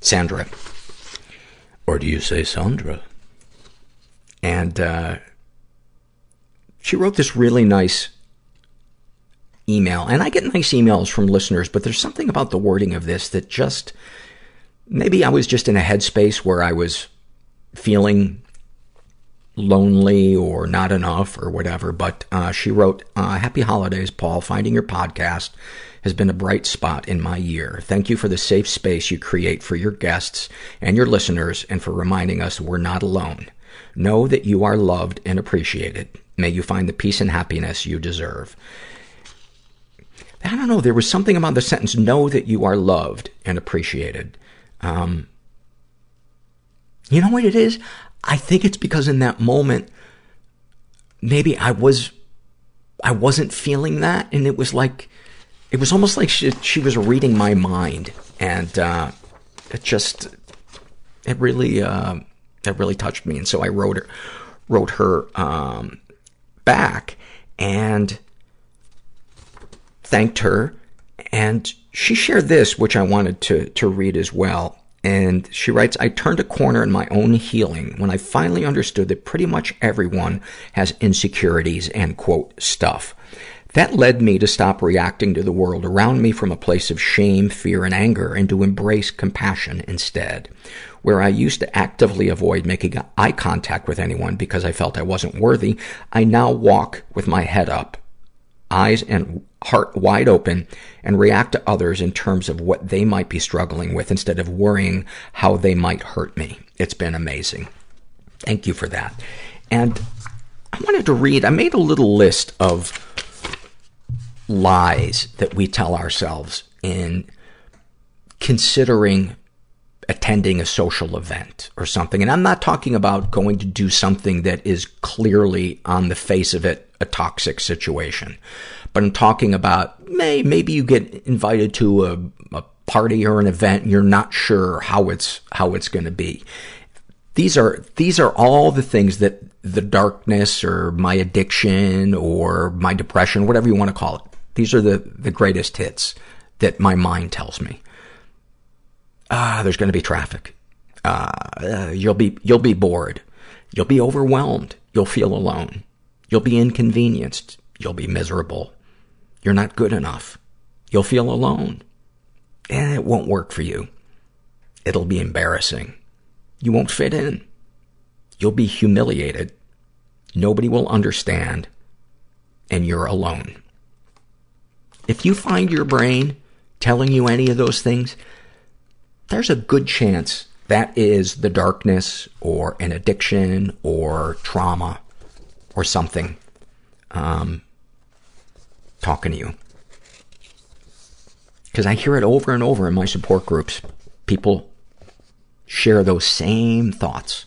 Sandra. Or do you say Sandra? And, uh, she wrote this really nice email. And I get nice emails from listeners, but there's something about the wording of this that just, maybe I was just in a headspace where I was feeling lonely or not enough or whatever. But uh, she wrote, uh, "Happy holidays, Paul. Finding your podcast has been a bright spot in my year. Thank you for the safe space you create for your guests and your listeners, and for reminding us we're not alone. Know that you are loved and appreciated. May you find the peace and happiness you deserve." I don't know. There was something about the sentence, know that you are loved and appreciated. Um, you know what it is? I think it's because in that moment, maybe I was, I wasn't feeling that. And it was like, it was almost like she, she was reading my mind. And, uh, it just, it really, uh, it really touched me. And so I wrote her, wrote her, um, back and thanked her. And she shared this, which I wanted to, to read as well. And she writes, I turned a corner in my own healing when I finally understood that pretty much everyone has insecurities and quote, stuff. That led me to stop reacting to the world around me from a place of shame, fear, and anger and to embrace compassion instead. Where I used to actively avoid making eye contact with anyone because I felt I wasn't worthy, I now walk with my head up, eyes and heart wide open and react to others in terms of what they might be struggling with instead of worrying how they might hurt me. It's been amazing. Thank you for that. And I wanted to read, I made a little list of lies that we tell ourselves in considering attending a social event or something. And I'm not talking about going to do something that is clearly on the face of it a toxic situation. But I'm talking about may, maybe you get invited to a, a party or an event and you're not sure how it's, how it's going to be. These are, these are all the things that the darkness or my addiction or my depression, whatever you want to call it. These are the, the greatest hits that my mind tells me. Ah, there's going to be traffic. Uh, uh, you'll be, you'll be bored. You'll be overwhelmed. You'll feel alone. You'll be inconvenienced. You'll be miserable. You're not good enough. You'll feel alone. It won't work for you. It'll be embarrassing. You won't fit in. You'll be humiliated. Nobody will understand. And you're alone. If you find your brain telling you any of those things, there's a good chance that is the darkness or an addiction or trauma or something um, talking to you. Because I hear it over and over in my support groups. People share those same thoughts.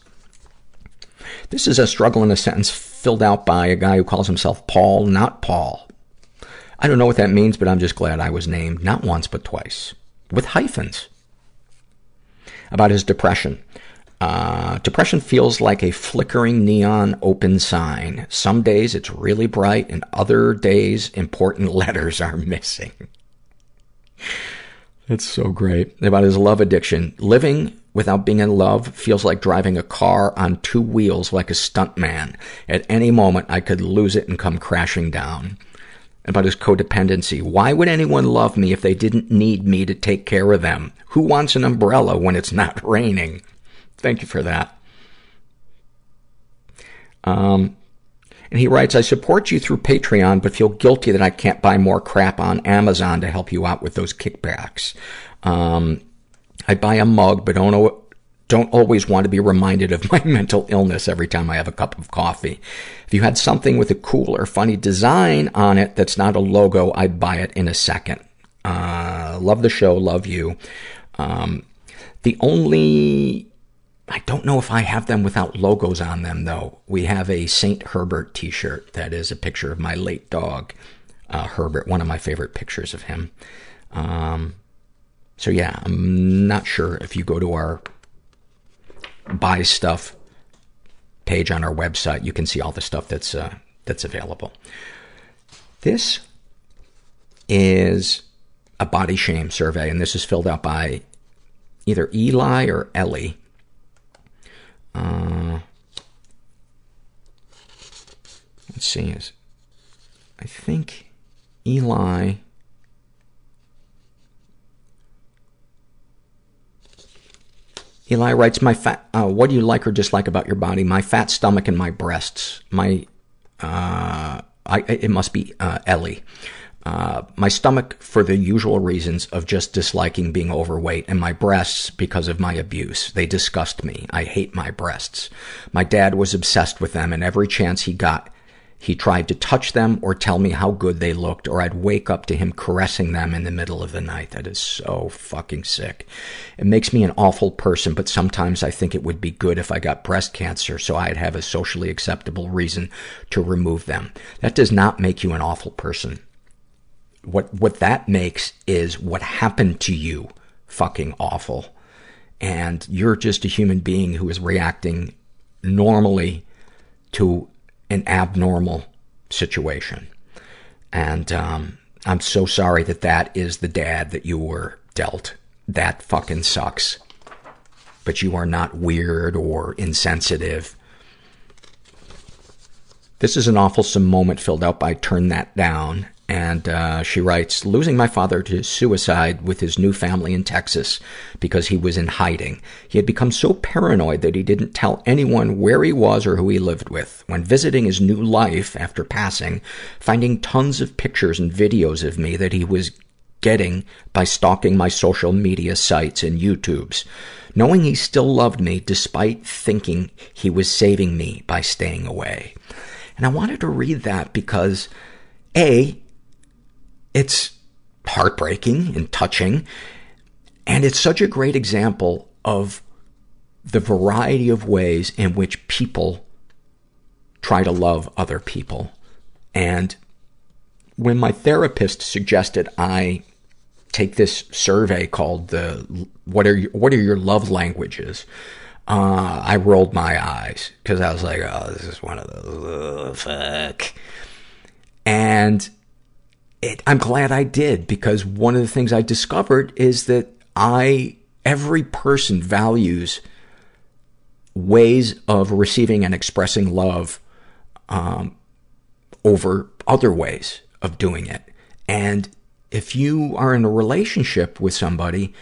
This is a struggle in a sentence filled out by a guy who calls himself Paul, not Paul. I don't know what that means, but I'm just glad I was named not once, but twice. With hyphens. About his depression. Uh, depression feels like a flickering neon open sign. Some days it's really bright and other days important letters are missing. That's so great. About his love addiction. Living without being in love feels like driving a car on two wheels like a stuntman. At any moment I could lose it and come crashing down. About his codependency. Why would anyone love me if they didn't need me to take care of them? Who wants an umbrella when it's not raining? Thank you for that. Um, and he writes, I support you through Patreon, but feel guilty that I can't buy more crap on Amazon to help you out with those kickbacks. Um, I buy a mug, but don't, don't always want to be reminded of my mental illness every time I have a cup of coffee. If you had something with a cool or funny design on it that's not a logo, I'd buy it in a second. Uh, love the show, love you. Um, the only I don't know if I have them without logos on them, though. We have a St. Herbert t-shirt that is a picture of my late dog, uh, Herbert, one of my favorite pictures of him. Um, so yeah, I'm not sure if you go to our buy stuff page on our website, you can see all the stuff that's, uh, that's available. This is a body shame survey, and this is filled out by either Eli or Ellie. Uh, let's see, is I think Eli. Eli writes, "My fat. Uh, what do you like or dislike about your body? My fat stomach and my breasts. My, uh, I, it must be uh, Ellie. Uh, my stomach for the usual reasons of just disliking being overweight, and my breasts because of my abuse. They disgust me. I hate my breasts. My dad was obsessed with them, and every chance he got, he tried to touch them or tell me how good they looked, or I'd wake up to him caressing them in the middle of the night. That is so fucking sick. It makes me an awful person, but sometimes I think it would be good if I got breast cancer so I'd have a socially acceptable reason to remove them. That does not make you an awful person. What, what that makes is what happened to you fucking awful. And you're just a human being who is reacting normally to an abnormal situation. And, um, I'm so sorry that that is the dad that you were dealt. That fucking sucks. But you are not weird or insensitive. This is an awful moment filled out by Turn That Down. And, uh, she writes, losing my father to suicide with his new family in Texas because he was in hiding. He had become so paranoid that he didn't tell anyone where he was or who he lived with. When visiting his new life after passing, finding tons of pictures and videos of me that he was getting by stalking my social media sites and YouTubes. Knowing he still loved me despite thinking he was saving me by staying away. And I wanted to read that because, A, it's heartbreaking and touching. And it's such a great example of the variety of ways in which people try to love other people. And when my therapist suggested I take this survey called the what are your, what are your love languages, uh, I rolled my eyes because I was like, oh, this is one of those fuck. And it, I'm glad I did because one of the things I discovered is that I, every person values ways of receiving and expressing love, um, over other ways of doing it. And if you are in a relationship with somebody,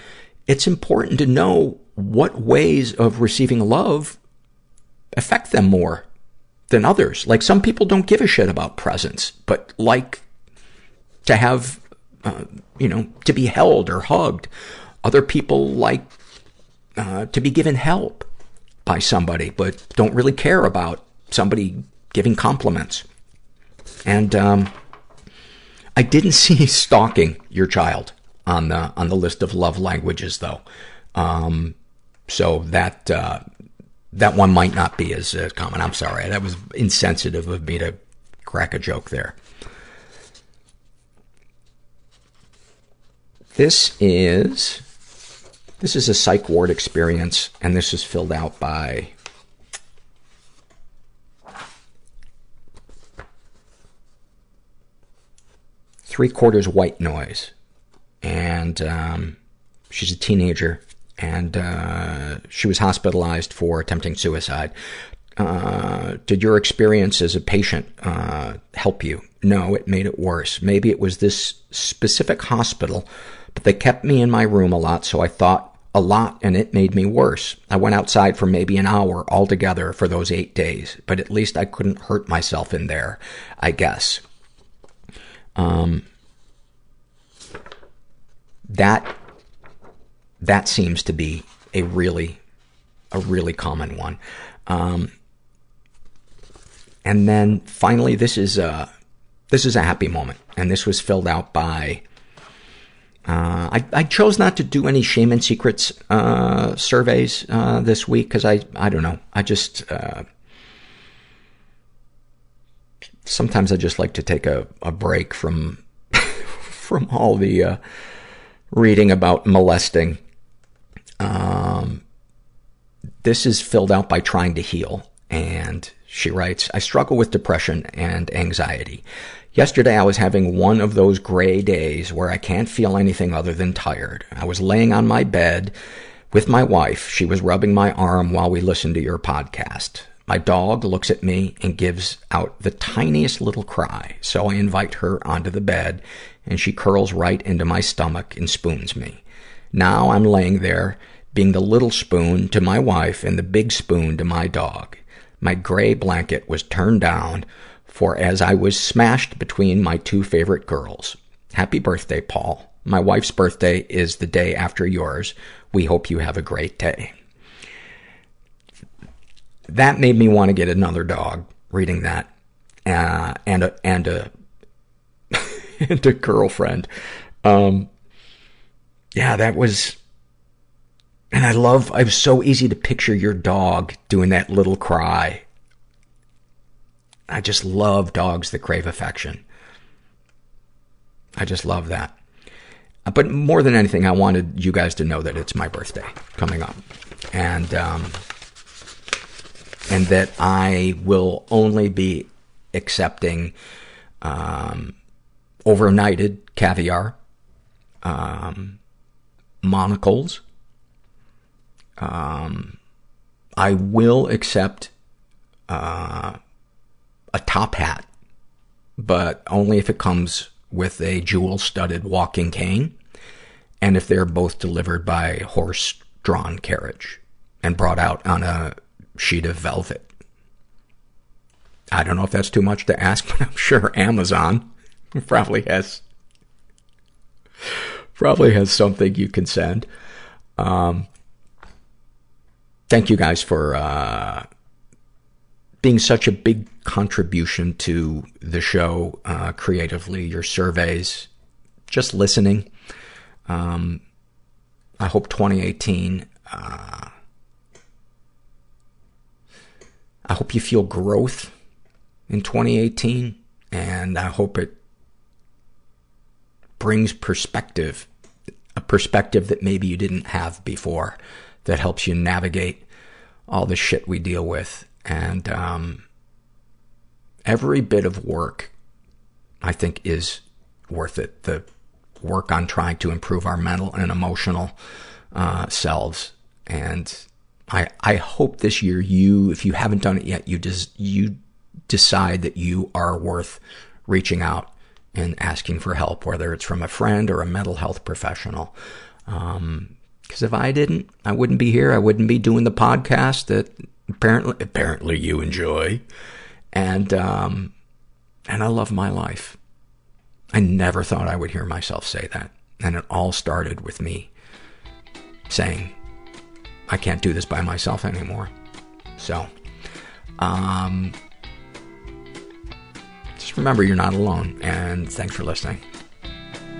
it's important to know what ways of receiving love affect them more than others. Like some people don't give a shit about presents, but like to have, uh, you know, to be held or hugged. Other people like uh, to be given help by somebody, but don't really care about somebody giving compliments. And um, I didn't see stalking your child on the on the list of love languages, though. Um, so that uh, that one might not be as uh, common. I'm sorry, that was insensitive of me to crack a joke there. This is, this is a psych ward experience, and this is filled out by three quarters white noise. And, um, she's a teenager, and, uh, she was hospitalized for attempting suicide. Uh, did your experience as a patient, uh, help you? No, it made it worse. Maybe it was this specific hospital but they kept me in my room a lot, so I thought a lot and it made me worse. I went outside for maybe an hour altogether for those eight days, but at least I couldn't hurt myself in there, I guess. Um, that, that seems to be a really, a really common one. Um, and then finally, this is a, this is a happy moment, and this was filled out by I, I chose not to do any shame and secrets, uh, surveys, uh, this week because I, I don't know. I just, uh, sometimes I just like to take a, a break from, from all the, uh, reading about molesting. Um, this is filled out by Trying to Heal. And she writes, I struggle with depression and anxiety. Yesterday I was having one of those gray days where I can't feel anything other than tired. I was laying on my bed with my wife. She was rubbing my arm while we listened to your podcast. My dog looks at me and gives out the tiniest little cry. So I invite her onto the bed and she curls right into my stomach and spoons me. Now I'm laying there being the little spoon to my wife and the big spoon to my dog. My gray blanket was turned down for as I was smashed between my two favorite girls. Happy birthday, Paul. My wife's birthday is the day after yours. We hope you have a great day. That made me want to get another dog reading that. Uh, and a, and a, and a girlfriend. Um, yeah, that was, and I love, it was so easy to picture your dog doing that little cry. I just love dogs that crave affection. I just love that. But more than anything, I wanted you guys to know that it's my birthday coming up. And, um, and that I will only be accepting, um, overnighted caviar, um, monocles. Um, I will accept, uh, a top hat, but only if it comes with a jewel studded walking cane and if they're both delivered by horse drawn carriage and brought out on a sheet of velvet. I don't know if that's too much to ask, but I'm sure Amazon probably has probably has something you can send. Um, thank you guys for uh, being such a big contribution to the show uh, creatively. Your surveys, just listening. Um, I hope 2018. Uh, I hope you feel growth in 2018, and I hope it brings perspective, a perspective that maybe you didn't have before, that helps you navigate all the shit we deal with. And um, every bit of work, I think, is worth it. The work on trying to improve our mental and emotional uh, selves. And I, I hope this year you, if you haven't done it yet, you just, you decide that you are worth reaching out and asking for help, whether it's from a friend or a mental health professional. Um, cause if I didn't, I wouldn't be here. I wouldn't be doing the podcast that apparently, apparently you enjoy. And, um, and I love my life. I never thought I would hear myself say that. And it all started with me saying, I can't do this by myself anymore. So, um, just remember you're not alone. And thanks for listening.